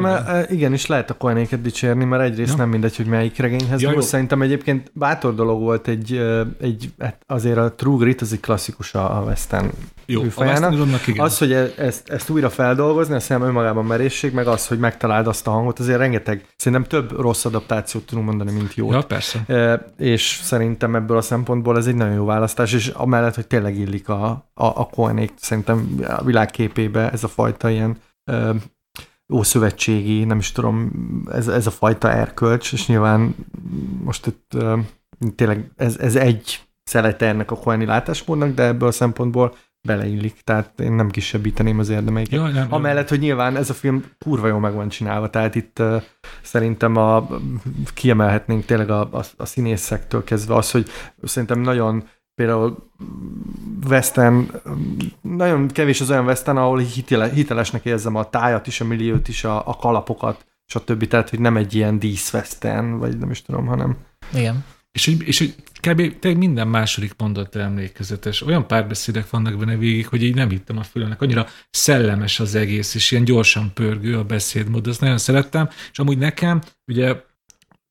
igen igenis lehet a koenéket dicsérni, mert egyrészt ja. nem mindegy, hogy melyik regényhez ja, Szerintem egyébként bátor dolog volt egy, egy hát azért a True Grit az egy klasszikus a Western jó, műfajának. Az, hogy e- ezt, ezt újra feldolgozni, azt hiszem önmagában merészség, meg az, hogy megtaláld azt a hangot, azért rengeteg, szerintem több rossz adaptációt tudunk mondani, mint jó. Ja, persze. E, és szerintem ebből a szempontból ez egy nagyon jó választás, és amellett, hogy tényleg illik a, a, a Koenék, szerintem a világképébe ez a fajta ilyen e, ószövetségi, nem is tudom, ez, ez a fajta erkölcs, és nyilván most itt e, tényleg ez, ez egy szelete ennek a Koeni látásmódnak, de ebből a szempontból beleillik, tehát én nem kisebbíteném az érdemeiket. Ja, nem, Amellett, hogy nyilván ez a film kurva jól meg van csinálva, tehát itt uh, szerintem a, kiemelhetnénk tényleg a, a, a színészektől kezdve az, hogy szerintem nagyon például Western, nagyon kevés az olyan Western, ahol hitele, hitelesnek érzem a tájat is, a milliót is, a, a kalapokat, stb. Tehát, hogy nem egy ilyen dísz-western, vagy nem is tudom, hanem... Igen. És hogy, és hogy kb. minden második mondat emlékezetes. Olyan párbeszédek vannak benne végig, hogy így nem hittem a fülemnek. Annyira szellemes az egész, és ilyen gyorsan pörgő a beszédmód. Ezt nagyon szerettem. És amúgy nekem, ugye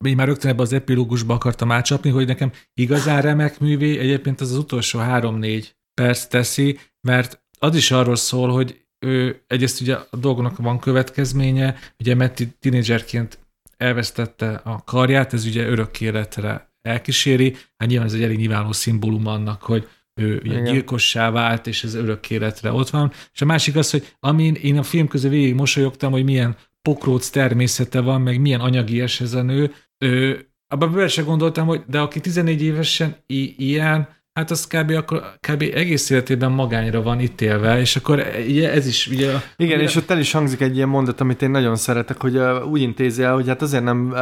én már rögtön ebbe az epilógusba akartam átcsapni, hogy nekem igazán remek művé egyébként az az utolsó három-négy perc teszi, mert az is arról szól, hogy ő egyrészt ugye a dolgoknak van következménye, ugye Metti tínédzserként elvesztette a karját, ez ugye örök életre elkíséri, hát nyilván ez egy elég nyilvánvaló szimbólum annak, hogy ő ugye gyilkossá vált, és ez örök életre ott van. És a másik az, hogy amin én a film közül végig mosolyogtam, hogy milyen pokróc természete van, meg milyen anyagi ez a nő, ő, abban bele se gondoltam, hogy de aki 14 évesen i- ilyen, Hát az kb. Akkor, kb. egész életében magányra van ítélve, és akkor ugye ez is ugye... Igen, ugye... és ott el is hangzik egy ilyen mondat, amit én nagyon szeretek, hogy uh, úgy intézi el, hogy hát azért nem uh,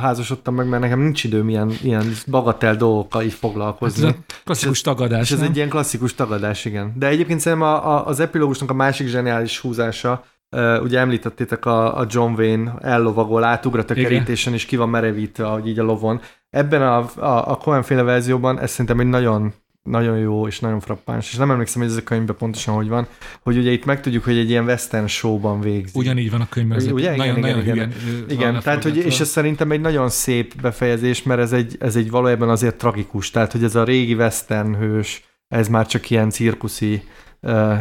házasodtam meg, mert nekem nincs időm ilyen, ilyen bagatel dolgokkal így foglalkozni. Hát ez klasszikus tagadás, És ez nem? egy ilyen klasszikus tagadás, igen. De egyébként szerintem a, a, az epilógusnak a másik zseniális húzása, Uh, ugye említettétek a, a John Wayne ellovagol, átugrat a Igen. kerítésen, és ki van merevítve, ahogy így a lovon. Ebben a, a, a Cohen féle verzióban ez szerintem egy nagyon nagyon jó és nagyon frappáns, és nem emlékszem, hogy ez a könyvben pontosan hogy van, hogy ugye itt megtudjuk, hogy egy ilyen western showban végzi. Ugyanígy van a könyvben. Ugye? Igen, nagyon, igen, nagyon igen. hülyen, Igen, van tehát hogy, és ez szerintem egy nagyon szép befejezés, mert ez egy, ez egy valójában azért tragikus, tehát hogy ez a régi western hős, ez már csak ilyen cirkuszi,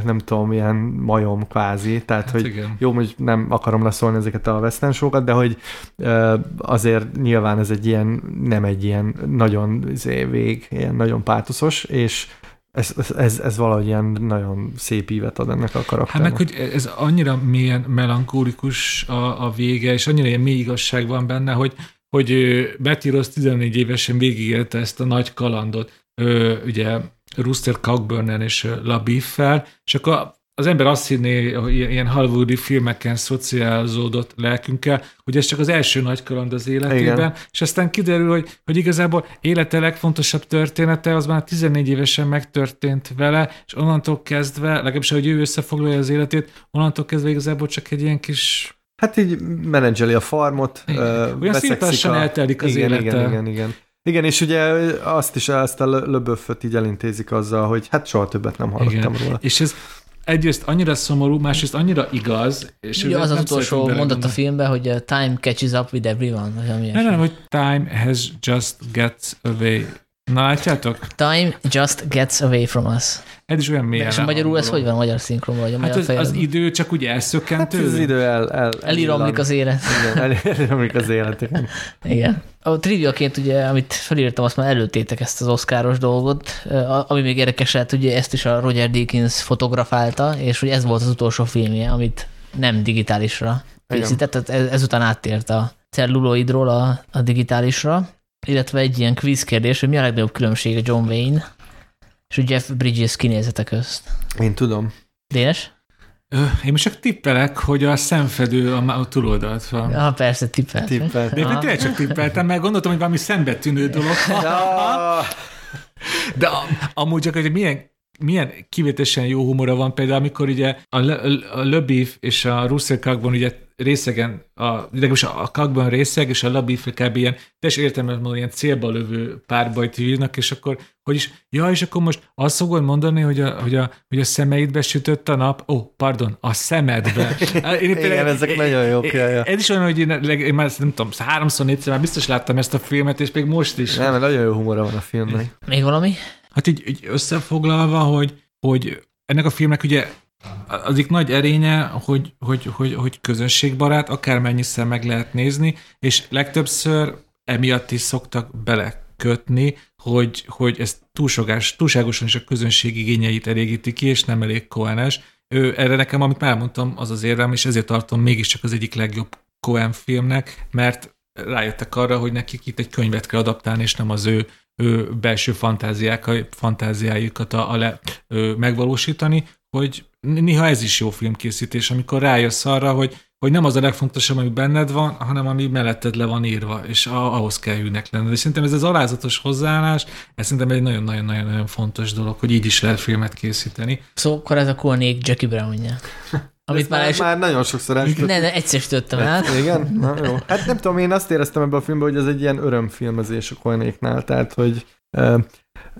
nem tudom, ilyen majom kvázi, tehát Hát hogy igen. jó, hogy nem akarom leszólni ezeket a western show de hogy azért nyilván ez egy ilyen, nem egy ilyen nagyon izé, vég, ilyen nagyon pátoszos, és ez, ez, ez, valahogy ilyen nagyon szép ívet ad ennek a Hát karakternek. meg, hogy ez annyira mélyen melankólikus a, a vége, és annyira ilyen mély igazság van benne, hogy, hogy Betty Ross 14 évesen végigélte ezt a nagy kalandot, ö, ugye Rooster Cockburn és ö, LaBeef-fel, és akkor az ember azt hinné, hogy ilyen- hollywoodi filmeken szociálzódott lelkünkkel, hogy ez csak az első nagy kaland az életében, Igen. és aztán kiderül, hogy, hogy igazából élete legfontosabb története az már 14 évesen megtörtént vele, és onnantól kezdve, legalábbis, hogy ő összefoglalja az életét, onnantól kezdve igazából csak egy ilyen kis Hát így menedzseli a farmot, Igen. Olyan veszekszik lassan eltelik az igen, élete. Igen, igen, igen. Igen, és ugye azt is, ezt a löböföt így elintézik azzal, hogy hát soha többet nem hallottam Igen. róla. És ez egyrészt annyira szomorú, másrészt annyira igaz. És Ugye az az utolsó mondat a filmben, hogy uh, time catches up with everyone, vagy Nem, nem, hogy time has just gets away. Na látjátok? Time just gets away from us. Ez is olyan mélyen. És magyarul ez hogy van a magyar szinkronban, vagy a Hát magyar az, az idő csak úgy elszökkent Hát az idő el, el, Elíramlik az élet. Igen, az élet. Igen. Igen. A triviaként ugye, amit felírtam, azt már előttétek ezt az oszkáros dolgot, ami még érdekes lehet, ugye ezt is a Roger Deakins fotografálta, és hogy ez volt az utolsó filmje, amit nem digitálisra Igen. készített, tehát ez, ezután áttért a celluloidról a, a digitálisra, illetve egy ilyen quiz kérdés, hogy mi a legnagyobb különbség a John Wayne és a Jeff Bridges kinézete közt. Én tudom. Dénes? Én most csak tippelek, hogy a szemfedő a, a túloldalt van. Ja, persze, tippelt. Tippelt. De én tényleg csak tippeltem, mert gondoltam, hogy valami szembetűnő dolog. Ja, De amúgy csak, hogy milyen, milyen kivételesen jó humora van például, amikor ugye a, Le, a LeBeef és a Russell Cockburn ugye részegen, a, legalábbis a Cockburn részeg, és a LeBeef kb. ilyen teljes értelmet mondani, ilyen célba lövő párbajt vívnak, és akkor, hogy is, ja, és akkor most azt fogod mondani, hogy a, hogy a, hogy a szemeidbe sütött a nap, ó, oh, pardon, a szemedbe. *laughs* Én Igen, ezek nagyon jók, ja. Ez is olyan, hogy én, leg- én már nem tudom, háromszor, négyszer már biztos láttam ezt a filmet, és még most is. nem, mert nagyon jó humora van a filmnek. Még valami? Hát így, így összefoglalva, hogy, hogy ennek a filmnek ugye az egyik nagy erénye, hogy, hogy, hogy, hogy közönségbarát, akármennyiszer meg lehet nézni, és legtöbbször emiatt is szoktak belekötni, hogy, hogy ez túlsogás, túlságosan is a közönség igényeit elégíti ki, és nem elég koenes. Ő, erre nekem, amit már mondtam, az az érvem, és ezért tartom mégiscsak az egyik legjobb Coen filmnek, mert rájöttek arra, hogy nekik itt egy könyvet kell adaptálni, és nem az ő, ő belső fantáziák, fantáziájukat a, a le, ő, megvalósítani, hogy néha ez is jó filmkészítés, amikor rájössz arra, hogy, hogy nem az a legfontosabb, ami benned van, hanem ami melletted le van írva, és a, ahhoz kell hűnek lenned. És szerintem ez az alázatos hozzáállás, ez szerintem egy nagyon-nagyon-nagyon fontos dolog, hogy így is lehet filmet készíteni. Szóval akkor ez a Kornék Jackie Brownja. *laughs* Amit Ezt már, már, is, már nagyon sokszor elsütöttük. ne, ne, egyszer is töttem át. *laughs* Igen? Na, jó. Hát nem tudom, én azt éreztem ebben a filmben, hogy ez egy ilyen örömfilmezés a Koenéknál, tehát hogy uh,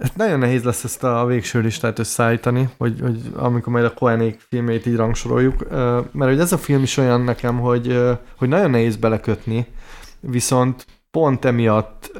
hát nagyon nehéz lesz ezt a végső listát összeállítani, hogy, hogy amikor majd a Koenék filmét így rangsoroljuk, mert hogy ez a film is olyan nekem, hogy, hogy nagyon nehéz belekötni, viszont pont emiatt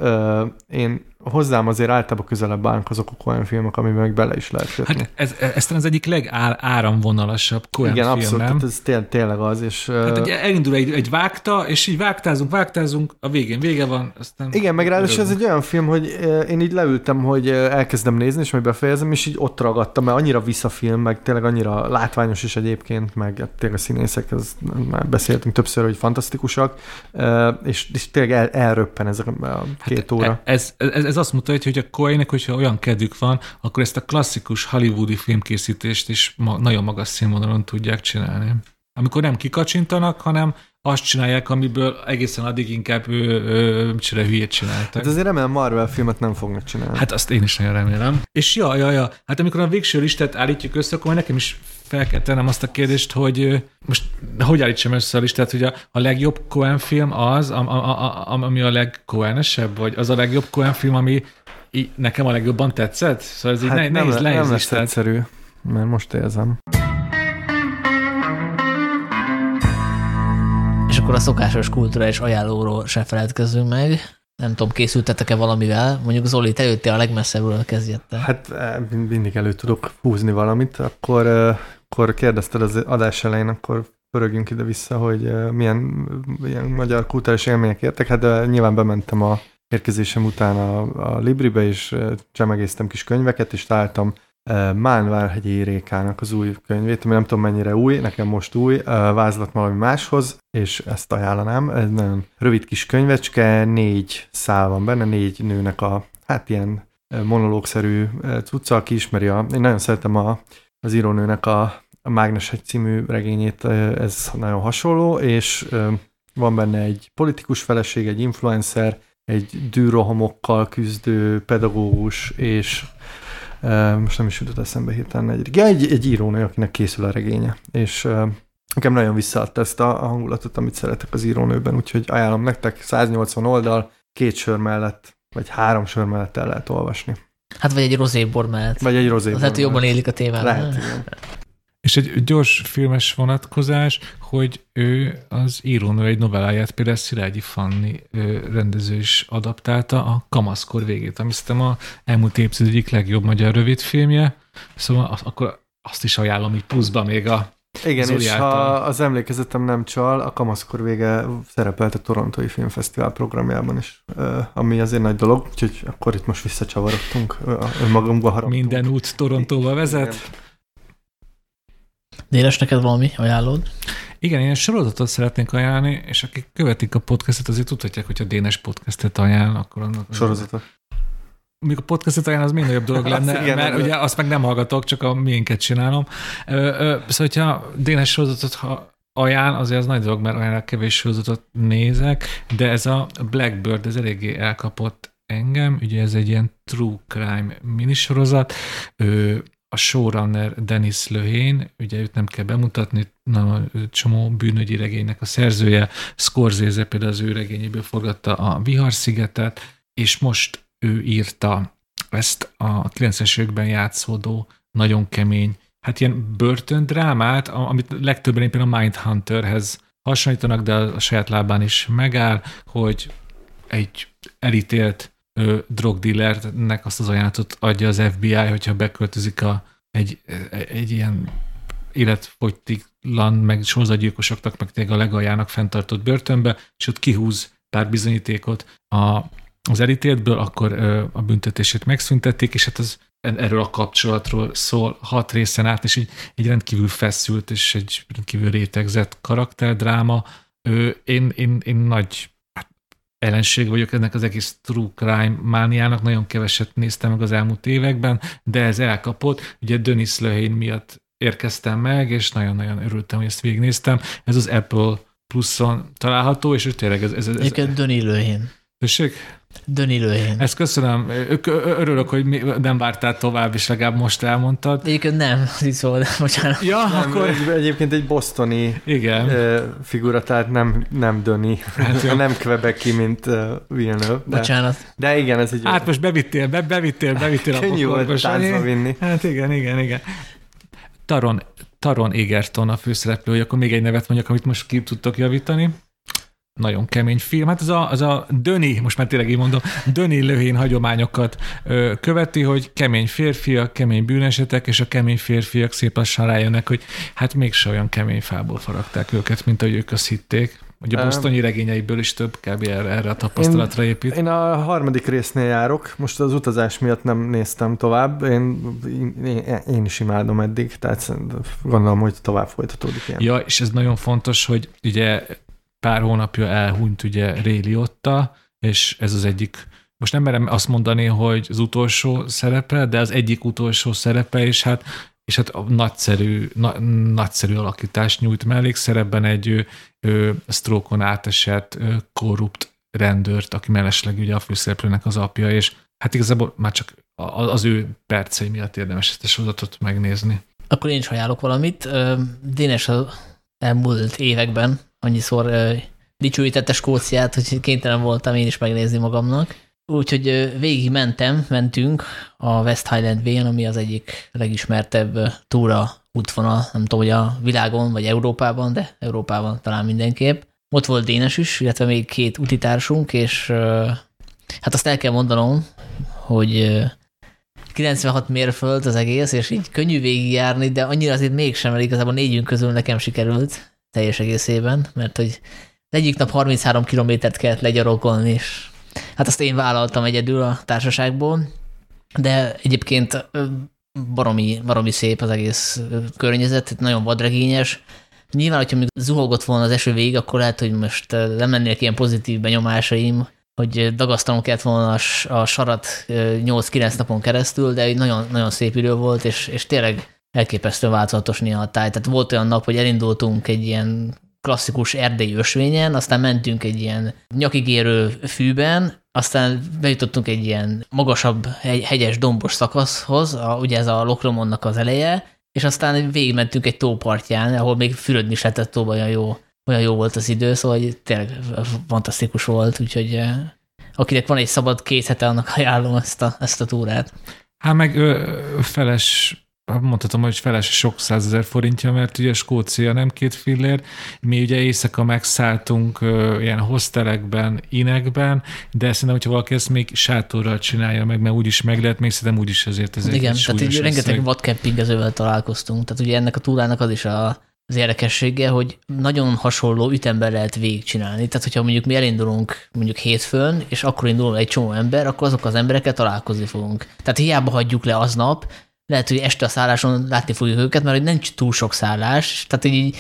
én hozzám azért általában közelebb állnak azok a Coen filmek, amiben meg bele is lehet kötni. Hát ez, ez talán az egyik legáramvonalasabb Coen Igen, film, abszolút, nem? ez té- tényleg az, és... Hát egy, elindul egy, egy vágta, és így vágtázunk, vágtázunk, a végén vége van, aztán... Igen, meg ráadásul ez egy olyan film, hogy én így leültem, hogy elkezdem nézni, és majd befejezem, és így ott ragadtam, mert annyira visszafilm, meg tényleg annyira látványos is egyébként, meg hát tényleg a színészek, ez már beszéltünk többször, hogy fantasztikusak, és, és tényleg el, elröppen ez a a két óra. Ez, ez, ez azt mutatja, hogy a Coennek, hogyha olyan kedvük van, akkor ezt a klasszikus hollywoodi filmkészítést is ma, nagyon magas színvonalon tudják csinálni. Amikor nem kikacsintanak, hanem azt csinálják, amiből egészen addig inkább ő, ő, micsoda hülyét csináltak. Hát azért remélem Marvel filmet nem fognak csinálni. Hát azt én is nagyon remélem. És ja, ja, ja, hát amikor a végső listát állítjuk össze, akkor nekem is fel kell tennem azt a kérdést, hogy most hogy állítsam össze a listát, hogy a, a legjobb Coen film az, a, a, a, ami a legcoenesebb, vagy az a legjobb Coen film, ami í- nekem a legjobban tetszett? Szóval ez így hát ne, nem, nehéz, le- nehéz nem lesz egyszerű, mert most érzem. És akkor a szokásos kulturális ajánlóról se feledkezzünk meg. Nem tudom, készültetek-e valamivel? Mondjuk Zoli, te jöttél a legmesszebbről kezdjettel. Hát eh, mind- mindig elő tudok húzni valamit, akkor, eh, akkor kérdezted az adás elején, akkor pörögjünk ide-vissza, hogy milyen ilyen magyar kulturális élmények értek. Hát de nyilván bementem a érkezésem után a, a Libribe, és csemegéztem kis könyveket, és találtam Mánvárhegyi Rékának az új könyvét, ami nem tudom mennyire új, nekem most új, vázlat valami máshoz, és ezt ajánlanám. Ez nagyon rövid kis könyvecske, négy szál van benne, négy nőnek a, hát ilyen monológszerű cucca, aki ismeri a... Én nagyon szeretem a, az írónőnek a, a Mágnes egy című regényét, ez nagyon hasonló, és van benne egy politikus feleség, egy influencer, egy dűrohamokkal küzdő pedagógus, és most nem is jutott eszembe hirtelen egy, ja, egy, egy írónő, akinek készül a regénye, és nekem nagyon visszaadta ezt a, a hangulatot, amit szeretek az írónőben, úgyhogy ajánlom nektek, 180 oldal, két sör mellett, vagy három sör mellett el lehet olvasni. Hát vagy egy rozébor mellett. Vagy egy rozé. Az lehet, hogy jobban élik a témát. Lehet, igen. És egy gyors filmes vonatkozás, hogy ő az írónő egy novelláját, például Szilágyi Fanni rendező is adaptálta, a Kamaszkor végét, ami szerintem a elmúlt évtized egyik legjobb magyar rövidfilmje, szóval az, akkor azt is ajánlom így pluszba még a Igen, Zoli és ha által. az emlékezetem nem csal, a Kamaszkor vége szerepelt a Torontói Filmfesztivál programjában is, ami azért nagy dolog, úgyhogy akkor itt most visszacsavarodtunk, önmagunkba haraptunk. minden út Torontóba vezet. Igen. Déles, neked valami ajánlód? Igen, én sorozatot szeretnék ajánlani, és akik követik a podcastet, azért tudhatják, hogy a Dénes podcastet ajánl, akkor annak... Sorozatot. Mondjuk a podcastet ajánl, az még nagyobb dolog *laughs* Azt lenne, igen, mert ez- ugye azt meg nem hallgatok, csak a miénket csinálom. Ö, ö, szóval, hogyha Dénes sorozatot ha ajánl, azért az nagy dolog, mert olyan kevés sorozatot nézek, de ez a Blackbird, ez eléggé elkapott engem, ugye ez egy ilyen true crime minisorozat, Ö, a showrunner Dennis Lehane, ugye őt nem kell bemutatni, na, csomó bűnögyi regénynek a szerzője, Scorsese például az ő regényéből forgatta a Viharszigetet, és most ő írta ezt a 90-es években játszódó, nagyon kemény, hát ilyen börtöndrámát, amit legtöbben éppen a Mindhunterhez hasonlítanak, de a saját lábán is megáll, hogy egy elítélt ö, drogdealernek azt az ajánlatot adja az FBI, hogyha beköltözik a, egy, egy ilyen életfogytiglan, meg sorozatgyilkosoknak, meg tényleg a legaljának fenntartott börtönbe, és ott kihúz pár bizonyítékot a, az elítéltből, akkor a büntetését megszüntették, és hát az erről a kapcsolatról szól hat részen át, és egy, egy rendkívül feszült és egy rendkívül rétegzett karakterdráma. Én, én, én nagy hát, ellenség vagyok ennek az egész true crime mániának, nagyon keveset néztem meg az elmúlt években, de ez elkapott. Ugye Denis Lehane miatt érkeztem meg, és nagyon-nagyon örültem, hogy ezt végignéztem. Ez az Apple pluszon található, és tényleg ez... ez, ez, Egyébként Döni Lőhén. Tessék? Döni Lőhén. Ezt köszönöm. Örülök, hogy mi- nem vártál tovább, és legalább most elmondtad. Egyébként nem, az így szól, de bocsánat. Ja, Nem, akkor... egy, egyébként egy bostoni Igen. figura, tehát nem, nem Döni, Hát jó. nem Quebeci, mint Villeneuve. De, Bocsánat. de igen, ez egy Hát most bevittél, be, bevittél, bevittél a könnyű volt táncba vinni. Hát igen, igen, igen. Taron, Taron Egerton a főszereplő, hogy akkor még egy nevet mondjak, amit most ki tudtok javítani. Nagyon kemény film. Hát az a, az a Döni, most már tényleg így mondom, Döni Löhén hagyományokat ö, követi, hogy kemény férfiak, kemény bűnesetek, és a kemény férfiak szép lassan rájönnek, hogy hát mégse olyan kemény fából faragták őket, mint ahogy ők azt hitték. Ugye a Öm. bosztoni regényeiből is több kb. erre, erre a tapasztalatra épít. Én a harmadik résznél járok, most az utazás miatt nem néztem tovább, én, én, én is imádom eddig, tehát gondolom, hogy tovább folytatódik ilyen. Ja, és ez nagyon fontos, hogy ugye pár hónapja elhunyt ugye Ray Liotta, és ez az egyik, most nem merem azt mondani, hogy az utolsó szerepe, de az egyik utolsó szerepe, és hát és hát a nagyszerű, na, nagyszerű alakítást nyújt mellékszerepben egy ő, sztrókon átesett ő, korrupt rendőrt, aki mellesleg ugye a főszereplőnek az apja, és hát igazából már csak az ő percei miatt érdemes ezt a sorozatot megnézni. Akkor én is ajánlok valamit. Dénes az elmúlt években annyiszor dicsőítette Skóciát, hogy kénytelen voltam én is megnézni magamnak. Úgyhogy végig mentem, mentünk a West Highland Way-en, ami az egyik legismertebb túra útvonal, nem tudom, hogy a világon vagy Európában, de Európában talán mindenképp. Ott volt Dénes is, illetve még két utitársunk, és hát azt el kell mondanom, hogy 96 mérföld az egész, és így könnyű végigjárni, de annyira azért mégsem, mert igazából négyünk közül nekem sikerült teljes egészében, mert hogy egyik nap 33 kilométert kellett legyarogolni, és hát azt én vállaltam egyedül a társaságból, de egyébként baromi, baromi szép az egész környezet, nagyon vadregényes. Nyilván, hogyha még zuhogott volna az eső végig, akkor lehet, hogy most nem lennének ilyen pozitív benyomásaim, hogy dagasztanom kellett volna a sarat 8-9 napon keresztül, de egy nagyon, nagyon szép idő volt, és, és tényleg elképesztően változatos néha a táj. Tehát volt olyan nap, hogy elindultunk egy ilyen klasszikus erdei ösvényen, aztán mentünk egy ilyen nyakigérő fűben, aztán bejutottunk egy ilyen magasabb hegyes dombos szakaszhoz, a, ugye ez a Lokromonnak az eleje, és aztán végigmentünk egy tópartján, ahol még fürödni se tett tóba, olyan jó, olyan jó volt az idő, szóval tényleg fantasztikus volt, úgyhogy akinek van egy szabad két hete, annak ajánlom ezt a, ezt a túrát. Hát meg ö, feles mondhatom, hogy feles sok százezer forintja, mert ugye Skócia nem két fillér, mi ugye éjszaka megszálltunk ö, ilyen hostelekben, inekben, de szerintem, hogyha valaki ezt még sátorral csinálja meg, mert úgyis meg lehet, még szerintem úgyis azért ez Igen, egy tehát így rengeteg vadkempingezővel találkoztunk, tehát ugye ennek a túrának az is a, az érdekessége, hogy nagyon hasonló ütemben lehet végigcsinálni. Tehát, hogyha mondjuk mi elindulunk mondjuk hétfőn, és akkor indul egy csomó ember, akkor azok az emberekkel találkozni fogunk. Tehát hiába hagyjuk le aznap, lehet, hogy este a szálláson látni fogjuk őket, mert nincs túl sok szállás, tehát így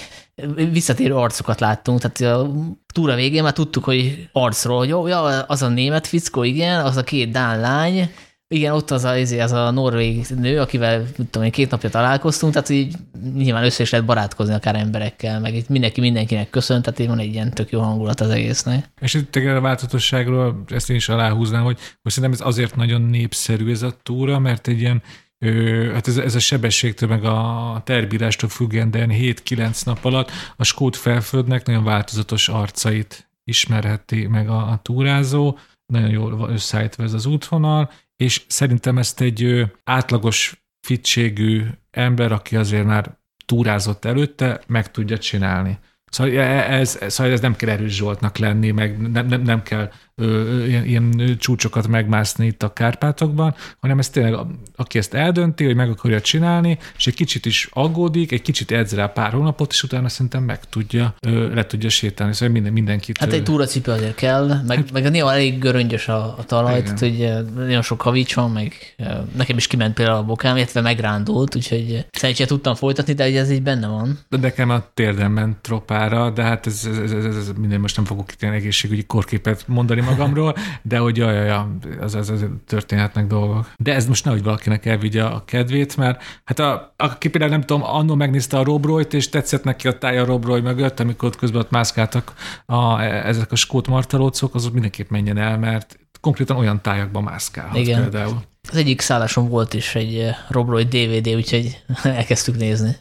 visszatérő arcokat láttunk, tehát a túra végén már tudtuk, hogy arcról, hogy jó, ja, az a német fickó, igen, az a két dán lány, igen, ott az a, az a norvég nő, akivel tudom én, két napja találkoztunk, tehát így nyilván össze is lehet barátkozni akár emberekkel, meg itt mindenki mindenkinek köszönt, tehát így van egy ilyen tök jó hangulat az egésznek. És itt a változatosságról ezt én is aláhúznám, hogy, hogy szerintem ez azért nagyon népszerű ez a túra, mert egy ilyen Ö, hát ez, ez a sebességtől, meg a terbírástól függően, de 7-9 nap alatt a skót felföldnek nagyon változatos arcait ismerheti meg a, a túrázó, nagyon jól összeállítva ez az útvonal, és szerintem ezt egy ö, átlagos fitségű ember, aki azért már túrázott előtte, meg tudja csinálni. Szóval ez, ez, szóval ez nem kell erős Zsoltnak lenni, meg nem, nem, nem kell ö, ilyen, ilyen csúcsokat megmászni itt a Kárpátokban, hanem ez tényleg, aki ezt eldönti, hogy meg akarja csinálni, és egy kicsit is aggódik, egy kicsit edz rá pár hónapot, és utána szerintem meg tudja, ö, le tudja sétálni. Szóval minden, mindenkit. Hát egy túracipő azért kell, meg, hát, meg néha elég göröngyös a, a talaj, tehát hogy nagyon sok havics van, meg nekem is kiment például a bokám, illetve megrándult, úgyhogy szerencsére tudtam folytatni, de ez így benne van. De nekem a térdem ment tropára, de hát ez, ez, ez, ez, ez minden most nem fogok itt ilyen egészségügyi korképet mondani magamról, de hogy jaj, jaj, az, az, az történhetnek dolgok. De ez most nehogy valakinek elvigye a kedvét, mert hát a, aki például nem tudom, annó megnézte a Robroyt, és tetszett neki a tája a Robroy mögött, amikor ott közben ott mászkáltak a, ezek a skót martalócok, azok mindenképp menjen el, mert konkrétan olyan tájakban mászkálhat Igen. például. Az egyik szálláson volt is egy eh, Robroy DVD, úgyhogy *laughs* elkezdtük nézni.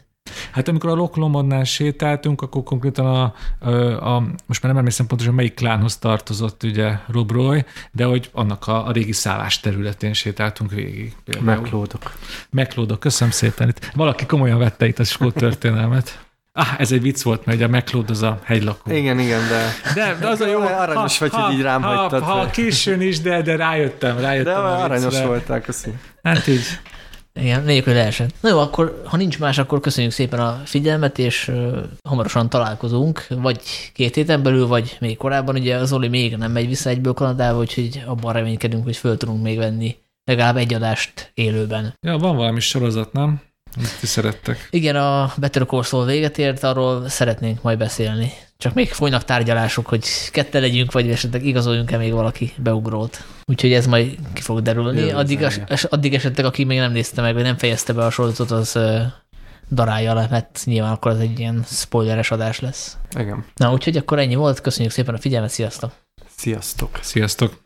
Hát amikor a Loklomodnál sétáltunk, akkor konkrétan a, a, a, most már nem emlékszem pontosan melyik klánhoz tartozott ugye Rob Roy, de hogy annak a, a régi szállás területén sétáltunk végig. Meglódok. Meglódok, köszönöm szépen. Itt valaki komolyan vette itt a skót történelmet. Ah, ez egy vicc volt, mert ugye a McLeod az a hegylakó. Igen, igen, de... De, de az a jó... Aranyos vagy, ha, hogy így rám ha, hagytad. Ha, későn is, de, de rájöttem, rájöttem. De aranyos voltál, köszönöm. Hát így. Igen, nélkül leesett. Na jó, akkor ha nincs más, akkor köszönjük szépen a figyelmet, és uh, hamarosan találkozunk, vagy két héten belül, vagy még korábban. Ugye az Oli még nem megy vissza egyből Kanadába, úgyhogy abban reménykedünk, hogy föl tudunk még venni legalább egy adást élőben. Ja, van valami sorozat, nem? Mit szerettek? Igen, a Better Call Saul véget ért, arról szeretnénk majd beszélni. Csak még folynak tárgyalások, hogy kette legyünk, vagy esetleg igazoljunk-e még valaki beugrót. Úgyhogy ez majd ki fog derülni. Addig, es, addig esetleg, aki még nem nézte meg, vagy nem fejezte be a sorozatot, az darálja le, mert nyilván akkor az egy ilyen spoileres adás lesz. Igen. Na, úgyhogy akkor ennyi volt. Köszönjük szépen a figyelmet, sziasztok! Sziasztok! Sziasztok!